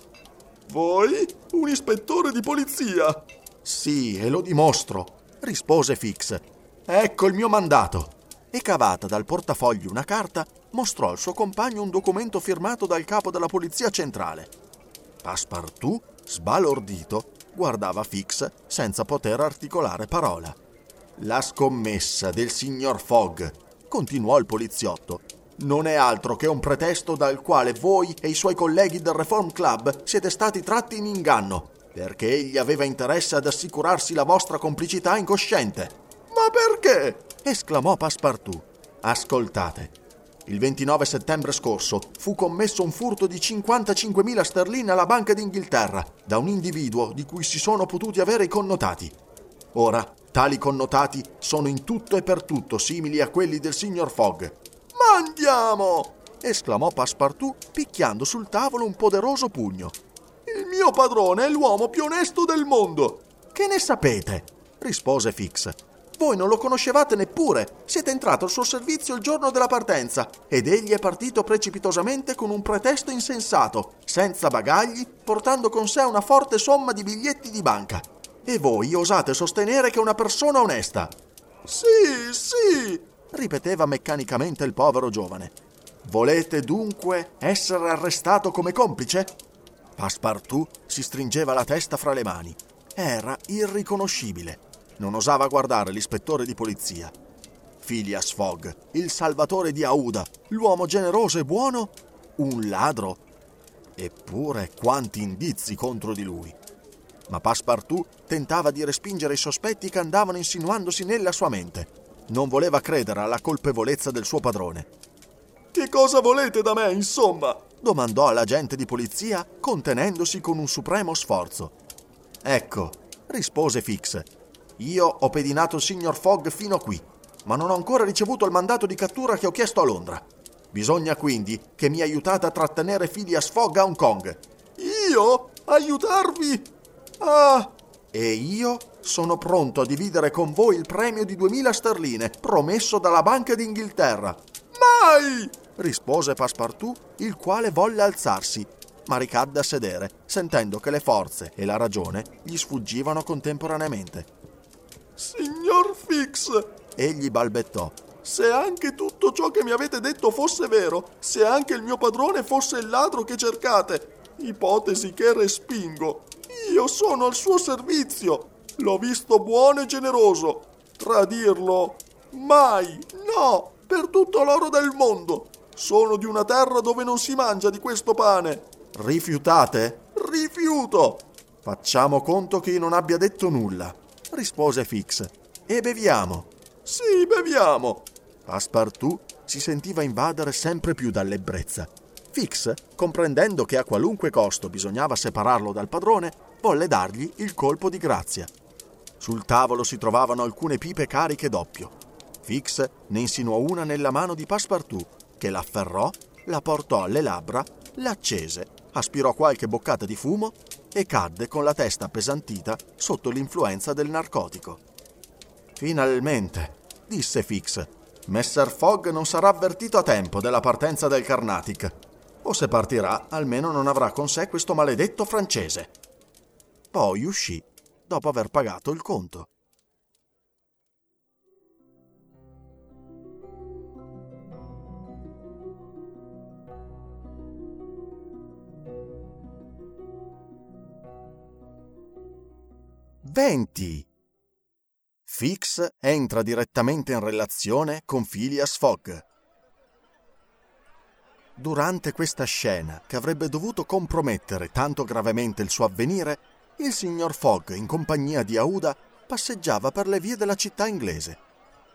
Voi? Un ispettore di polizia? Sì, e lo dimostro, rispose Fix. Ecco il mio mandato. E cavata dal portafogli una carta, mostrò al suo compagno un documento firmato dal capo della polizia centrale. Passepartout, sbalordito, guardava Fix senza poter articolare parola. La scommessa del signor Fogg, continuò il poliziotto, non è altro che un pretesto dal quale voi e i suoi colleghi del Reform Club siete stati tratti in inganno, perché egli aveva interesse ad assicurarsi la vostra complicità incosciente. Ma perché? esclamò Passepartout. Ascoltate. Il 29 settembre scorso fu commesso un furto di 55.000 sterline alla Banca d'Inghilterra da un individuo di cui si sono potuti avere i connotati. Ora, tali connotati sono in tutto e per tutto simili a quelli del signor Fogg. Ma andiamo! esclamò Passepartout picchiando sul tavolo un poderoso pugno. Il mio padrone è l'uomo più onesto del mondo. Che ne sapete? rispose Fix. Voi non lo conoscevate neppure. Siete entrato al suo servizio il giorno della partenza ed egli è partito precipitosamente con un pretesto insensato, senza bagagli, portando con sé una forte somma di biglietti di banca. E voi osate sostenere che è una persona onesta. Sì, sì, ripeteva meccanicamente il povero giovane. Volete dunque essere arrestato come complice? Passepartout si stringeva la testa fra le mani. Era irriconoscibile. Non osava guardare l'ispettore di polizia. Phileas Fogg, il salvatore di Aouda, l'uomo generoso e buono, un ladro. Eppure quanti indizi contro di lui. Ma Passepartout tentava di respingere i sospetti che andavano insinuandosi nella sua mente. Non voleva credere alla colpevolezza del suo padrone. Che cosa volete da me, insomma? domandò all'agente di polizia, contenendosi con un supremo sforzo. Ecco, rispose Fix. Io ho pedinato il signor Fogg fino a qui, ma non ho ancora ricevuto il mandato di cattura che ho chiesto a Londra. Bisogna quindi che mi aiutate a trattenere Phileas Fogg a Hong Kong. Io? Aiutarvi? Ah! E io sono pronto a dividere con voi il premio di 2000 sterline promesso dalla Banca d'Inghilterra. Mai! Rispose Passepartout, il quale volle alzarsi, ma ricadde a sedere, sentendo che le forze e la ragione gli sfuggivano contemporaneamente. Signor Fix, egli balbettò. Se anche tutto ciò che mi avete detto fosse vero, se anche il mio padrone fosse il ladro che cercate, ipotesi che respingo, io sono al suo servizio. L'ho visto buono e generoso. Tradirlo? Mai! No! Per tutto l'oro del mondo! Sono di una terra dove non si mangia di questo pane. Rifiutate? Rifiuto! Facciamo conto che non abbia detto nulla, rispose Fix. E beviamo. Sì, beviamo. Passepartout si sentiva invadere sempre più dall'ebbrezza. Fix, comprendendo che a qualunque costo bisognava separarlo dal padrone, volle dargli il colpo di grazia. Sul tavolo si trovavano alcune pipe cariche d'oppio. Fix ne insinuò una nella mano di Passepartout, che l'afferrò, la portò alle labbra, l'accese, aspirò qualche boccata di fumo e cadde con la testa appesantita sotto l'influenza del narcotico. Finalmente, disse Fix, Messer Fogg non sarà avvertito a tempo della partenza del Carnatic. O se partirà, almeno non avrà con sé questo maledetto francese. Poi uscì dopo aver pagato il conto. Venti! Fix entra direttamente in relazione con Phileas Fogg. Durante questa scena, che avrebbe dovuto compromettere tanto gravemente il suo avvenire, il signor Fogg, in compagnia di Aouda, passeggiava per le vie della città inglese.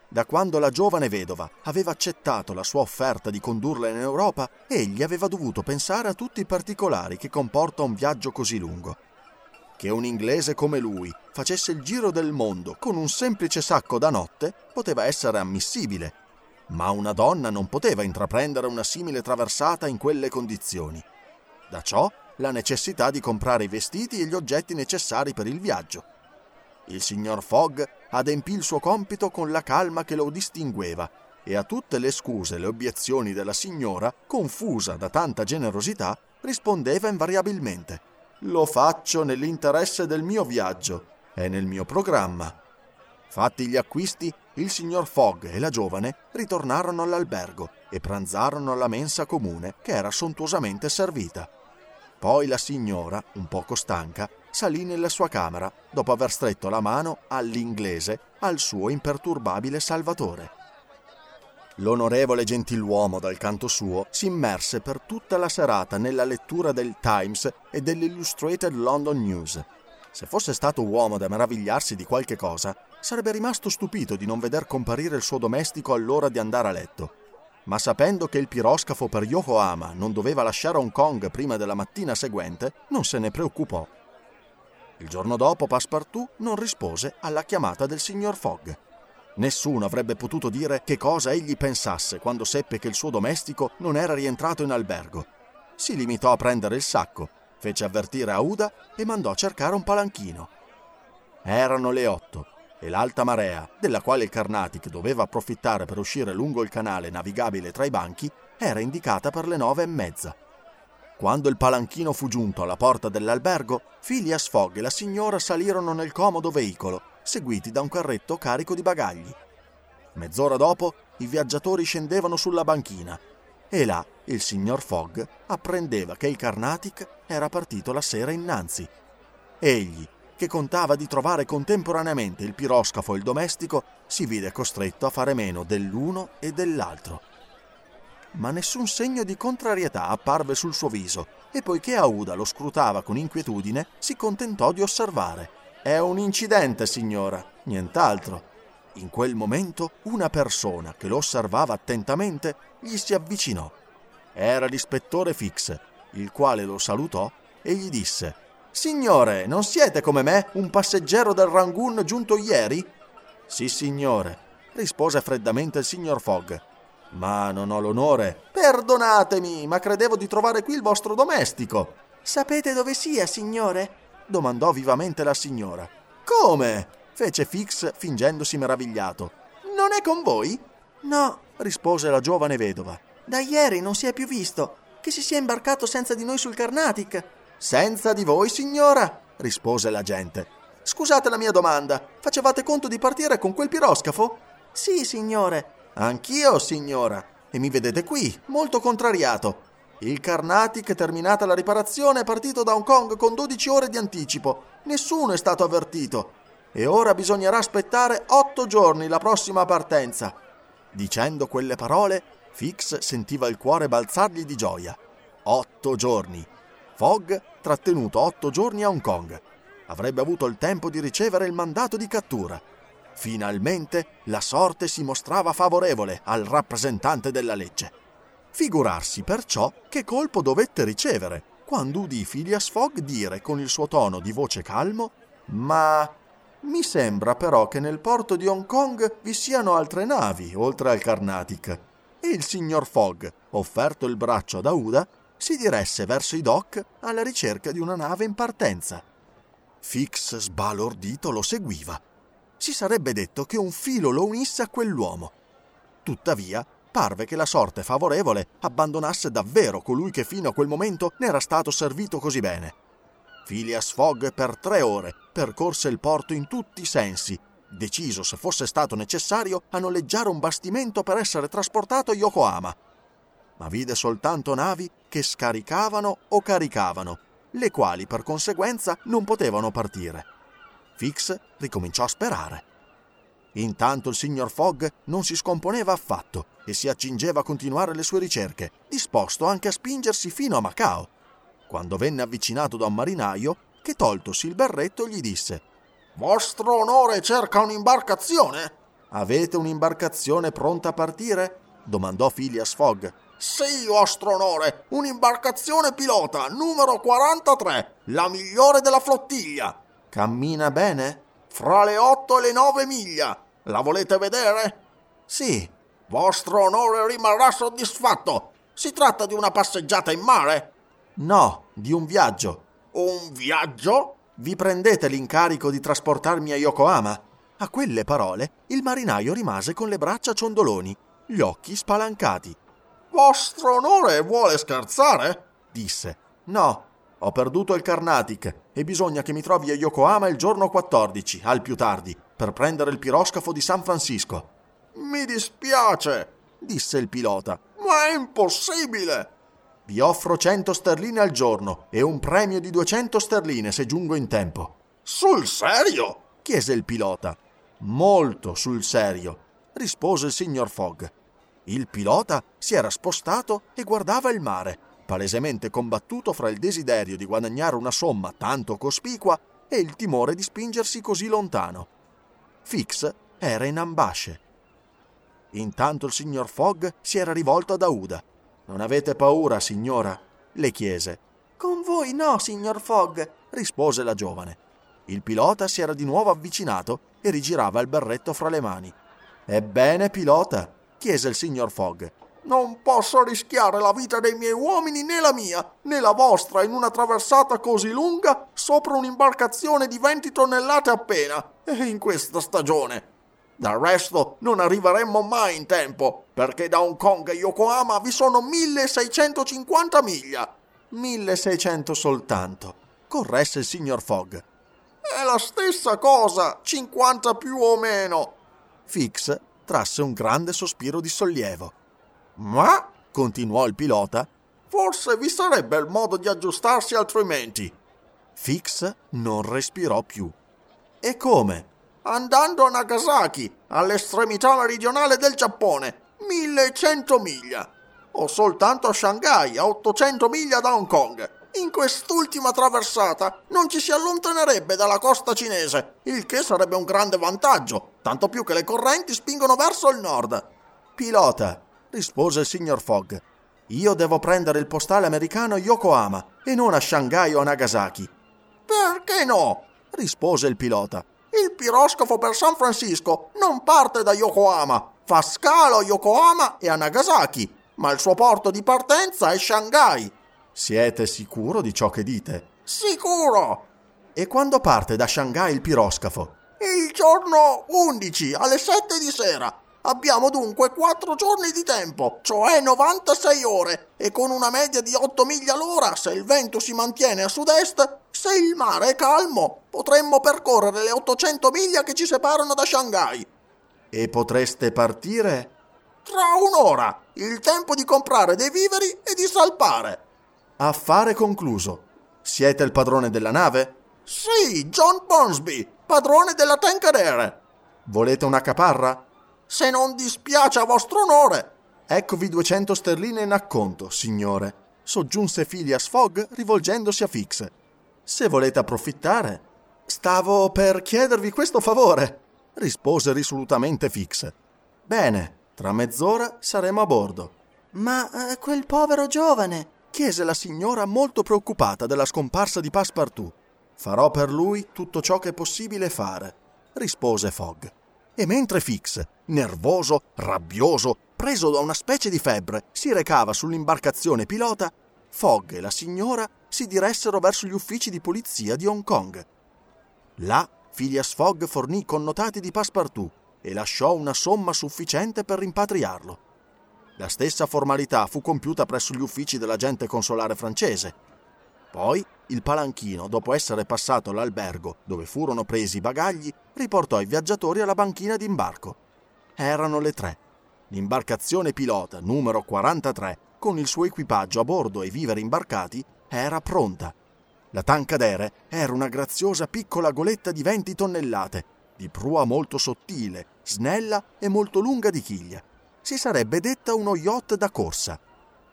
Da quando la giovane vedova aveva accettato la sua offerta di condurla in Europa, egli aveva dovuto pensare a tutti i particolari che comporta un viaggio così lungo. Che un inglese come lui facesse il giro del mondo con un semplice sacco da notte poteva essere ammissibile, ma una donna non poteva intraprendere una simile traversata in quelle condizioni. Da ciò la necessità di comprare i vestiti e gli oggetti necessari per il viaggio. Il signor Fogg adempì il suo compito con la calma che lo distingueva e a tutte le scuse e le obiezioni della signora, confusa da tanta generosità, rispondeva invariabilmente Lo faccio nell'interesse del mio viaggio, è nel mio programma. Fatti gli acquisti, il signor Fogg e la giovane ritornarono all'albergo e pranzarono alla mensa comune che era sontuosamente servita. Poi la signora, un poco stanca, salì nella sua camera dopo aver stretto la mano all'inglese al suo imperturbabile salvatore. L'onorevole gentiluomo dal canto suo si immerse per tutta la serata nella lettura del Times e dell'Illustrated London News. Se fosse stato uomo da meravigliarsi di qualche cosa, sarebbe rimasto stupito di non veder comparire il suo domestico all'ora di andare a letto. Ma sapendo che il piroscafo per Yokohama non doveva lasciare Hong Kong prima della mattina seguente, non se ne preoccupò. Il giorno dopo Passepartout non rispose alla chiamata del signor Fogg. Nessuno avrebbe potuto dire che cosa egli pensasse quando seppe che il suo domestico non era rientrato in albergo. Si limitò a prendere il sacco, fece avvertire Aouda e mandò a cercare un palanchino. Erano le otto e l'alta marea, della quale il Carnatic doveva approfittare per uscire lungo il canale navigabile tra i banchi, era indicata per le nove e mezza. Quando il palanchino fu giunto alla porta dell'albergo, Phileas Fogg e la signora salirono nel comodo veicolo, seguiti da un carretto carico di bagagli. Mezz'ora dopo, i viaggiatori scendevano sulla banchina e là il signor Fogg apprendeva che il Carnatic era partito la sera innanzi. Egli, che contava di trovare contemporaneamente il piroscafo e il domestico, si vide costretto a fare meno dell'uno e dell'altro. Ma nessun segno di contrarietà apparve sul suo viso e poiché Aouda lo scrutava con inquietudine, si contentò di osservare. È un incidente, signora, nient'altro. In quel momento una persona che lo osservava attentamente gli si avvicinò. Era l'ispettore Fix, il quale lo salutò e gli disse Signore, non siete come me un passeggero del Rangoon giunto ieri? Sì, signore, rispose freddamente il signor Fogg. Ma non ho l'onore. Perdonatemi, ma credevo di trovare qui il vostro domestico. Sapete dove sia, signore? Domandò vivamente la signora. Come? fece Fix fingendosi meravigliato. Non è con voi? No, rispose la giovane vedova. Da ieri non si è più visto. Che si sia imbarcato senza di noi sul Carnatic. Senza di voi, signora? rispose l'agente. Scusate la mia domanda. Facevate conto di partire con quel piroscafo? Sì, signore. Anch'io, signora. E mi vedete qui, molto contrariato. Il Carnatic, terminata la riparazione, è partito da Hong Kong con 12 ore di anticipo. Nessuno è stato avvertito. E ora bisognerà aspettare otto giorni la prossima partenza. Dicendo quelle parole, Fix sentiva il cuore balzargli di gioia. Otto giorni. Fogg trattenuto otto giorni a Hong Kong. Avrebbe avuto il tempo di ricevere il mandato di cattura. Finalmente la sorte si mostrava favorevole al rappresentante della legge. Figurarsi perciò che colpo dovette ricevere quando udì Phileas Fogg dire con il suo tono di voce calmo Ma mi sembra però che nel porto di Hong Kong vi siano altre navi oltre al Carnatic. E il signor Fogg, offerto il braccio ad Aouda, si diresse verso i dock alla ricerca di una nave in partenza. Fix, sbalordito, lo seguiva. Si sarebbe detto che un filo lo unisse a quell'uomo. Tuttavia, parve che la sorte favorevole abbandonasse davvero colui che fino a quel momento ne era stato servito così bene. Phileas Fogg per tre ore percorse il porto in tutti i sensi, deciso se fosse stato necessario a noleggiare un bastimento per essere trasportato a Yokohama. Ma vide soltanto navi che scaricavano o caricavano, le quali per conseguenza non potevano partire. Fix ricominciò a sperare. Intanto il signor Fogg non si scomponeva affatto e si accingeva a continuare le sue ricerche, disposto anche a spingersi fino a Macao, quando venne avvicinato da un marinaio che, toltosi il berretto, gli disse Vostro onore cerca un'imbarcazione? Avete un'imbarcazione pronta a partire? domandò Phileas Fogg. Sì, vostro onore, un'imbarcazione pilota, numero 43, la migliore della flottiglia. Cammina bene? Fra le 8 e le 9 miglia. La volete vedere? Sì. Vostro onore rimarrà soddisfatto. Si tratta di una passeggiata in mare? No, di un viaggio. Un viaggio? Vi prendete l'incarico di trasportarmi a Yokohama? A quelle parole il marinaio rimase con le braccia ciondoloni, gli occhi spalancati. Vostro onore vuole scherzare? disse. No, ho perduto il Carnatic e bisogna che mi trovi a Yokohama il giorno 14, al più tardi, per prendere il piroscafo di San Francisco. Mi dispiace, disse il pilota, ma è impossibile. Vi offro 100 sterline al giorno e un premio di 200 sterline se giungo in tempo. Sul serio? chiese il pilota. Molto sul serio, rispose il signor Fogg. Il pilota si era spostato e guardava il mare, palesemente combattuto fra il desiderio di guadagnare una somma tanto cospicua e il timore di spingersi così lontano. Fix era in ambasce. Intanto il signor Fogg si era rivolto ad Aouda. Non avete paura, signora? le chiese. Con voi no, signor Fogg, rispose la giovane. Il pilota si era di nuovo avvicinato e rigirava il berretto fra le mani. Ebbene, pilota, chiese il signor Fogg. Non posso rischiare la vita dei miei uomini né la mia, né la vostra in una traversata così lunga sopra un'imbarcazione di 20 tonnellate appena, e in questa stagione. Del resto non arriveremmo mai in tempo, perché da Hong Kong a Yokohama vi sono 1650 miglia. 1600 soltanto, corresse il signor Fogg. È la stessa cosa, 50 più o meno. Fix trasse un grande sospiro di sollievo. Ma, continuò il pilota, forse vi sarebbe il modo di aggiustarsi altrimenti. Fix non respirò più. E come? Andando a Nagasaki, all'estremità meridionale del Giappone, 1100 miglia. O soltanto a Shanghai, a 800 miglia da Hong Kong. In quest'ultima traversata non ci si allontanerebbe dalla costa cinese, il che sarebbe un grande vantaggio, tanto più che le correnti spingono verso il nord. Pilota, rispose il signor Fogg. Io devo prendere il postale americano Yokohama e non a Shanghai o a Nagasaki. Perché no? rispose il pilota. Il piroscafo per San Francisco non parte da Yokohama, fa scalo a Yokohama e a Nagasaki, ma il suo porto di partenza è Shanghai. Siete sicuro di ciò che dite? Sicuro! E quando parte da Shanghai il piroscafo? Il giorno 11 alle 7 di sera. Abbiamo dunque 4 giorni di tempo, cioè 96 ore, e con una media di 8 miglia all'ora, se il vento si mantiene a sud-est, se il mare è calmo, potremmo percorrere le 800 miglia che ci separano da Shanghai. E potreste partire? Tra un'ora, il tempo di comprare dei viveri e di salpare. Affare concluso. Siete il padrone della nave? Sì, John Bonsby, padrone della Tankadere. Volete una caparra? Se non dispiace a vostro onore. Eccovi 200 sterline in acconto, signore, soggiunse Phileas Fogg rivolgendosi a Fix. Se volete approfittare. Stavo per chiedervi questo favore, rispose risolutamente Fix. Bene, tra mezz'ora saremo a bordo. Ma eh, quel povero giovane, chiese la signora molto preoccupata della scomparsa di Passepartout. Farò per lui tutto ciò che è possibile fare, rispose Fogg. E mentre Fix, nervoso, rabbioso, preso da una specie di febbre, si recava sull'imbarcazione pilota, Fogg e la signora si diressero verso gli uffici di polizia di Hong Kong. Là, Phileas Fogg fornì connotati di Passepartout e lasciò una somma sufficiente per rimpatriarlo. La stessa formalità fu compiuta presso gli uffici dell'agente consolare francese. Poi il palanchino, dopo essere passato all'albergo dove furono presi i bagagli, riportò i viaggiatori alla banchina d'imbarco. Erano le tre. L'imbarcazione pilota numero 43, con il suo equipaggio a bordo e viveri imbarcati, era pronta. La Tankadere era una graziosa piccola goletta di 20 tonnellate, di prua molto sottile, snella e molto lunga di chiglia. Si sarebbe detta uno yacht da corsa.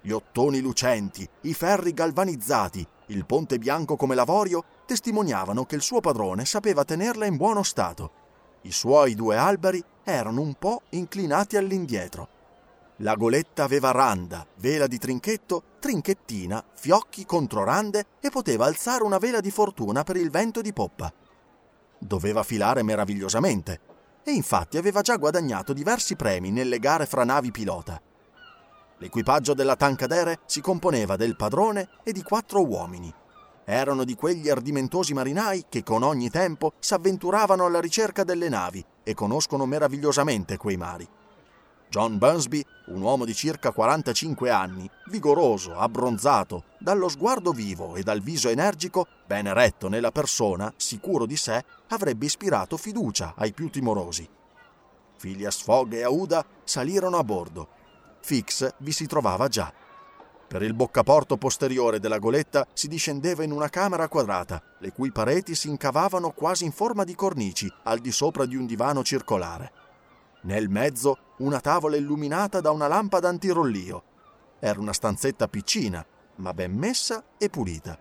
Gli ottoni lucenti, i ferri galvanizzati, il ponte bianco come l'avorio testimoniavano che il suo padrone sapeva tenerla in buono stato. I suoi due alberi erano un po' inclinati all'indietro. La goletta aveva randa, vela di trinchetto, trinchettina, fiocchi contro rande e poteva alzare una vela di fortuna per il vento di poppa. Doveva filare meravigliosamente e infatti aveva già guadagnato diversi premi nelle gare fra navi pilota. L'equipaggio della Tankadere si componeva del padrone e di quattro uomini. Erano di quegli ardimentosi marinai che con ogni tempo s'avventuravano alla ricerca delle navi e conoscono meravigliosamente quei mari. John Bunsby, un uomo di circa 45 anni, vigoroso, abbronzato, dallo sguardo vivo e dal viso energico, ben eretto nella persona, sicuro di sé, avrebbe ispirato fiducia ai più timorosi. Phileas Fogg e Aouda salirono a bordo. Fix vi si trovava già. Per il boccaporto posteriore della goletta si discendeva in una camera quadrata, le cui pareti si incavavano quasi in forma di cornici al di sopra di un divano circolare. Nel mezzo una tavola illuminata da una lampada antirollio. Era una stanzetta piccina, ma ben messa e pulita.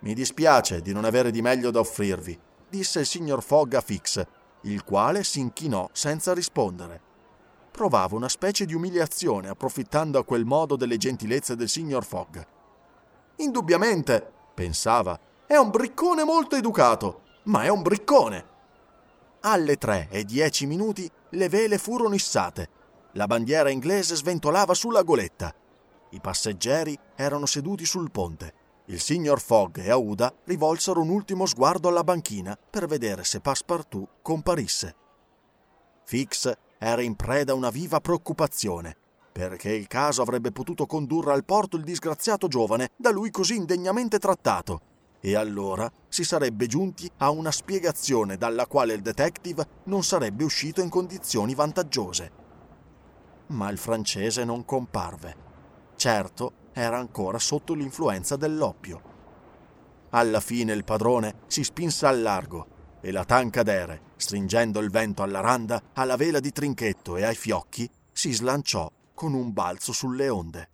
Mi dispiace di non avere di meglio da offrirvi, disse il signor Fogg a Fix, il quale si inchinò senza rispondere. Provava una specie di umiliazione approfittando a quel modo delle gentilezze del signor Fogg. Indubbiamente, pensava, è un briccone molto educato, ma è un briccone. Alle tre e dieci minuti le vele furono issate. La bandiera inglese sventolava sulla goletta. I passeggeri erano seduti sul ponte. Il signor Fogg e Aouda rivolsero un ultimo sguardo alla banchina per vedere se Passepartout comparisse. Fix era in preda a una viva preoccupazione, perché il caso avrebbe potuto condurre al porto il disgraziato giovane da lui così indegnamente trattato, e allora si sarebbe giunti a una spiegazione dalla quale il detective non sarebbe uscito in condizioni vantaggiose. Ma il francese non comparve. Certo, era ancora sotto l'influenza dell'oppio. Alla fine il padrone si spinse al largo e la Tankadere, stringendo il vento alla randa, alla vela di trinchetto e ai fiocchi, si slanciò con un balzo sulle onde.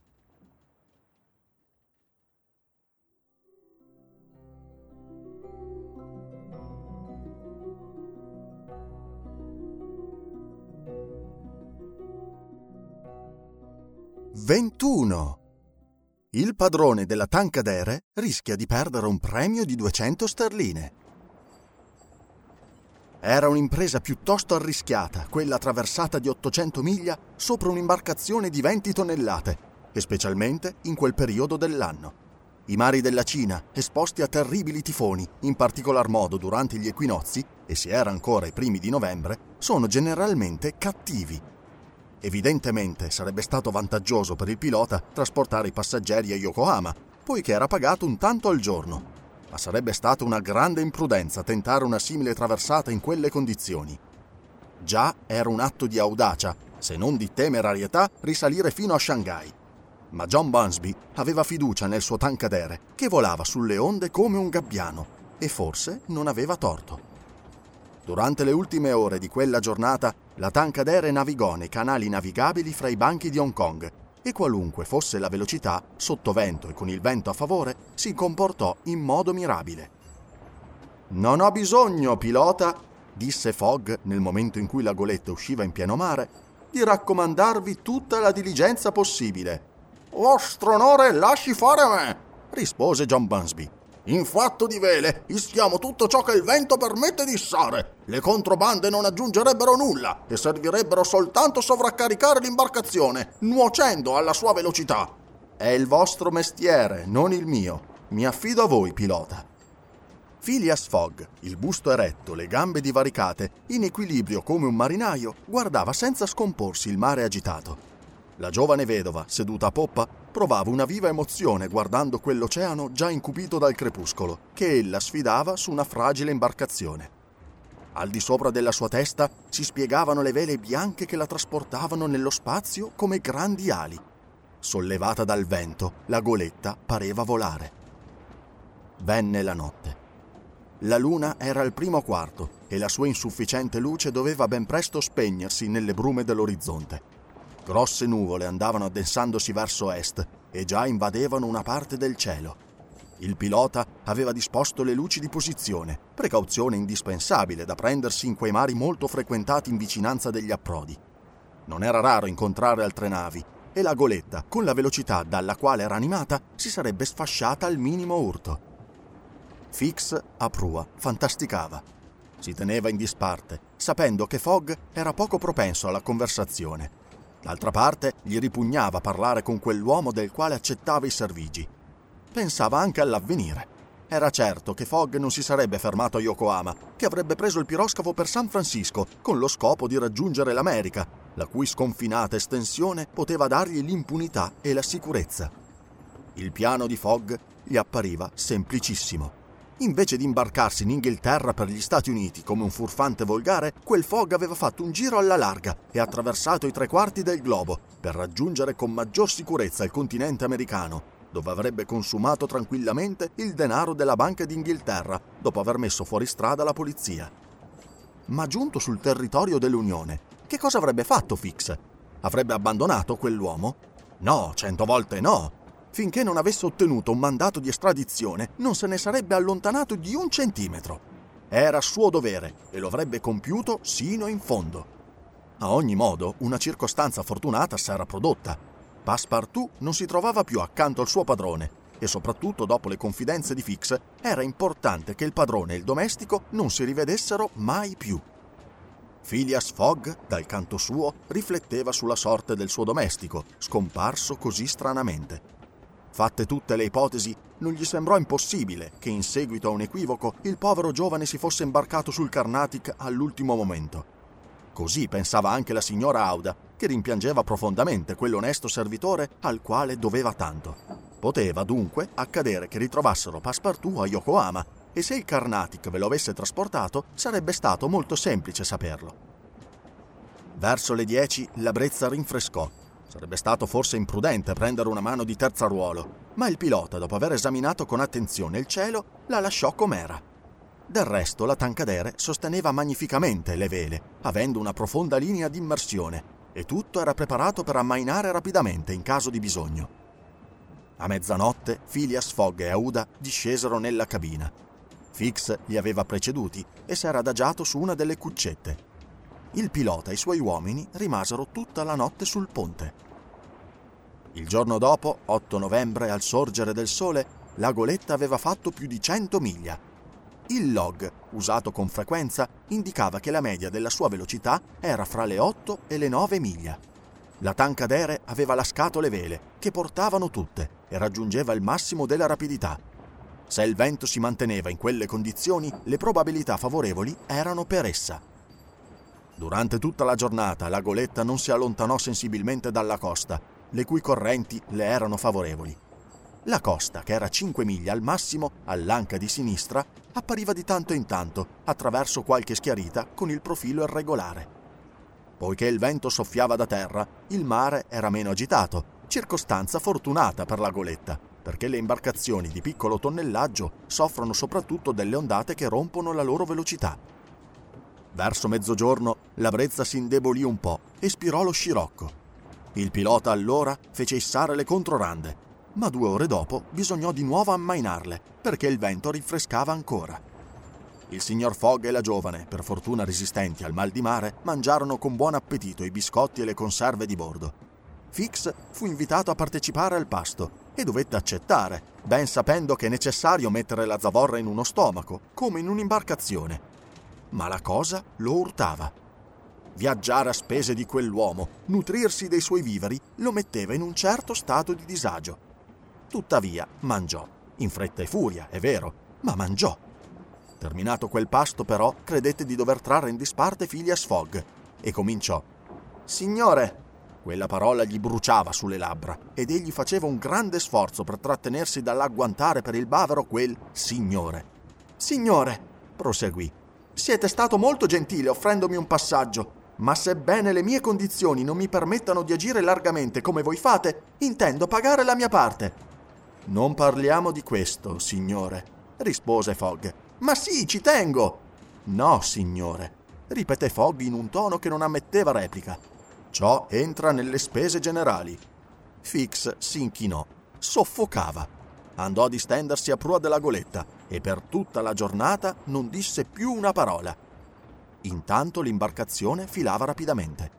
Ventuno! Il padrone della Tankadere rischia di perdere un premio di 200 sterline. Era un'impresa piuttosto arrischiata, quella attraversata di 800 miglia sopra un'imbarcazione di 20 tonnellate, e specialmente in quel periodo dell'anno. I mari della Cina, esposti a terribili tifoni, in particolar modo durante gli equinozi, e si era ancora i primi di novembre, sono generalmente cattivi. Evidentemente sarebbe stato vantaggioso per il pilota trasportare i passeggeri a Yokohama, poiché era pagato un tanto al giorno ma sarebbe stata una grande imprudenza tentare una simile traversata in quelle condizioni. Già era un atto di audacia, se non di temerarietà, risalire fino a Shanghai. Ma John Bunsby aveva fiducia nel suo tankadere, che volava sulle onde come un gabbiano, e forse non aveva torto. Durante le ultime ore di quella giornata, la tankadere navigò nei canali navigabili fra i banchi di Hong Kong e qualunque fosse la velocità, sotto vento e con il vento a favore, si comportò in modo mirabile. Non ho bisogno, pilota, disse Fogg nel momento in cui la goletta usciva in pieno mare, di raccomandarvi tutta la diligenza possibile. Vostro onore, lasci fare a me, rispose John Bunsby. In fatto di vele, ischiamo tutto ciò che il vento permette di issare. Le controbande non aggiungerebbero nulla e servirebbero soltanto a sovraccaricare l'imbarcazione, nuocendo alla sua velocità. È il vostro mestiere, non il mio. Mi affido a voi, pilota. Phileas Fogg, il busto eretto, le gambe divaricate, in equilibrio come un marinaio, guardava senza scomporsi il mare agitato. La giovane vedova, seduta a poppa, provava una viva emozione guardando quell'oceano già incupito dal crepuscolo, che ella sfidava su una fragile imbarcazione. Al di sopra della sua testa si spiegavano le vele bianche che la trasportavano nello spazio come grandi ali. Sollevata dal vento, la goletta pareva volare. Venne la notte. La luna era al primo quarto e la sua insufficiente luce doveva ben presto spegnersi nelle brume dell'orizzonte. Grosse nuvole andavano addensandosi verso est e già invadevano una parte del cielo. Il pilota aveva disposto le luci di posizione, precauzione indispensabile da prendersi in quei mari molto frequentati in vicinanza degli approdi. Non era raro incontrare altre navi e la goletta, con la velocità dalla quale era animata, si sarebbe sfasciata al minimo urto. Fix, a prua, fantasticava. Si teneva in disparte, sapendo che Fogg era poco propenso alla conversazione D'altra parte, gli ripugnava parlare con quell'uomo del quale accettava i servigi. Pensava anche all'avvenire. Era certo che Fogg non si sarebbe fermato a Yokohama, che avrebbe preso il piroscafo per San Francisco con lo scopo di raggiungere l'America, la cui sconfinata estensione poteva dargli l'impunità e la sicurezza. Il piano di Fogg gli appariva semplicissimo. Invece di imbarcarsi in Inghilterra per gli Stati Uniti come un furfante volgare, quel Fogg aveva fatto un giro alla larga e attraversato i tre quarti del globo per raggiungere con maggior sicurezza il continente americano, dove avrebbe consumato tranquillamente il denaro della Banca d'Inghilterra dopo aver messo fuori strada la polizia. Ma giunto sul territorio dell'Unione, che cosa avrebbe fatto Fix? Avrebbe abbandonato quell'uomo? No, cento volte no finché non avesse ottenuto un mandato di estradizione, non se ne sarebbe allontanato di un centimetro. Era suo dovere e lo avrebbe compiuto sino in fondo. A ogni modo, una circostanza fortunata s'era prodotta. Passepartout non si trovava più accanto al suo padrone e soprattutto dopo le confidenze di Fix era importante che il padrone e il domestico non si rivedessero mai più. Phileas Fogg, dal canto suo, rifletteva sulla sorte del suo domestico, scomparso così stranamente. Fatte tutte le ipotesi, non gli sembrò impossibile che in seguito a un equivoco il povero giovane si fosse imbarcato sul Carnatic all'ultimo momento. Così pensava anche la signora Auda, che rimpiangeva profondamente quell'onesto servitore al quale doveva tanto. Poteva dunque accadere che ritrovassero Passepartout a Yokohama e se il Carnatic ve lo avesse trasportato sarebbe stato molto semplice saperlo. Verso le dieci la brezza rinfrescò Sarebbe stato forse imprudente prendere una mano di terza ruolo, ma il pilota, dopo aver esaminato con attenzione il cielo, la lasciò com'era. Del resto, la Tancadere sosteneva magnificamente le vele, avendo una profonda linea di immersione, e tutto era preparato per ammainare rapidamente in caso di bisogno. A mezzanotte, Phileas Fogg e Auda discesero nella cabina. Fix li aveva preceduti e si era adagiato su una delle cuccette il pilota e i suoi uomini rimasero tutta la notte sul ponte. Il giorno dopo, 8 novembre, al sorgere del sole, la goletta aveva fatto più di 100 miglia. Il log, usato con frequenza, indicava che la media della sua velocità era fra le 8 e le 9 miglia. La Tankadere aveva lascato le vele, che portavano tutte, e raggiungeva il massimo della rapidità. Se il vento si manteneva in quelle condizioni, le probabilità favorevoli erano per essa. Durante tutta la giornata la goletta non si allontanò sensibilmente dalla costa, le cui correnti le erano favorevoli. La costa, che era 5 miglia al massimo all'anca di sinistra, appariva di tanto in tanto attraverso qualche schiarita con il profilo irregolare. Poiché il vento soffiava da terra, il mare era meno agitato, circostanza fortunata per la goletta, perché le imbarcazioni di piccolo tonnellaggio soffrono soprattutto delle ondate che rompono la loro velocità. Verso mezzogiorno la brezza si indebolì un po' e spirò lo scirocco. Il pilota allora fece issare le controrande, ma due ore dopo bisognò di nuovo ammainarle perché il vento rinfrescava ancora. Il signor Fogg e la giovane, per fortuna resistenti al mal di mare, mangiarono con buon appetito i biscotti e le conserve di bordo. Fix fu invitato a partecipare al pasto e dovette accettare, ben sapendo che è necessario mettere la zavorra in uno stomaco, come in un'imbarcazione ma la cosa lo urtava. Viaggiare a spese di quell'uomo, nutrirsi dei suoi viveri, lo metteva in un certo stato di disagio. Tuttavia mangiò, in fretta e furia, è vero, ma mangiò. Terminato quel pasto, però, credette di dover trarre in disparte Phileas Fogg e cominciò. Signore! Quella parola gli bruciava sulle labbra ed egli faceva un grande sforzo per trattenersi dall'agguantare per il bavero quel signore. Signore, proseguì, siete stato molto gentile offrendomi un passaggio, ma sebbene le mie condizioni non mi permettano di agire largamente come voi fate, intendo pagare la mia parte. Non parliamo di questo, signore, rispose Fogg. Ma sì, ci tengo. No, signore, ripeté Fogg in un tono che non ammetteva replica. Ciò entra nelle spese generali. Fix si inchinò, soffocava. Andò a distendersi a prua della goletta e per tutta la giornata non disse più una parola. Intanto l'imbarcazione filava rapidamente.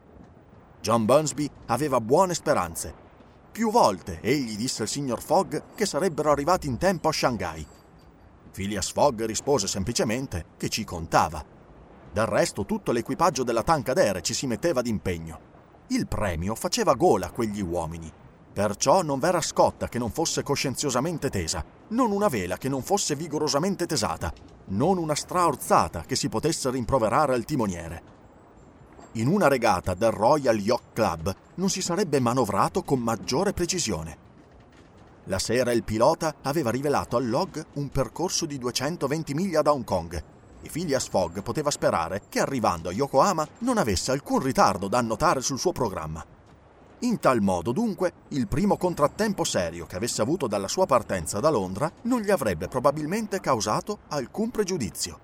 John Bunsby aveva buone speranze. Più volte egli disse al signor Fogg che sarebbero arrivati in tempo a Shanghai. Phileas Fogg rispose semplicemente che ci contava. Del resto tutto l'equipaggio della Tankadere ci si metteva d'impegno. Il premio faceva gola a quegli uomini. Perciò non v'era scotta che non fosse coscienziosamente tesa, non una vela che non fosse vigorosamente tesata, non una straorzata che si potesse rimproverare al timoniere. In una regata del Royal Yacht Club non si sarebbe manovrato con maggiore precisione. La sera il pilota aveva rivelato al log un percorso di 220 miglia da Hong Kong e Phileas Fogg poteva sperare che arrivando a Yokohama non avesse alcun ritardo da annotare sul suo programma. In tal modo, dunque, il primo contrattempo serio che avesse avuto dalla sua partenza da Londra non gli avrebbe probabilmente causato alcun pregiudizio.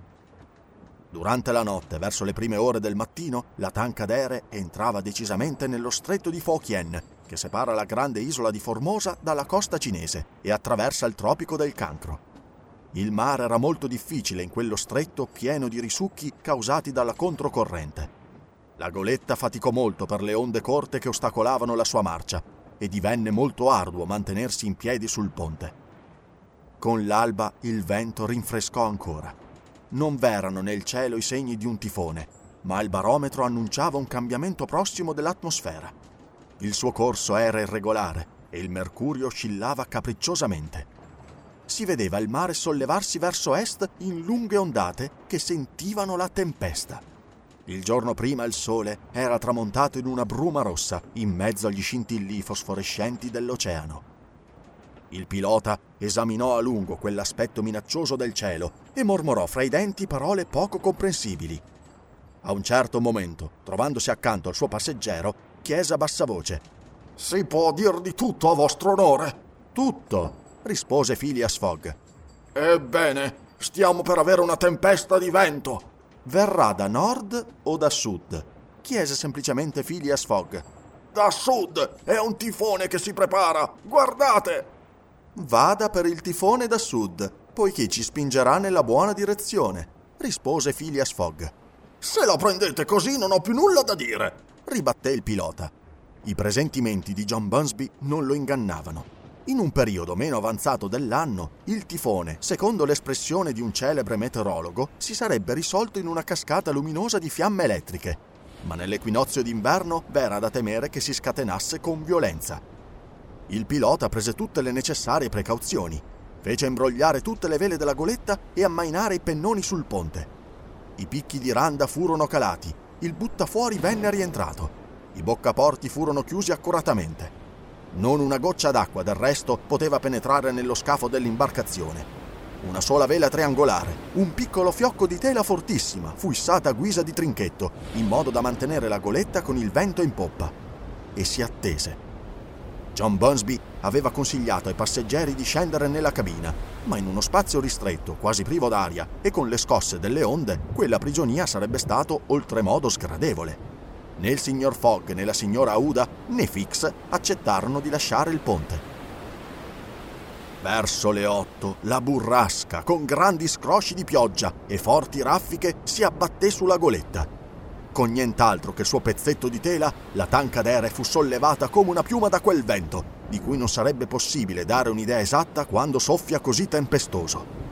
Durante la notte, verso le prime ore del mattino, la Tankadere entrava decisamente nello stretto di Fokien, che separa la grande isola di Formosa dalla costa cinese e attraversa il tropico del Cancro. Il mare era molto difficile in quello stretto pieno di risucchi causati dalla controcorrente. La goletta faticò molto per le onde corte che ostacolavano la sua marcia e divenne molto arduo mantenersi in piedi sul ponte. Con l'alba il vento rinfrescò ancora. Non v'erano nel cielo i segni di un tifone, ma il barometro annunciava un cambiamento prossimo dell'atmosfera. Il suo corso era irregolare e il mercurio oscillava capricciosamente si vedeva il mare sollevarsi verso est in lunghe ondate che sentivano la tempesta. Il giorno prima il sole era tramontato in una bruma rossa in mezzo agli scintillii fosforescenti dell'oceano. Il pilota esaminò a lungo quell'aspetto minaccioso del cielo e mormorò fra i denti parole poco comprensibili. A un certo momento, trovandosi accanto al suo passeggero, chiese a bassa voce: Si può dir di tutto a vostro onore? Tutto, rispose Phileas Fogg. Ebbene, stiamo per avere una tempesta di vento. Verrà da nord o da sud? chiese semplicemente Phileas Fogg. Da sud! È un tifone che si prepara! Guardate! Vada per il tifone da sud, poiché ci spingerà nella buona direzione, rispose Phileas Fogg. Se la prendete così non ho più nulla da dire, ribatté il pilota. I presentimenti di John Bunsby non lo ingannavano. In un periodo meno avanzato dell'anno, il tifone, secondo l'espressione di un celebre meteorologo, si sarebbe risolto in una cascata luminosa di fiamme elettriche, ma nell'equinozio d'inverno v'era da temere che si scatenasse con violenza. Il pilota prese tutte le necessarie precauzioni, fece imbrogliare tutte le vele della goletta e ammainare i pennoni sul ponte. I picchi di randa furono calati, il buttafuori venne rientrato, i boccaporti furono chiusi accuratamente. Non una goccia d'acqua, del resto, poteva penetrare nello scafo dell'imbarcazione. Una sola vela triangolare, un piccolo fiocco di tela fortissima, fu issata a guisa di trinchetto, in modo da mantenere la goletta con il vento in poppa. E si attese. John Bunsby aveva consigliato ai passeggeri di scendere nella cabina, ma in uno spazio ristretto, quasi privo d'aria, e con le scosse delle onde, quella prigionia sarebbe stato oltremodo sgradevole. Né il signor Fogg né la signora Aouda né Fix accettarono di lasciare il ponte. Verso le otto, la burrasca, con grandi scrosci di pioggia e forti raffiche, si abbatté sulla goletta. Con nient'altro che il suo pezzetto di tela, la Tankadere fu sollevata come una piuma da quel vento, di cui non sarebbe possibile dare un'idea esatta quando soffia così tempestoso.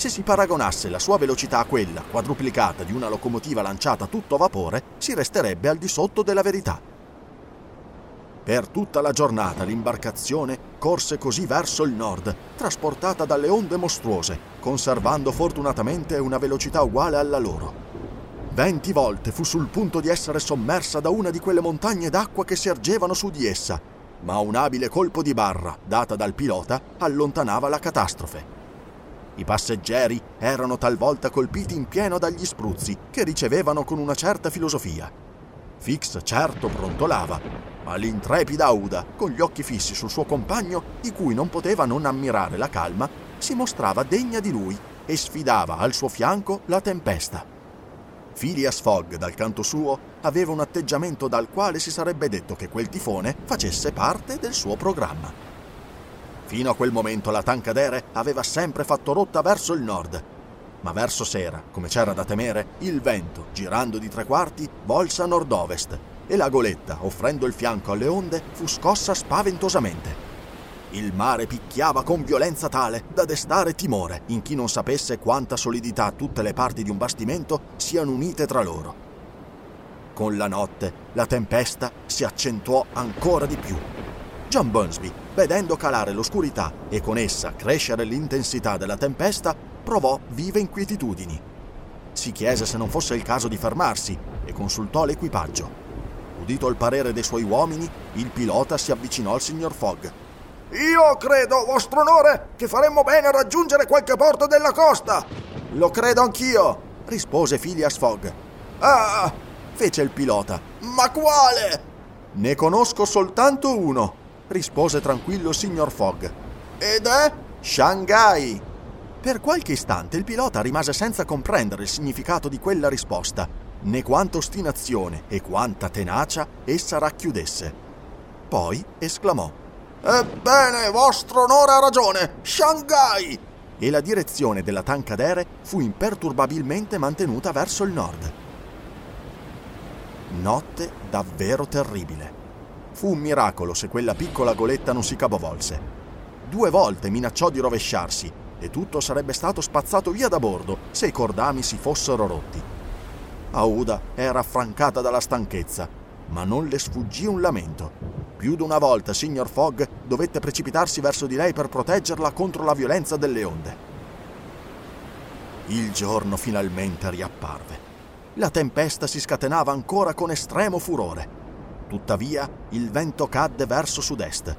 Se si paragonasse la sua velocità a quella quadruplicata di una locomotiva lanciata a tutto vapore, si resterebbe al di sotto della verità. Per tutta la giornata l'imbarcazione corse così verso il nord, trasportata dalle onde mostruose, conservando fortunatamente una velocità uguale alla loro. Venti volte fu sul punto di essere sommersa da una di quelle montagne d'acqua che si ergevano su di essa, ma un abile colpo di barra, data dal pilota, allontanava la catastrofe. I passeggeri erano talvolta colpiti in pieno dagli spruzzi che ricevevano con una certa filosofia. Fix certo brontolava, ma l'intrepida Auda, con gli occhi fissi sul suo compagno, di cui non poteva non ammirare la calma, si mostrava degna di lui e sfidava al suo fianco la tempesta. Phileas Fogg, dal canto suo, aveva un atteggiamento dal quale si sarebbe detto che quel tifone facesse parte del suo programma. Fino a quel momento la Tankadere aveva sempre fatto rotta verso il nord, ma verso sera, come c'era da temere, il vento, girando di tre quarti, volse a nord-ovest e la goletta, offrendo il fianco alle onde, fu scossa spaventosamente. Il mare picchiava con violenza tale da destare timore in chi non sapesse quanta solidità tutte le parti di un bastimento siano unite tra loro. Con la notte la tempesta si accentuò ancora di più. John Bunsby, vedendo calare l'oscurità e con essa crescere l'intensità della tempesta, provò vive inquietudini. Si chiese se non fosse il caso di fermarsi e consultò l'equipaggio. Udito il parere dei suoi uomini, il pilota si avvicinò al signor Fogg. Io credo, vostro onore, che faremmo bene a raggiungere qualche porto della costa. Lo credo anch'io, rispose Phileas Fogg. Ah, fece il pilota. Ma quale? Ne conosco soltanto uno, rispose tranquillo il signor Fogg. Ed è? Shanghai. Per qualche istante il pilota rimase senza comprendere il significato di quella risposta, né quanta ostinazione e quanta tenacia essa racchiudesse. Poi esclamò: Ebbene, vostro onore ha ragione! Shanghai! E la direzione della Tankadere fu imperturbabilmente mantenuta verso il nord. Notte davvero terribile. Fu un miracolo se quella piccola goletta non si capovolse. Due volte minacciò di rovesciarsi e tutto sarebbe stato spazzato via da bordo se i cordami si fossero rotti. Auda era affrancata dalla stanchezza, ma non le sfuggì un lamento. Più di una volta signor Fogg dovette precipitarsi verso di lei per proteggerla contro la violenza delle onde. Il giorno finalmente riapparve. La tempesta si scatenava ancora con estremo furore. Tuttavia, il vento cadde verso sud-est.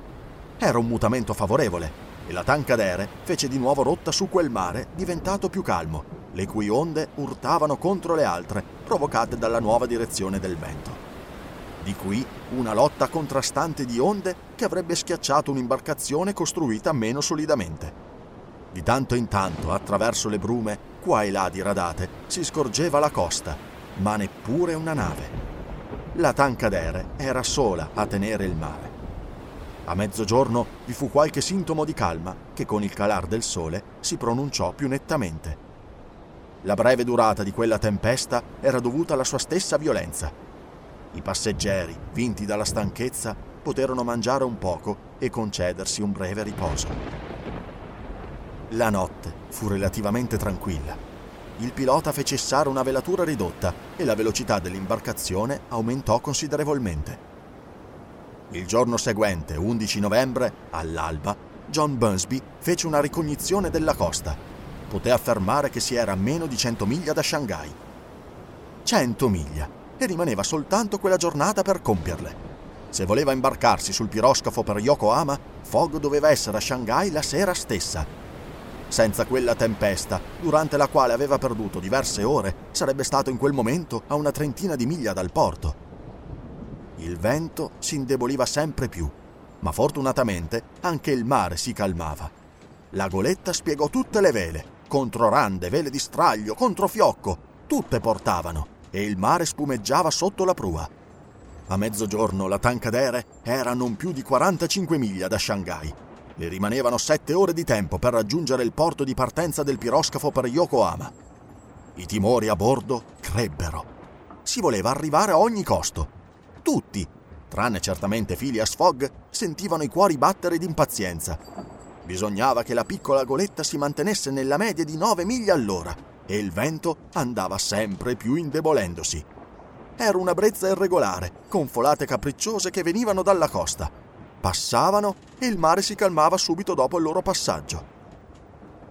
Era un mutamento favorevole e la Tankadere fece di nuovo rotta su quel mare diventato più calmo, le cui onde urtavano contro le altre, provocate dalla nuova direzione del vento. Di qui una lotta contrastante di onde che avrebbe schiacciato un'imbarcazione costruita meno solidamente. Di tanto in tanto, attraverso le brume, qua e là diradate, si scorgeva la costa, ma neppure una nave. La Tankadere era sola a tenere il mare. A mezzogiorno vi fu qualche sintomo di calma che con il calar del sole si pronunciò più nettamente. La breve durata di quella tempesta era dovuta alla sua stessa violenza. I passeggeri, vinti dalla stanchezza, poterono mangiare un poco e concedersi un breve riposo. La notte fu relativamente tranquilla. Il pilota fece cessare una velatura ridotta e la velocità dell'imbarcazione aumentò considerevolmente. Il giorno seguente, 11 novembre, all'alba, John Bunsby fece una ricognizione della costa. Poté affermare che si era a meno di 100 miglia da Shanghai. 100 miglia e rimaneva soltanto quella giornata per compierle. Se voleva imbarcarsi sul piroscafo per Yokohama, Fogg doveva essere a Shanghai la sera stessa. Senza quella tempesta, durante la quale aveva perduto diverse ore, sarebbe stato in quel momento a una trentina di miglia dal porto. Il vento si indeboliva sempre più, ma fortunatamente anche il mare si calmava. La goletta spiegò tutte le vele, contro rande, vele di straglio, contro fiocco, tutte portavano, e il mare spumeggiava sotto la prua. A mezzogiorno la Tankadere era non più di 45 miglia da Shanghai. Le rimanevano sette ore di tempo per raggiungere il porto di partenza del piroscafo per Yokohama. I timori a bordo crebbero. Si voleva arrivare a ogni costo. Tutti, tranne certamente Phileas Fogg, sentivano i cuori battere d'impazienza. Bisognava che la piccola goletta si mantenesse nella media di 9 miglia all'ora e il vento andava sempre più indebolendosi. era una brezza irregolare, con folate capricciose che venivano dalla costa. Passavano e il mare si calmava subito dopo il loro passaggio.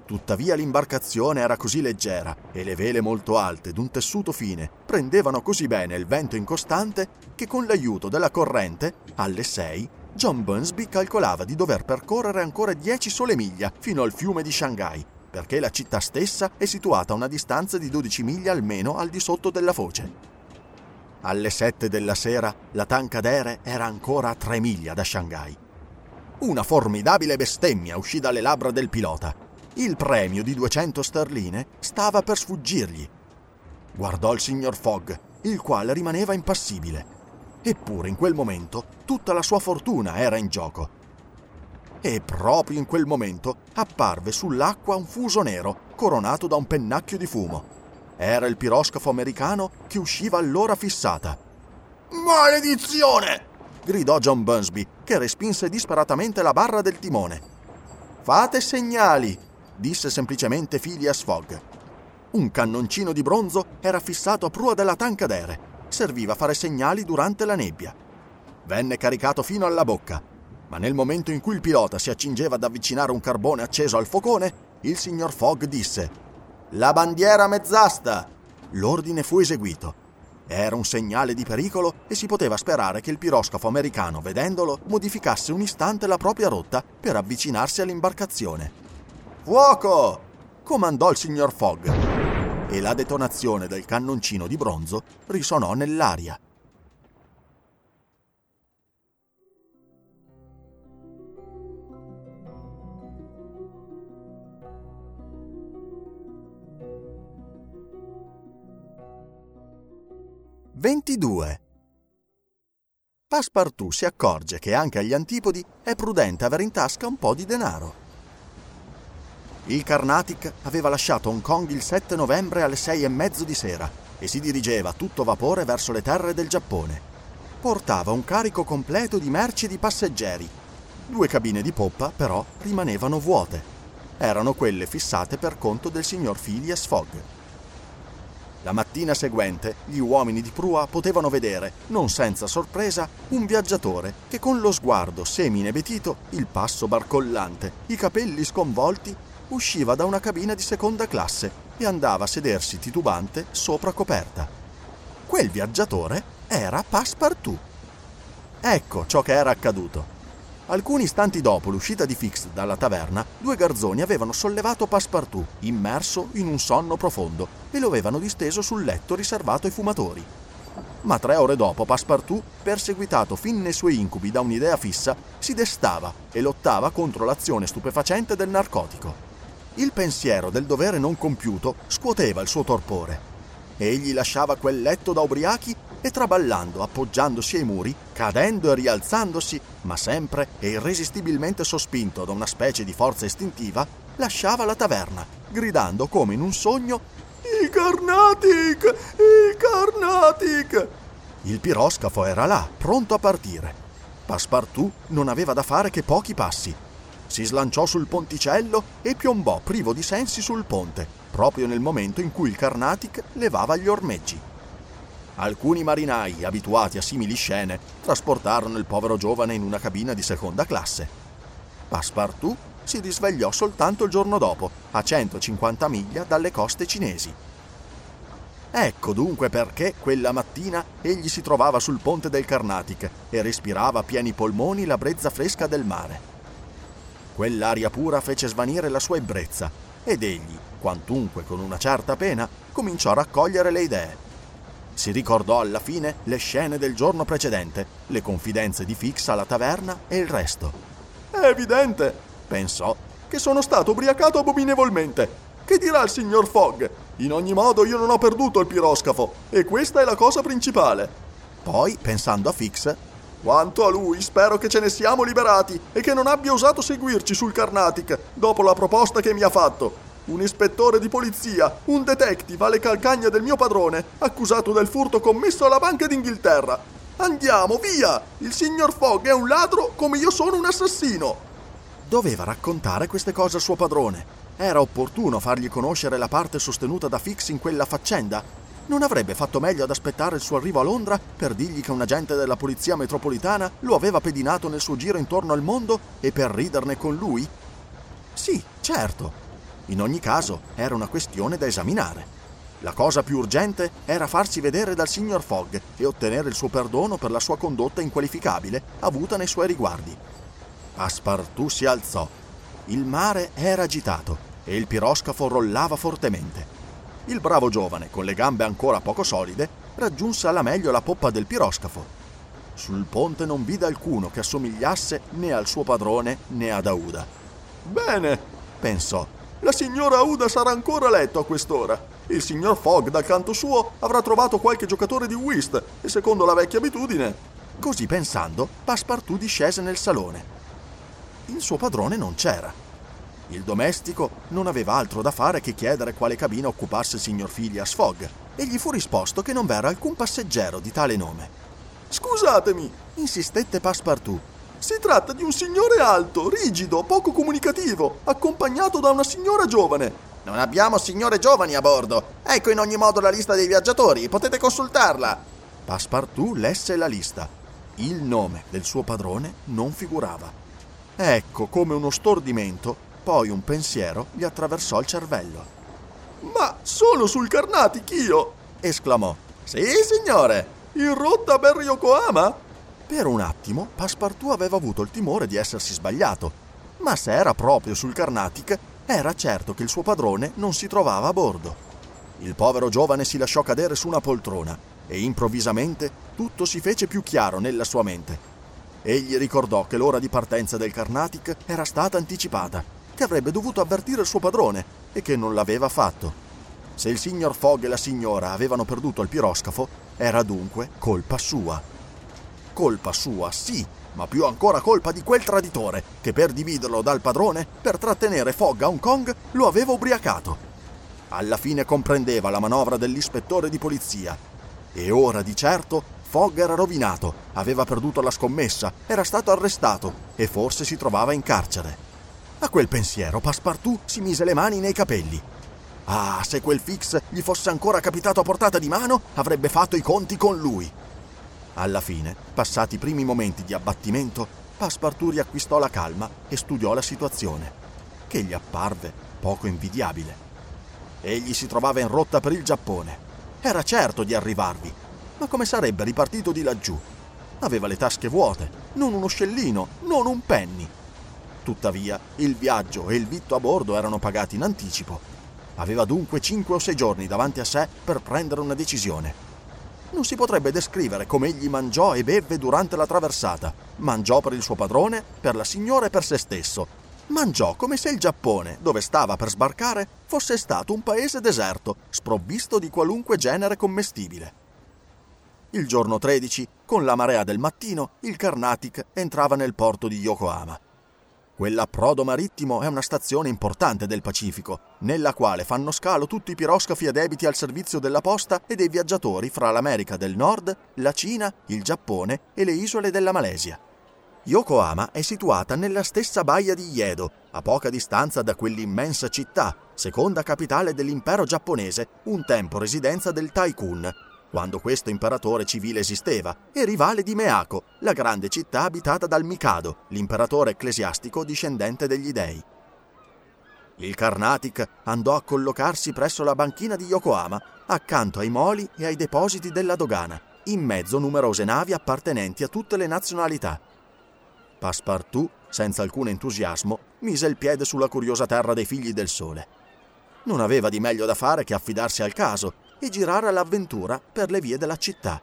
Tuttavia l'imbarcazione era così leggera e le vele molto alte d'un tessuto fine prendevano così bene il vento incostante che con l'aiuto della corrente, alle sei, John Bunsby calcolava di dover percorrere ancora dieci sole miglia fino al fiume di Shanghai, perché la città stessa è situata a una distanza di 12 miglia almeno al di sotto della foce. Alle sette della sera la Tankadere era ancora a tre miglia da Shanghai. Una formidabile bestemmia uscì dalle labbra del pilota il premio di 200 sterline stava per sfuggirgli. Guardò il signor Fogg, il quale rimaneva impassibile. Eppure in quel momento tutta la sua fortuna era in gioco. E proprio in quel momento apparve sull'acqua un fuso nero coronato da un pennacchio di fumo. Era il piroscafo americano che usciva all'ora fissata. Maledizione! gridò John Bunsby, che respinse disperatamente la barra del timone. Fate segnali, disse semplicemente Phileas Fogg. Un cannoncino di bronzo era fissato a prua della tankadere. Serviva a fare segnali durante la nebbia. Venne caricato fino alla bocca, ma nel momento in cui il pilota si accingeva ad avvicinare un carbone acceso al focone, il signor Fogg disse: La bandiera mezz'asta! L'ordine fu eseguito. Era un segnale di pericolo e si poteva sperare che il piroscafo americano, vedendolo, modificasse un istante la propria rotta per avvicinarsi all'imbarcazione. Fuoco! comandò il signor Fogg e la detonazione del cannoncino di bronzo risonò nell'aria. Ventidue. Passepartout si accorge che anche agli antipodi è prudente avere in tasca un po' di denaro. Il Carnatic aveva lasciato Hong Kong il 7 novembre alle sei e mezzo di sera e si dirigeva a tutto vapore verso le terre del Giappone. Portava un carico completo di merci e di passeggeri. Due cabine di poppa, però, rimanevano vuote. Erano quelle fissate per conto del signor Phileas Fogg. La mattina seguente gli uomini di prua potevano vedere, non senza sorpresa, un viaggiatore che con lo sguardo semi-inebetito, il passo barcollante, i capelli sconvolti, usciva da una cabina di seconda classe e andava a sedersi titubante sopra coperta. Quel viaggiatore era Passepartout. Ecco ciò che era accaduto. Alcuni istanti dopo l'uscita di Fix dalla taverna, due garzoni avevano sollevato Passepartout, immerso in un sonno profondo, e lo avevano disteso sul letto riservato ai fumatori. Ma tre ore dopo Passepartout, perseguitato fin nei suoi incubi da un'idea fissa, si destava e lottava contro l'azione stupefacente del narcotico. Il pensiero del dovere non compiuto scuoteva il suo torpore. Egli lasciava quel letto da ubriachi e traballando, appoggiandosi ai muri, cadendo e rialzandosi, ma sempre e irresistibilmente sospinto da una specie di forza istintiva, lasciava la taverna, gridando come in un sogno I Carnatic! I Carnatic! Il piroscafo era là, pronto a partire. Passepartout non aveva da fare che pochi passi si slanciò sul ponticello e piombò privo di sensi sul ponte, proprio nel momento in cui il Carnatic levava gli ormeggi. Alcuni marinai, abituati a simili scene, trasportarono il povero giovane in una cabina di seconda classe. Passepartout si risvegliò soltanto il giorno dopo, a 150 miglia dalle coste cinesi. Ecco dunque perché quella mattina egli si trovava sul ponte del Carnatic e respirava a pieni polmoni la brezza fresca del mare. Quell'aria pura fece svanire la sua ebbrezza ed egli, quantunque con una certa pena, cominciò a raccogliere le idee. Si ricordò alla fine le scene del giorno precedente, le confidenze di Fix alla taverna e il resto. È evidente, pensò, che sono stato ubriacato abominevolmente. Che dirà il signor Fogg? In ogni modo io non ho perduto il piroscafo e questa è la cosa principale. Poi, pensando a Fix, quanto a lui, spero che ce ne siamo liberati e che non abbia osato seguirci sul Carnatic dopo la proposta che mi ha fatto. Un ispettore di polizia, un detective alle calcagna del mio padrone, accusato del furto commesso alla Banca d'Inghilterra. Andiamo, via! Il signor Fogg è un ladro come io sono un assassino. Doveva raccontare queste cose al suo padrone. Era opportuno fargli conoscere la parte sostenuta da Fix in quella faccenda. Non avrebbe fatto meglio ad aspettare il suo arrivo a Londra per dirgli che un agente della polizia metropolitana lo aveva pedinato nel suo giro intorno al mondo e per riderne con lui? Sì, certo. In ogni caso era una questione da esaminare. La cosa più urgente era farsi vedere dal signor Fogg e ottenere il suo perdono per la sua condotta inqualificabile avuta nei suoi riguardi. Passepartout si alzò. Il mare era agitato e il piroscafo rollava fortemente. Il bravo giovane, con le gambe ancora poco solide, raggiunse alla meglio la poppa del piroscafo. Sul ponte non vide alcuno che assomigliasse né al suo padrone né ad Auda. Bene, pensò. La signora Auda sarà ancora a letto a quest'ora. Il signor Fogg, dal canto suo, avrà trovato qualche giocatore di whist e secondo la vecchia abitudine. Così pensando, Passepartout discese nel salone. Il suo padrone non c'era. Il domestico non aveva altro da fare che chiedere quale cabina occupasse il signor Phileas Fogg e gli fu risposto che non v'era alcun passeggero di tale nome. Scusatemi, insistette Passepartout. Si tratta di un signore alto, rigido, poco comunicativo, accompagnato da una signora giovane. Non abbiamo signore giovani a bordo. Ecco in ogni modo la lista dei viaggiatori, potete consultarla. Passepartout lesse la lista. Il nome del suo padrone non figurava. Ecco come uno stordimento, poi un pensiero gli attraversò il cervello. Ma sono sul Carnatic io! esclamò. Sì, signore! In rotta per Yokohama? Per un attimo Passepartout aveva avuto il timore di essersi sbagliato, ma se era proprio sul Carnatic, era certo che il suo padrone non si trovava a bordo. Il povero giovane si lasciò cadere su una poltrona e improvvisamente tutto si fece più chiaro nella sua mente. Egli ricordò che l'ora di partenza del Carnatic era stata anticipata, che avrebbe dovuto avvertire il suo padrone e che non l'aveva fatto. Se il signor Fogg e la signora avevano perduto il piroscafo, era dunque colpa sua. Colpa sua, sì, ma più ancora colpa di quel traditore che per dividerlo dal padrone, per trattenere Fogg a Hong Kong, lo aveva ubriacato. Alla fine comprendeva la manovra dell'ispettore di polizia. E ora di certo Fogg era rovinato, aveva perduto la scommessa, era stato arrestato e forse si trovava in carcere. A quel pensiero Passepartout si mise le mani nei capelli. Ah, se quel fix gli fosse ancora capitato a portata di mano, avrebbe fatto i conti con lui. Alla fine, passati i primi momenti di abbattimento, Passepartout riacquistò la calma e studiò la situazione, che gli apparve poco invidiabile. Egli si trovava in rotta per il Giappone. Era certo di arrivarvi, ma come sarebbe ripartito di laggiù? Aveva le tasche vuote, non uno scellino, non un penny. Tuttavia, il viaggio e il vitto a bordo erano pagati in anticipo. Aveva dunque cinque o sei giorni davanti a sé per prendere una decisione. Non si potrebbe descrivere come egli mangiò e bevve durante la traversata. Mangiò per il suo padrone, per la signora e per se stesso. Mangiò come se il Giappone, dove stava per sbarcare, fosse stato un paese deserto, sprovvisto di qualunque genere commestibile. Il giorno 13, con la marea del mattino, il Carnatic entrava nel porto di Yokohama. Quell'approdo marittimo è una stazione importante del Pacifico, nella quale fanno scalo tutti i piroscafi adebiti al servizio della posta e dei viaggiatori fra l'America del Nord, la Cina, il Giappone e le isole della Malesia. Yokohama è situata nella stessa baia di Yedo, a poca distanza da quell'immensa città, seconda capitale dell'impero giapponese, un tempo residenza del Taikun, quando questo imperatore civile esisteva, e rivale di Meako, la grande città abitata dal Mikado, l'imperatore ecclesiastico discendente degli dei. Il Carnatic andò a collocarsi presso la banchina di Yokohama, accanto ai moli e ai depositi della dogana, in mezzo a numerose navi appartenenti a tutte le nazionalità. Passepartout, senza alcun entusiasmo, mise il piede sulla curiosa terra dei figli del sole. Non aveva di meglio da fare che affidarsi al caso e girare all'avventura per le vie della città.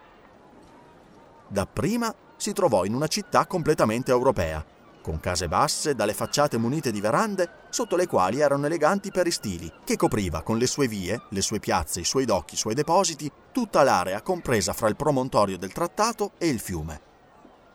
Dapprima si trovò in una città completamente europea, con case basse dalle facciate munite di verande, sotto le quali erano eleganti peristili, che copriva con le sue vie, le sue piazze, i suoi docchi, i suoi depositi, tutta l'area compresa fra il promontorio del trattato e il fiume.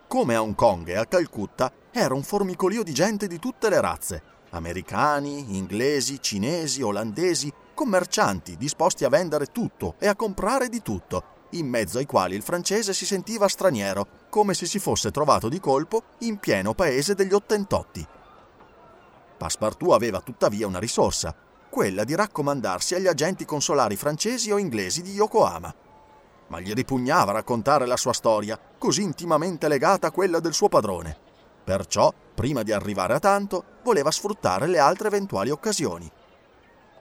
Come a Hong Kong e a Calcutta, era un formicolio di gente di tutte le razze, americani, inglesi, cinesi, olandesi, commercianti disposti a vendere tutto e a comprare di tutto, in mezzo ai quali il francese si sentiva straniero, come se si fosse trovato di colpo in pieno paese degli Ottentotti. Passepartout aveva tuttavia una risorsa. quella di raccomandarsi agli agenti consolari francesi o inglesi di Yokohama. Ma gli ripugnava raccontare la sua storia, così intimamente legata a quella del suo padrone. Perciò, prima di arrivare a tanto, voleva sfruttare le altre eventuali occasioni.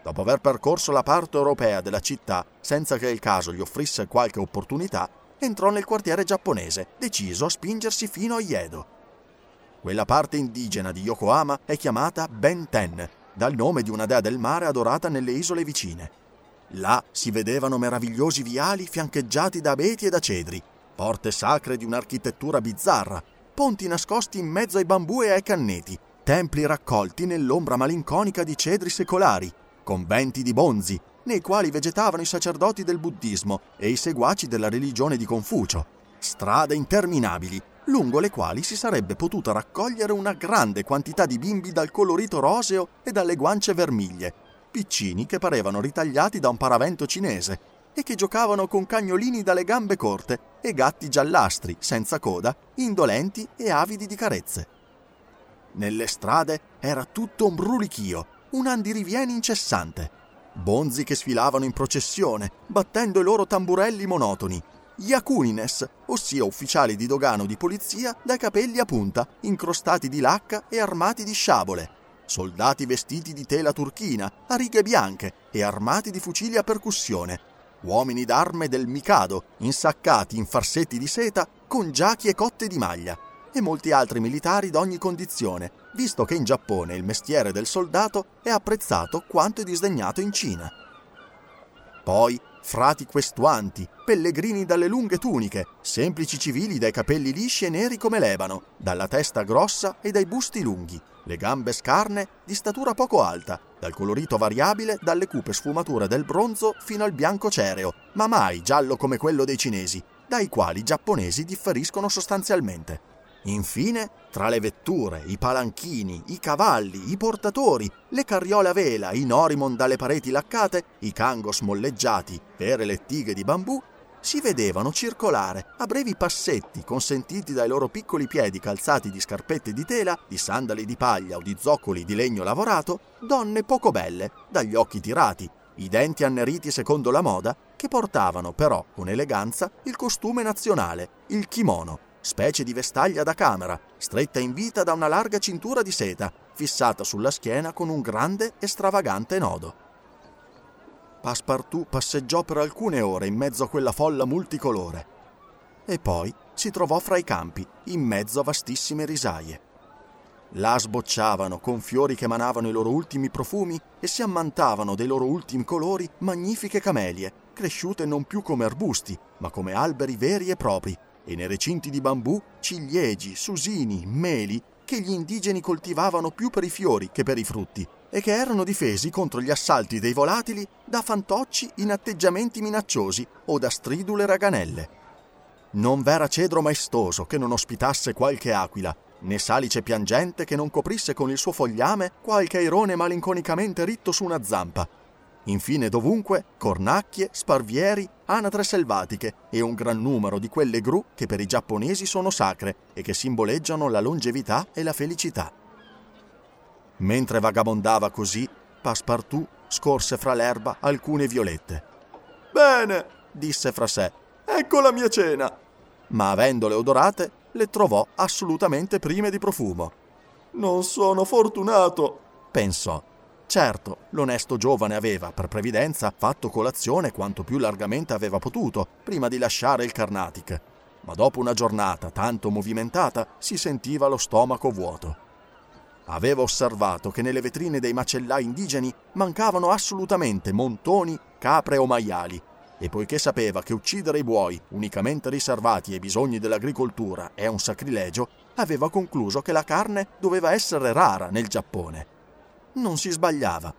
Dopo aver percorso la parte europea della città senza che il caso gli offrisse qualche opportunità, entrò nel quartiere giapponese, deciso a spingersi fino a Yedo. Quella parte indigena di Yokohama è chiamata Benten, dal nome di una dea del mare adorata nelle isole vicine. Là si vedevano meravigliosi viali fiancheggiati da abeti e da cedri, porte sacre di un'architettura bizzarra, ponti nascosti in mezzo ai bambù e ai canneti, templi raccolti nell'ombra malinconica di cedri secolari, conventi di bonzi, nei quali vegetavano i sacerdoti del buddismo e i seguaci della religione di Confucio, strade interminabili, lungo le quali si sarebbe potuta raccogliere una grande quantità di bimbi dal colorito roseo e dalle guance vermiglie, piccini che parevano ritagliati da un paravento cinese e che giocavano con cagnolini dalle gambe corte e gatti giallastri, senza coda, indolenti e avidi di carezze. Nelle strade era tutto un brulichio, un andirivieni incessante. Bonzi che sfilavano in processione, battendo i loro tamburelli monotoni. Yakunines, ossia ufficiali di dogano di polizia dai capelli a punta, incrostati di lacca e armati di sciabole. Soldati vestiti di tela turchina, a righe bianche e armati di fucili a percussione. Uomini d'arme del Mikado, insaccati in farsetti di seta, con giachi e cotte di maglia e molti altri militari d'ogni condizione, visto che in Giappone il mestiere del soldato è apprezzato quanto è disdegnato in Cina. Poi frati questuanti, pellegrini dalle lunghe tuniche, semplici civili dai capelli lisci e neri come l'ebano, dalla testa grossa e dai busti lunghi, le gambe scarne di statura poco alta, dal colorito variabile dalle cupe sfumature del bronzo fino al bianco cereo, ma mai giallo come quello dei cinesi, dai quali i giapponesi differiscono sostanzialmente. Infine, tra le vetture, i palanchini, i cavalli, i portatori, le carriole a vela, i norimon dalle pareti laccate, i kangos molleggiati, vere lettighe di bambù, si vedevano circolare a brevi passetti consentiti dai loro piccoli piedi calzati di scarpette di tela, di sandali di paglia o di zoccoli di legno lavorato, donne poco belle, dagli occhi tirati, i denti anneriti secondo la moda, che portavano però con eleganza il costume nazionale, il kimono, specie di vestaglia da camera, stretta in vita da una larga cintura di seta, fissata sulla schiena con un grande e stravagante nodo. Passepartout passeggiò per alcune ore in mezzo a quella folla multicolore e poi si trovò fra i campi, in mezzo a vastissime risaie. Là sbocciavano, con fiori che emanavano i loro ultimi profumi e si ammantavano dei loro ultimi colori, magnifiche camelie, cresciute non più come arbusti, ma come alberi veri e propri, e nei recinti di bambù ciliegi, susini, meli che gli indigeni coltivavano più per i fiori che per i frutti e che erano difesi contro gli assalti dei volatili da fantocci in atteggiamenti minacciosi o da stridule raganelle. Non v'era cedro maestoso che non ospitasse qualche aquila, né salice piangente che non coprisse con il suo fogliame qualche airone malinconicamente ritto su una zampa, Infine dovunque cornacchie, sparvieri, anatre selvatiche e un gran numero di quelle gru che per i giapponesi sono sacre e che simboleggiano la longevità e la felicità. Mentre vagabondava così, Passepartout scorse fra l'erba alcune violette. Bene, disse fra sé, ecco la mia cena. Ma avendole odorate, le trovò assolutamente prime di profumo. Non sono fortunato, pensò. Certo, l'onesto giovane aveva, per previdenza, fatto colazione quanto più largamente aveva potuto, prima di lasciare il Carnatic. Ma dopo una giornata tanto movimentata si sentiva lo stomaco vuoto. Aveva osservato che nelle vetrine dei macellai indigeni mancavano assolutamente montoni, capre o maiali, e poiché sapeva che uccidere i buoi, unicamente riservati ai bisogni dell'agricoltura, è un sacrilegio, aveva concluso che la carne doveva essere rara nel Giappone non si sbagliava.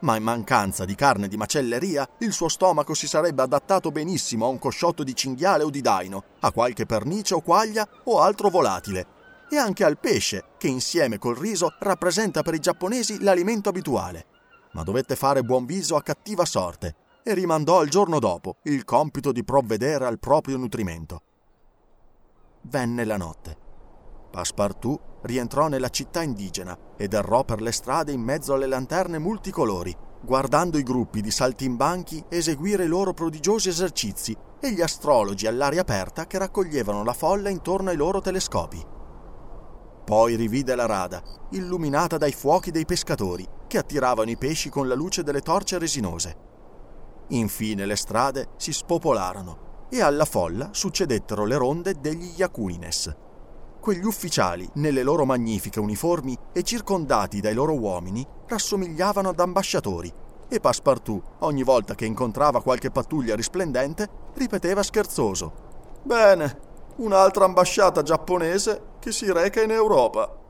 Ma in mancanza di carne di macelleria, il suo stomaco si sarebbe adattato benissimo a un cosciotto di cinghiale o di daino, a qualche pernice o quaglia o altro volatile, e anche al pesce, che insieme col riso rappresenta per i giapponesi l'alimento abituale. Ma dovette fare buon viso a cattiva sorte e rimandò al giorno dopo il compito di provvedere al proprio nutrimento. Venne la notte. Passepartout rientrò nella città indigena ed errò per le strade in mezzo alle lanterne multicolori, guardando i gruppi di saltimbanchi eseguire i loro prodigiosi esercizi e gli astrologi all'aria aperta che raccoglievano la folla intorno ai loro telescopi. Poi rivide la rada, illuminata dai fuochi dei pescatori che attiravano i pesci con la luce delle torce resinose. Infine le strade si spopolarono e alla folla succedettero le ronde degli Yakunines. Quegli ufficiali, nelle loro magnifiche uniformi e circondati dai loro uomini, rassomigliavano ad ambasciatori e Passepartout, ogni volta che incontrava qualche pattuglia risplendente, ripeteva scherzoso: Bene, un'altra ambasciata giapponese che si reca in Europa.